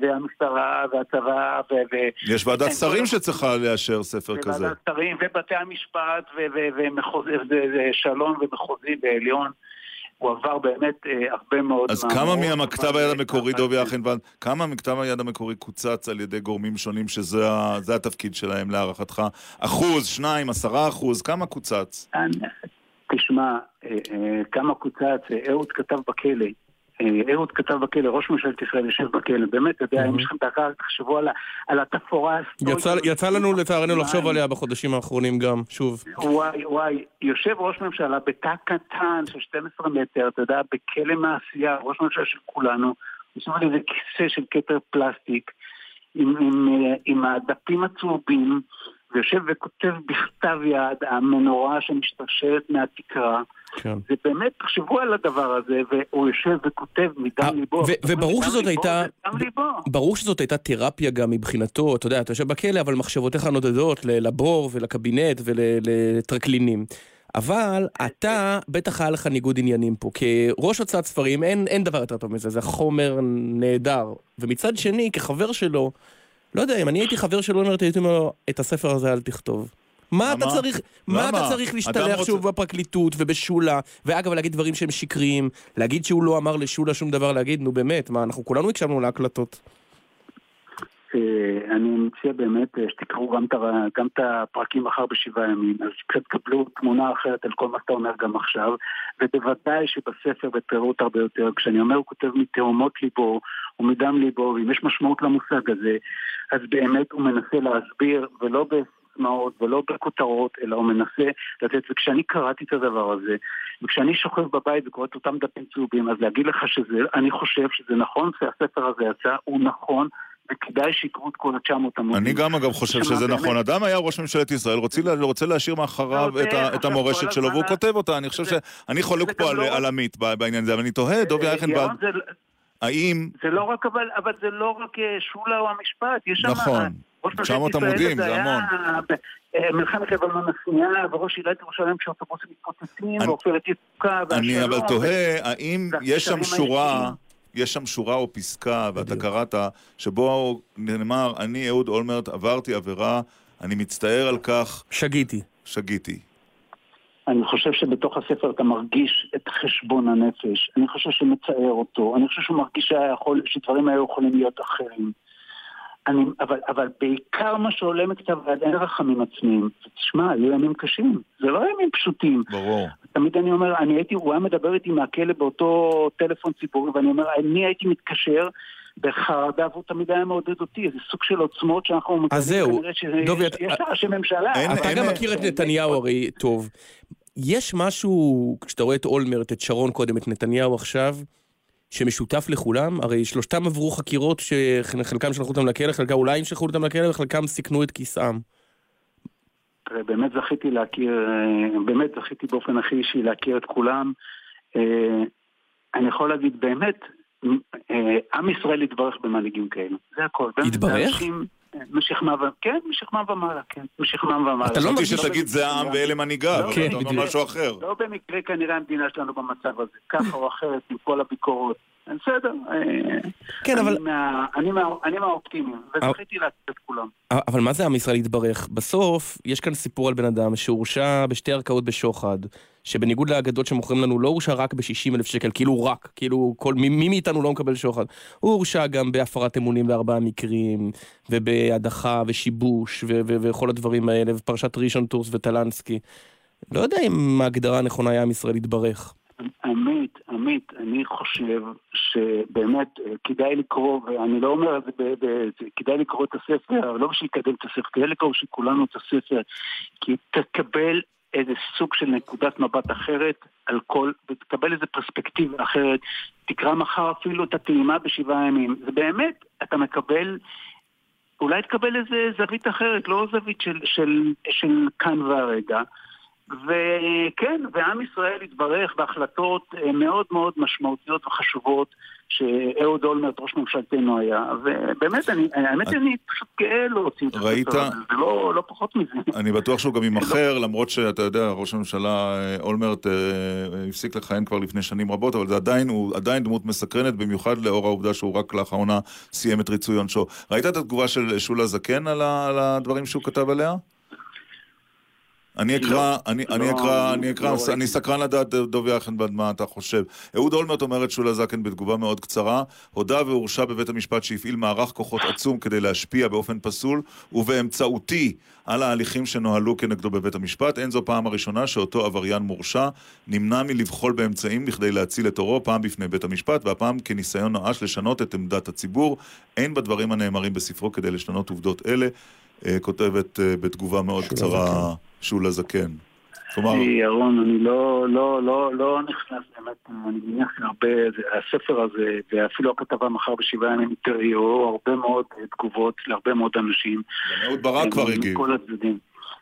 והמשטרה והצבא ו... ו- יש ועדת שרים שצריכה לאשר ספר כזה. וועדת שרים ובתי המשפט ושלום ומחוזי ועליון. הוא עבר באמת אה, הרבה מאוד... אז. כמה מכתב היד המקורי, אבל- דובי אכנבלד, כמה מכתב היד המקורי קוצץ על ידי גורמים שונים שזה התפקיד שלהם להערכתך? אחוז, שניים, עשרה אחוז, כמה קוצץ? תשמע, אה, אה, כמה קוצץ, אה, אהוד כתב בכלא. אה, אהוד כתב בכלא, ראש ממשלת ישראל יושב בכלא. באמת, אתה יודע, אם יש לכם דקה, תחשבו על התפאורה ההיסטורית. יצא- לנו לצערנו לחשוב עליה בחודשים האחרונים גם, שוב. וואי וואי, יושב ראש ממשלה בתא קטן של 12 מטר, אתה יודע, בכלא מעשייה, ראש ממשלה של כולנו, יושב על איזה כיסא של כתר פלסטיק, עם, אה, עם הדפים הצהובים, ויושב וכותב בכתב יד, המנורה שמשתרשרת מהתקרה. כן. זה באמת, תחשבו על הדבר הזה, והוא יושב וכותב מדם ליבו. ו- וברור שזאת ליבו, הייתה... ליבו. ברור שזאת הייתה תרפיה גם מבחינתו, אתה יודע, אתה יושב בכלא, אבל מחשבותיך נודדות לבור ולקבינט ולטרקלינים. אבל אתה, בטח היה לך ניגוד עניינים פה. כראש הוצאת ספרים, אין, אין דבר יותר טוב מזה, זה חומר נהדר. ומצד שני, כחבר שלו, לא יודע, אם אני הייתי חבר של אולמרט, הייתי אומר לו, את הספר הזה אל תכתוב. מה אתה? צריך, מה? אתה צריך להשתלח שוב בפרקליטות ובשולה, ואגב, להגיד דברים שהם שקריים, להגיד שהוא לא אמר לשולה שום דבר, להגיד, נו באמת, מה, אנחנו כולנו הקשבנו להקלטות. אה, אני מציע באמת אה, שתקראו גם את הפרקים מחר בשבעה ימים, אז קצת תקבלו תמונה אחרת על כל מה שאתה אומר גם עכשיו, ובוודאי שבספר בפירוט הרבה יותר, כשאני אומר הוא כותב מתהומות ליבו ומדם ליבו, ואם יש משמעות למושג הזה, אז באמת הוא מנסה להסביר, ולא בסיסמאות ולא בכותרות, אלא הוא מנסה לתת, וכשאני קראתי את הדבר הזה, וכשאני שוכב בבית וקורא את אותם דפים צהובים, אז להגיד לך שזה, אני חושב שזה נכון שהספר הזה יצא, הוא נכון. וכדאי שיקראו את כל ה-900 עמודים. אני גם אגב חושב שזה באמת, נכון. אדם היה ראש ממשלת ישראל, רוצה לה- רוצה להשאיר מאחריו את ה- המורשת שלו, והוא כותב אותה. אני חושב שאני חולק פה על- לא על עמית בעניין הזה, אבל אני תוהה, דובי זה- האם... זה לא רק, אבל, אבל זה לא רק אה, שולה או המשפט, יש שם... נכון. ראש ממשלת 900 ישראל עמודים, זה המון. אה, מלחמת לבנון השנייה, וראש עיריית ירושלים כשאוטובוסים מתפוצצים, אני- ועופרת יצוקה, אני והשלום, אבל תוהה, האם יש שם שורה. יש שם שורה או פסקה, ואתה קראת, שבו נאמר, אני אהוד אולמרט עברתי עבירה, אני מצטער על כך. שגיתי. שגיתי. אני חושב שבתוך הספר אתה מרגיש את חשבון הנפש, אני חושב שמצער אותו, אני חושב שהוא מרגיש שהיה יכול, שדברים היו יכולים להיות אחרים. אני, אבל, אבל בעיקר מה שעולה מכתב היד, אין רחמים עצמיים. תשמע, היו ימים קשים, זה לא ימים פשוטים. ברור. תמיד אני אומר, אני הייתי, הוא היה מדבר איתי מהכלא באותו טלפון ציבורי, ואני אומר, אני הייתי מתקשר בחרדה, והוא תמיד היה מעודד אותי, איזה סוג של עוצמות שאנחנו מקבלים, זהו, כנראה שיש דובי, יש לראשי ממשלה. אתה גם מכיר את נתניהו הרי טוב. יש משהו, כשאתה רואה את אולמרט, את שרון קודם, את נתניהו עכשיו, שמשותף לכולם? הרי שלושתם עברו חקירות שחלקם שלחו אותם לכלא, חלקם אולי ימשכו אותם לכלא וחלקם סיכנו את כיסאם. באמת זכיתי להכיר, אה, באמת זכיתי באופן הכי אישי להכיר את כולם. אה, אני יכול להגיד, באמת, אה, עם ישראל יתברך במנהיגים כאלו. זה הכל. אנשים, אה, משכמה ו... כן, משכמה ומעלה, כן. משכמה ומעלה. אתה לא מרגיש במקרה- שתגיד זה העם ואלה מנהיגיו, לא אתה אומר משהו אחר. לא במקרה כנראה המדינה שלנו במצב הזה, ככה או אחרת, עם כל הביקורות. בסדר. אה, כן, אבל- אני מה- אני מה- אני מהאופטימיים, וזכיתי להכיר את כולם. אבל מה זה עם ישראל יתברך? בסוף, יש כאן סיפור על בן אדם שהורשע בשתי ערכאות בשוחד, שבניגוד לאגדות שמוכרים לנו, לא הורשע רק ב-60 אלף שקל, כאילו רק, כאילו כל, מי, מי מאיתנו לא מקבל שוחד. הוא הורשע גם בהפרת אמונים בארבעה מקרים, ובהדחה ושיבוש, ו- ו- וכל הדברים האלה, ופרשת ראשון טורס וטלנסקי. לא יודע אם ההגדרה הנכונה היה עם ישראל יתברך. עמית, עמית, אני חושב שבאמת אה, כדאי לקרוא, ואני לא אומר את זה, ב- ב- כדאי לקרוא את הספר, לא בשביל לקדם את הספר, כדאי לקרוא בשביל כולנו את הספר, כי תקבל איזה סוג של נקודת מבט אחרת על כל, ותקבל איזה פרספקטיבה אחרת, תקרא מחר אפילו את הטעימה בשבעה ימים, זה באמת, אתה מקבל אולי תקבל איזה זווית אחרת, לא זווית של, של, של כאן והרגע. וכן, ועם ישראל התברך בהחלטות אה, מאוד מאוד משמעותיות וחשובות שאהוד אולמרט, ראש ממשלתנו, היה. ובאמת, אני, האמת אני פשוט גאה להוציא את ראית? הספר הזה, זה לא, לא פחות מזה. אני בטוח שהוא גם יימכר, למרות שאתה יודע, ראש הממשלה אה, אולמרט אה, הפסיק לכהן כבר לפני שנים רבות, אבל זה עדיין, הוא עדיין דמות מסקרנת, במיוחד לאור העובדה שהוא רק לאחרונה סיים את ריצוי עונשו. ראית את התגובה של שולה זקן על הדברים שהוא כתב עליה? אני אקרא, אני, אני לא, אקרא, אני אקרא, לא אני ראיתי. סקרן לדעת, דובי אייכנבד, מה אתה חושב. אהוד אולמרט אומרת שולה זקן בתגובה מאוד קצרה, הודה והורשע בבית המשפט שהפעיל מערך כוחות עצום כדי להשפיע באופן פסול, ובאמצעותי על ההליכים שנוהלו כנגדו בבית המשפט. אין זו פעם הראשונה שאותו עבריין מורשע נמנע מלבחול באמצעים בכדי להציל את עורו, פעם בפני בית המשפט, והפעם כניסיון נואש לשנות את עמדת הציבור. אין בדברים הנאמרים בספרו כדי לשנות עובדות אלה. אה, כותבת אה, בתגובה מאוד קצרה שולה זקן. כלומר... ירון, אני לא, לא, לא, לא נכנס באמת, אני מניח שהרבה, הספר הזה, ואפילו הכתבה מחר בשבעה ימים תראו הרבה מאוד אה, תגובות להרבה מאוד אנשים. גם אהוד ברק כבר הגיב. מכל הצדדים.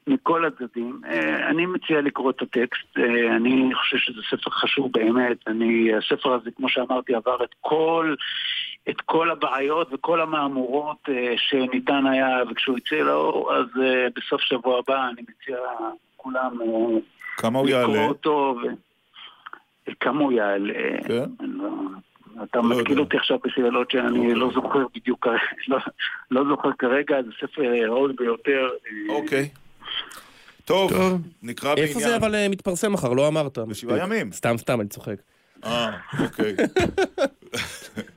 מכל הצדדים. אה, אני מציע לקרוא את הטקסט, אה, אני חושב שזה ספר חשוב באמת. אני, הספר הזה, כמו שאמרתי, עבר את כל, את כל הבעיות וכל המהמורות אה, שניתן היה, וכשהוא יצא לאור, אז אה, בסוף שבוע הבא אני מציע לכולם אה, כמה הוא לקרוא יעלה? אותו. ו... כמה הוא יעלה? כן? לא- אתה מתקיל אותי עכשיו בשאלות שאני לא זוכר בדיוק, לא, לא זוכר כרגע, זה ספר ראוי ביותר. אוקיי. טוב, נקרא בעניין. איפה זה אבל מתפרסם מחר? לא אמרת. בשבעה ימים. סתם, סתם, אני צוחק. אה, אוקיי.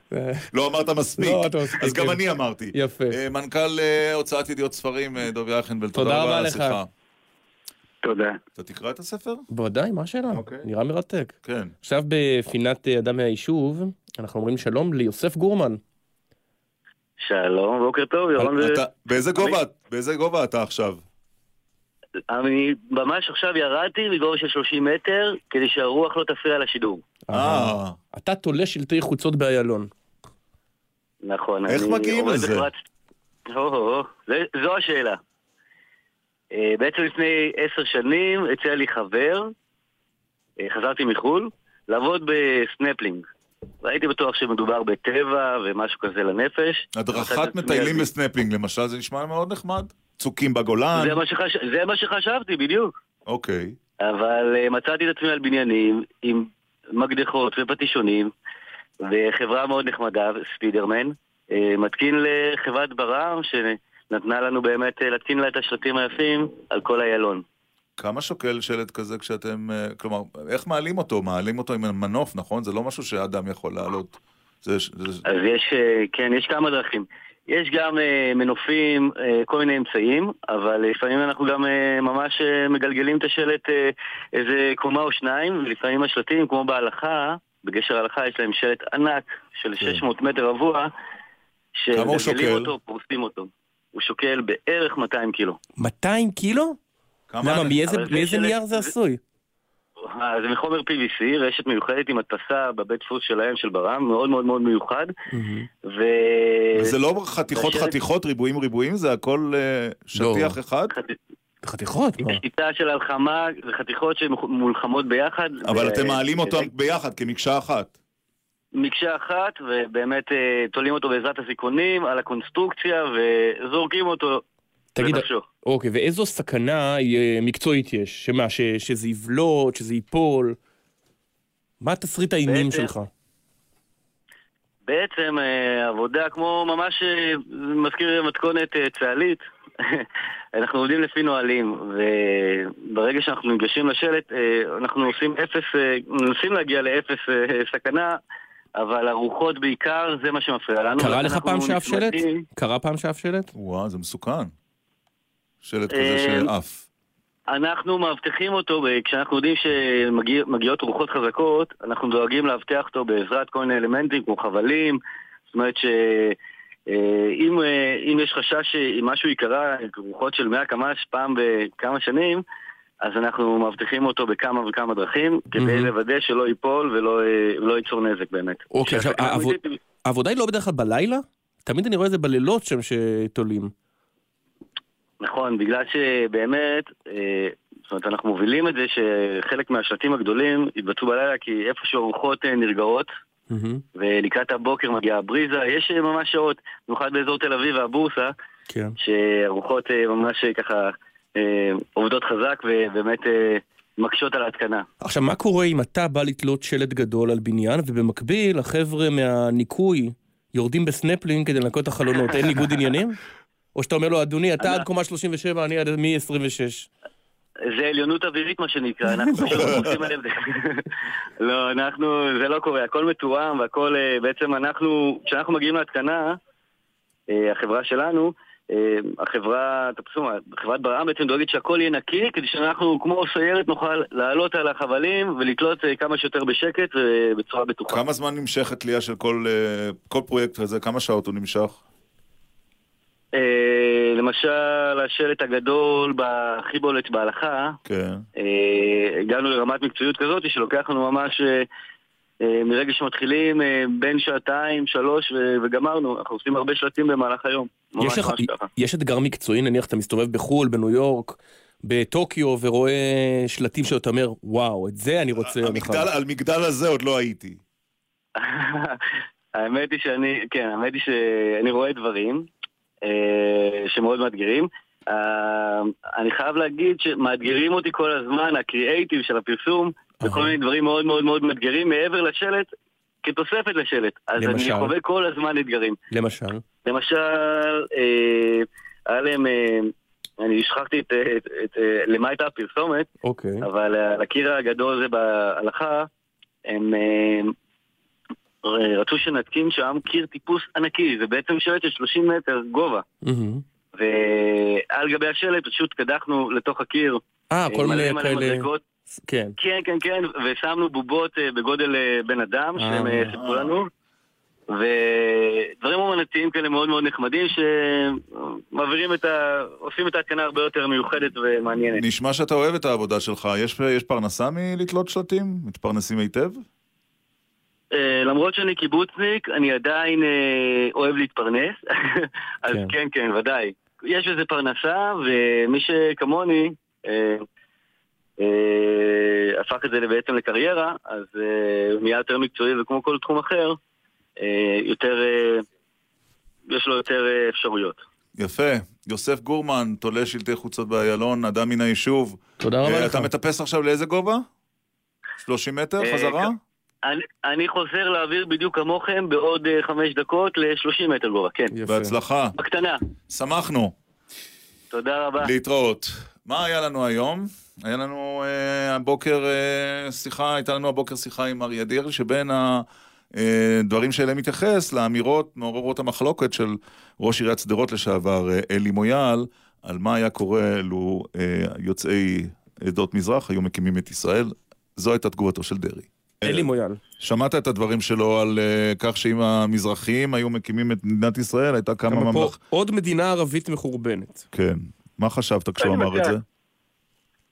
לא אמרת מספיק. לא, אתה מספיק, אז גם כן. אני אמרתי. יפה. אה, מנכ"ל אה, הוצאת ידיעות ספרים, אה, דב יחנבל, תודה רבה על לך. השיחה. תודה. אתה תקרא את הספר? בוודאי, מה השאלה? נראה מרתק. כן. עכשיו בפינת אדם מהיישוב, אנחנו אומרים שלום ליוסף גורמן. שלום, בוקר טוב, ירון ו... אתה- באיזה גובה- באיזה גובה אתה עכשיו? אני ממש עכשיו ירדתי מגובה של 30 מטר, כדי שהרוח לא תפריע לשידור. אה. אתה תולה שלטי חוצות באיילון. נכון. איך מגיעים לזה? הו, הו, הו, זה- זו השאלה. אה, בעצם לפני עשר שנים הציע לי חבר, אה, חזרתי מחו"ל, לעבוד בסנפלינג. והייתי בטוח שמדובר בטבע ומשהו כזה לנפש. הדרכת מטיילים בסנפלינג, למשל, זה נשמע מאוד נחמד. צוקים בגולן. זה מה שחש- זה מה שחשבתי, בדיוק. אוקיי. אבל אה, מצאתי את עצמי על בניינים עם מקדחות ופטישונים וחברה מאוד נחמדה, ספידרמן, אה, מתקין לחברת ברם שנתנה לנו באמת אה, להתקין לה את השלטים היפים על כל איילון. כמה שוקל שלט כזה כשאתם... אה, כלומר, איך מעלים אותו? מעלים אותו עם מנוף, נכון? זה לא משהו שאדם יכול לעלות. זה... זה... אז יש, כן, יש כמה דרכים. יש גם אה, מנופים, אה, כל מיני אמצעים, אבל לפעמים אנחנו גם אה, ממש אה, מגלגלים את השלט אה, איזה קומה או שניים, ולפעמים השלטים, כמו בהלכה, בגשר ההלכה יש להם שלט ענק של 600 מטר רבוע, כן. הוא שמגלגלים שוקל? אותו, פורסים אותו. הוא שוקל בערך 200 קילו. 200 קילו? למה, מאיזה- נייר זה עשוי? אה, זה מחומר PVC, רשת מיוחדת עם הדפסה בבית דפוס שלהם, של ברם, מאוד מאוד מאוד מיוחד. ו... וזה לא חתיכות חתיכות, ריבועים ריבועים, זה הכל אה, שטיח אחד? חתיכות, שיטה של הלחמה, זה חתיכות שמולחמות ביחד. אבל ו- אתם מעלים אותו ו- ביחד, כמקשה אחת. מקשה אחת, ובאמת אה, תולים אותו בעזרת הסיכונים על הקונסטרוקציה, וזורקים אותו תגיד, בנפשו. אוקיי, ואיזו סכנה אה, מקצועית יש? שמה, ש- שזה יבלוט, שזה ייפול? מה תסריט האימים בעצם- שלך? בעצם אה, עבודה כמו ממש מזכיר מתכונת צה"לית. אנחנו עובדים לפי נהלים, וברגע שאנחנו ניגשים לשלט, אה, אנחנו עושים אפס, אה, מנסים להגיע לאפס אה, סכנה, אבל הרוחות בעיקר, זה מה שמפריע לנו. קרה לך פעם שאף שלט? קרה פעם שאף שלט? וואו, זה מסוכן. שלט כזה אה, שעף. אנחנו מאבטחים אותו, כשאנחנו יודעים שמגיעות רוחות חזקות, אנחנו דואגים לאבטח אותו בעזרת כל מיני אלמנטים כמו חבלים, זאת אומרת שאם אם יש חשש שאם משהו יקרה, רוחות של 100 קמ"ש פעם בכמה שנים, אז אנחנו מאבטחים אותו בכמה וכמה דרכים, כדי מהמם. לוודא שלא ייפול ולא אה, לא ייצור נזק באמת. אוקיי, עכשיו, העבודה היא לא בדרך כלל בלילה? תמיד אני רואה את זה בלילות שם שתולים. נכון, בגלל שבאמת, אה, זאת אומרת, אנחנו מובילים את זה שחלק מהשלטים הגדולים יתבצעו בלילה, כי איפשהו הרוחות אה, נרגעות, ולקראת הבוקר מגיעה הבריזה, יש אה, ממש שעות, במיוחד באזור תל אביב והבורסה, כן. שהרוחות אה, ממש אה, ככה עובדות חזק ובאמת מקשות על ההתקנה. עכשיו, מה קורה אם אתה בא לתלות שלט גדול על בניין, ובמקביל החבר'ה מהניקוי יורדים בסנפלינג כדי לנקות את החלונות, אין ניגוד עניינים? או שאתה אומר לו, אדוני, אתה עד קומה 37, אני עד מ-26. זה עליונות אווירית מה שנקרא, אנחנו פשוט עושים עליהם... לא, אנחנו, זה לא קורה, הכל מתואם והכל, אה, בעצם אנחנו, כשאנחנו מגיעים להתקנה, אה, החברה שלנו, אה, החברה, תפסו, חברת ברעם בעצם דואגת שהכל יהיה נקי, כדי שאנחנו כמו סיירת נוכל לעלות על החבלים ולתלות כמה שיותר בשקט ובצורה בטוחה. כמה זמן נמשכת תלייה של כל, כל פרויקט כזה? כמה שעות הוא נמשך? אה, למשל, השלט הגדול הכי בולט בהלכה, כן. אה, הגענו לרמת מקצועיות כזאת שלוקח לנו ממש אה, מרגע שמתחילים בין שעתיים, שלוש ו- וגמרנו. אנחנו עושים הרבה שלטים במהלך היום. יש לך. יש אתגר מקצועי, נניח אתה מסתובב בחו"ל, בניו יורק, בטוקיו, ורואה שלטים שאתה אומר, וואו, את זה אני רוצה. המגדל- על מגדל הזה עוד לא הייתי. האמת היא שאני, כן, האמת היא שאני רואה דברים שמאוד מאתגרים. אה, אני חייב להגיד שמאתגרים אותי כל הזמן, הקריאייטיב של הפרסום, וכל מיני דברים מאוד מאוד מאוד מאתגרים מעבר לשלט, כתוספת לשלט. אז למשל? אני חווה כל הזמן אתגרים. למשל? למשל, אה, היה להם, אה, אני שכחתי את, את, את, אה, למה הייתה הפרסומת, אוקיי. אבל על הקיר הגדול הזה בהלכה, הם אה, רצו שנתקין שם קיר טיפוס ענקי, זה בעצם שלט של 30 מטר גובה. ועל גבי השלט פשוט קדחנו לתוך הקיר. אה, כל מלא מיני כאלה... כן. כן, כן, כן, ושמנו בובות אה, בגודל אה, בן אדם, שהם אה, סיפרו לנו. ודברים אומנותיים כאלה מאוד מאוד נחמדים שמעבירים את ה... עושים את ההתקנה הרבה יותר מיוחדת ומעניינת. נשמע שאתה אוהב את העבודה שלך. יש, יש פרנסה מלתלות שלטים? מתפרנסים היטב? אה, למרות שאני קיבוצניק, אני עדיין אה, אוהב להתפרנס, אז כן. כן, כן, ודאי. יש בזה פרנסה, ומי שכמוני אה, אה, הפך את זה בעצם לקריירה, אז אה, הוא נהיה יותר מקצועי, וכמו כל תחום אחר, אה, יותר, אה, יש לו יותר אה, אפשרויות. יפה. יוסף גורמן, תולה שלטי חוצות באיילון, אדם מן היישוב. תודה רבה לך. אתה מטפס עכשיו לאיזה גובה? 30 מטר חזרה? אני, אני חוזר לאוויר בדיוק כמוכם בעוד אה, חמש דקות ל-30 מטר גובה, כן. בהצלחה. בקטנה. שמחנו. תודה רבה. להתראות. מה היה לנו היום? היה לנו אה, הבוקר אה, שיחה, הייתה לנו הבוקר שיחה עם אריה דרעי, שבין הדברים שאליהם מתייחס, לאמירות מעוררות המחלוקת של ראש עיריית שדרות לשעבר, אה, אלי מויאל, על מה היה קורה לו אה, יוצאי עדות מזרח היו מקימים את ישראל. זו הייתה תגובתו של דרעי. אלי מויאל. שמעת את הדברים שלו על אה, כך שאם המזרחים היו מקימים את מדינת ישראל, הייתה קמה ממלכה... עוד מדינה ערבית מחורבנת. כן. מה חשבת כשהוא אמר את זה?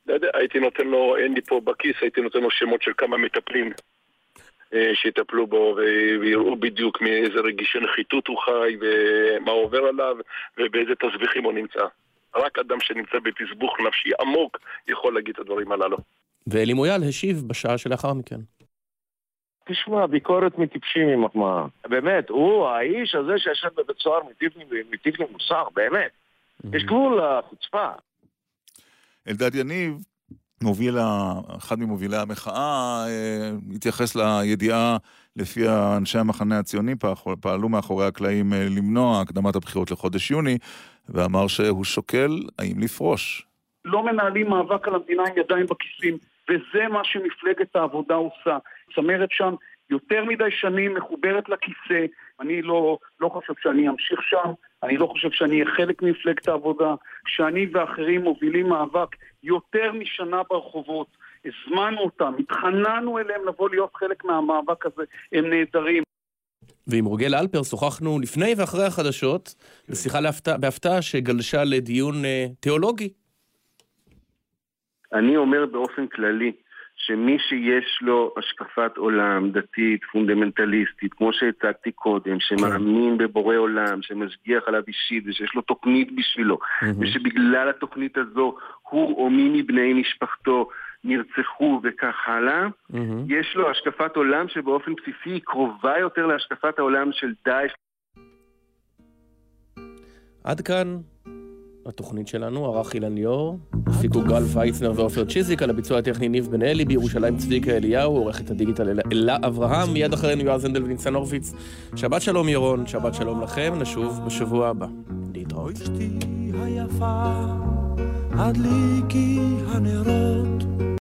לא יודע, הייתי נותן לו, אין לי פה בכיס, הייתי נותן לו שמות של כמה מטפלים אה, שיטפלו בו ויראו בדיוק מאיזה רגישי נחיתות הוא חי ומה עובר עליו ובאיזה תסביכים הוא נמצא. רק אדם שנמצא בתסבוך נפשי עמוק יכול להגיד את הדברים הללו. ואלי מויאל השיב בשעה שלאחר מכן. תשמע, ביקורת מטיפשים היא מחמאה. באמת, הוא, האיש הזה שישב בבית סוהר מטיף לי- מוסר, באמת. יש גבול לחוצפה. אלדד יניב, מוביל, אחד ממובילי המחאה, אה, התייחס לידיעה לפיה אנשי המחנה הציוני פעל- פעלו מאחורי הקלעים אה, למנוע הקדמת הבחירות לחודש יוני, ואמר שהוא שוקל האם לפרוש. לא מנהלים מאבק על המדינה עם ידיים בכיסים, וזה מה שמפלגת העבודה עושה. צמרת שם יותר מדי שנים מחוברת לכיסא, אני לא, לא חושב שאני אמשיך שם, אני לא חושב שאני אהיה חלק ממפלגת העבודה. כשאני ואחרים מובילים מאבק יותר משנה ברחובות, הזמנו אותם, התחננו אליהם לבוא להיות חלק מהמאבק הזה, הם נהדרים. ועם רוגל אלפר שוחחנו לפני ואחרי החדשות, בשיחה להפתע- בהפתעה שגלשה לדיון אה, תיאולוגי. אני אומר באופן כללי, שמי שיש לו השקפת עולם דתית, פונדמנטליסטית, כמו שהצגתי קודם, שמאמין בבורא עולם, שמשגיח עליו אישית ושיש לו תוכנית בשבילו, ושבגלל התוכנית הזו הוא או מי מבני משפחתו נרצחו וכך הלאה, יש לו השקפת עולם שבאופן בסיסי היא קרובה יותר להשקפת העולם של דאעש. עד כאן התוכנית שלנו, ערך אילן ליאור, הפיקו גל וייצנר ועופר צ'יזיק, על הביצוע הטכני ניב בן אלי, בירושלים צביקה אליהו, עורכת הדיגיטל אלה- אברהם, מיד אחרינו יועז הנדל וניצן הורוביץ. שבת שלום ירון, שבת שלום לכם, נשוב בשבוע הבא. להתראות.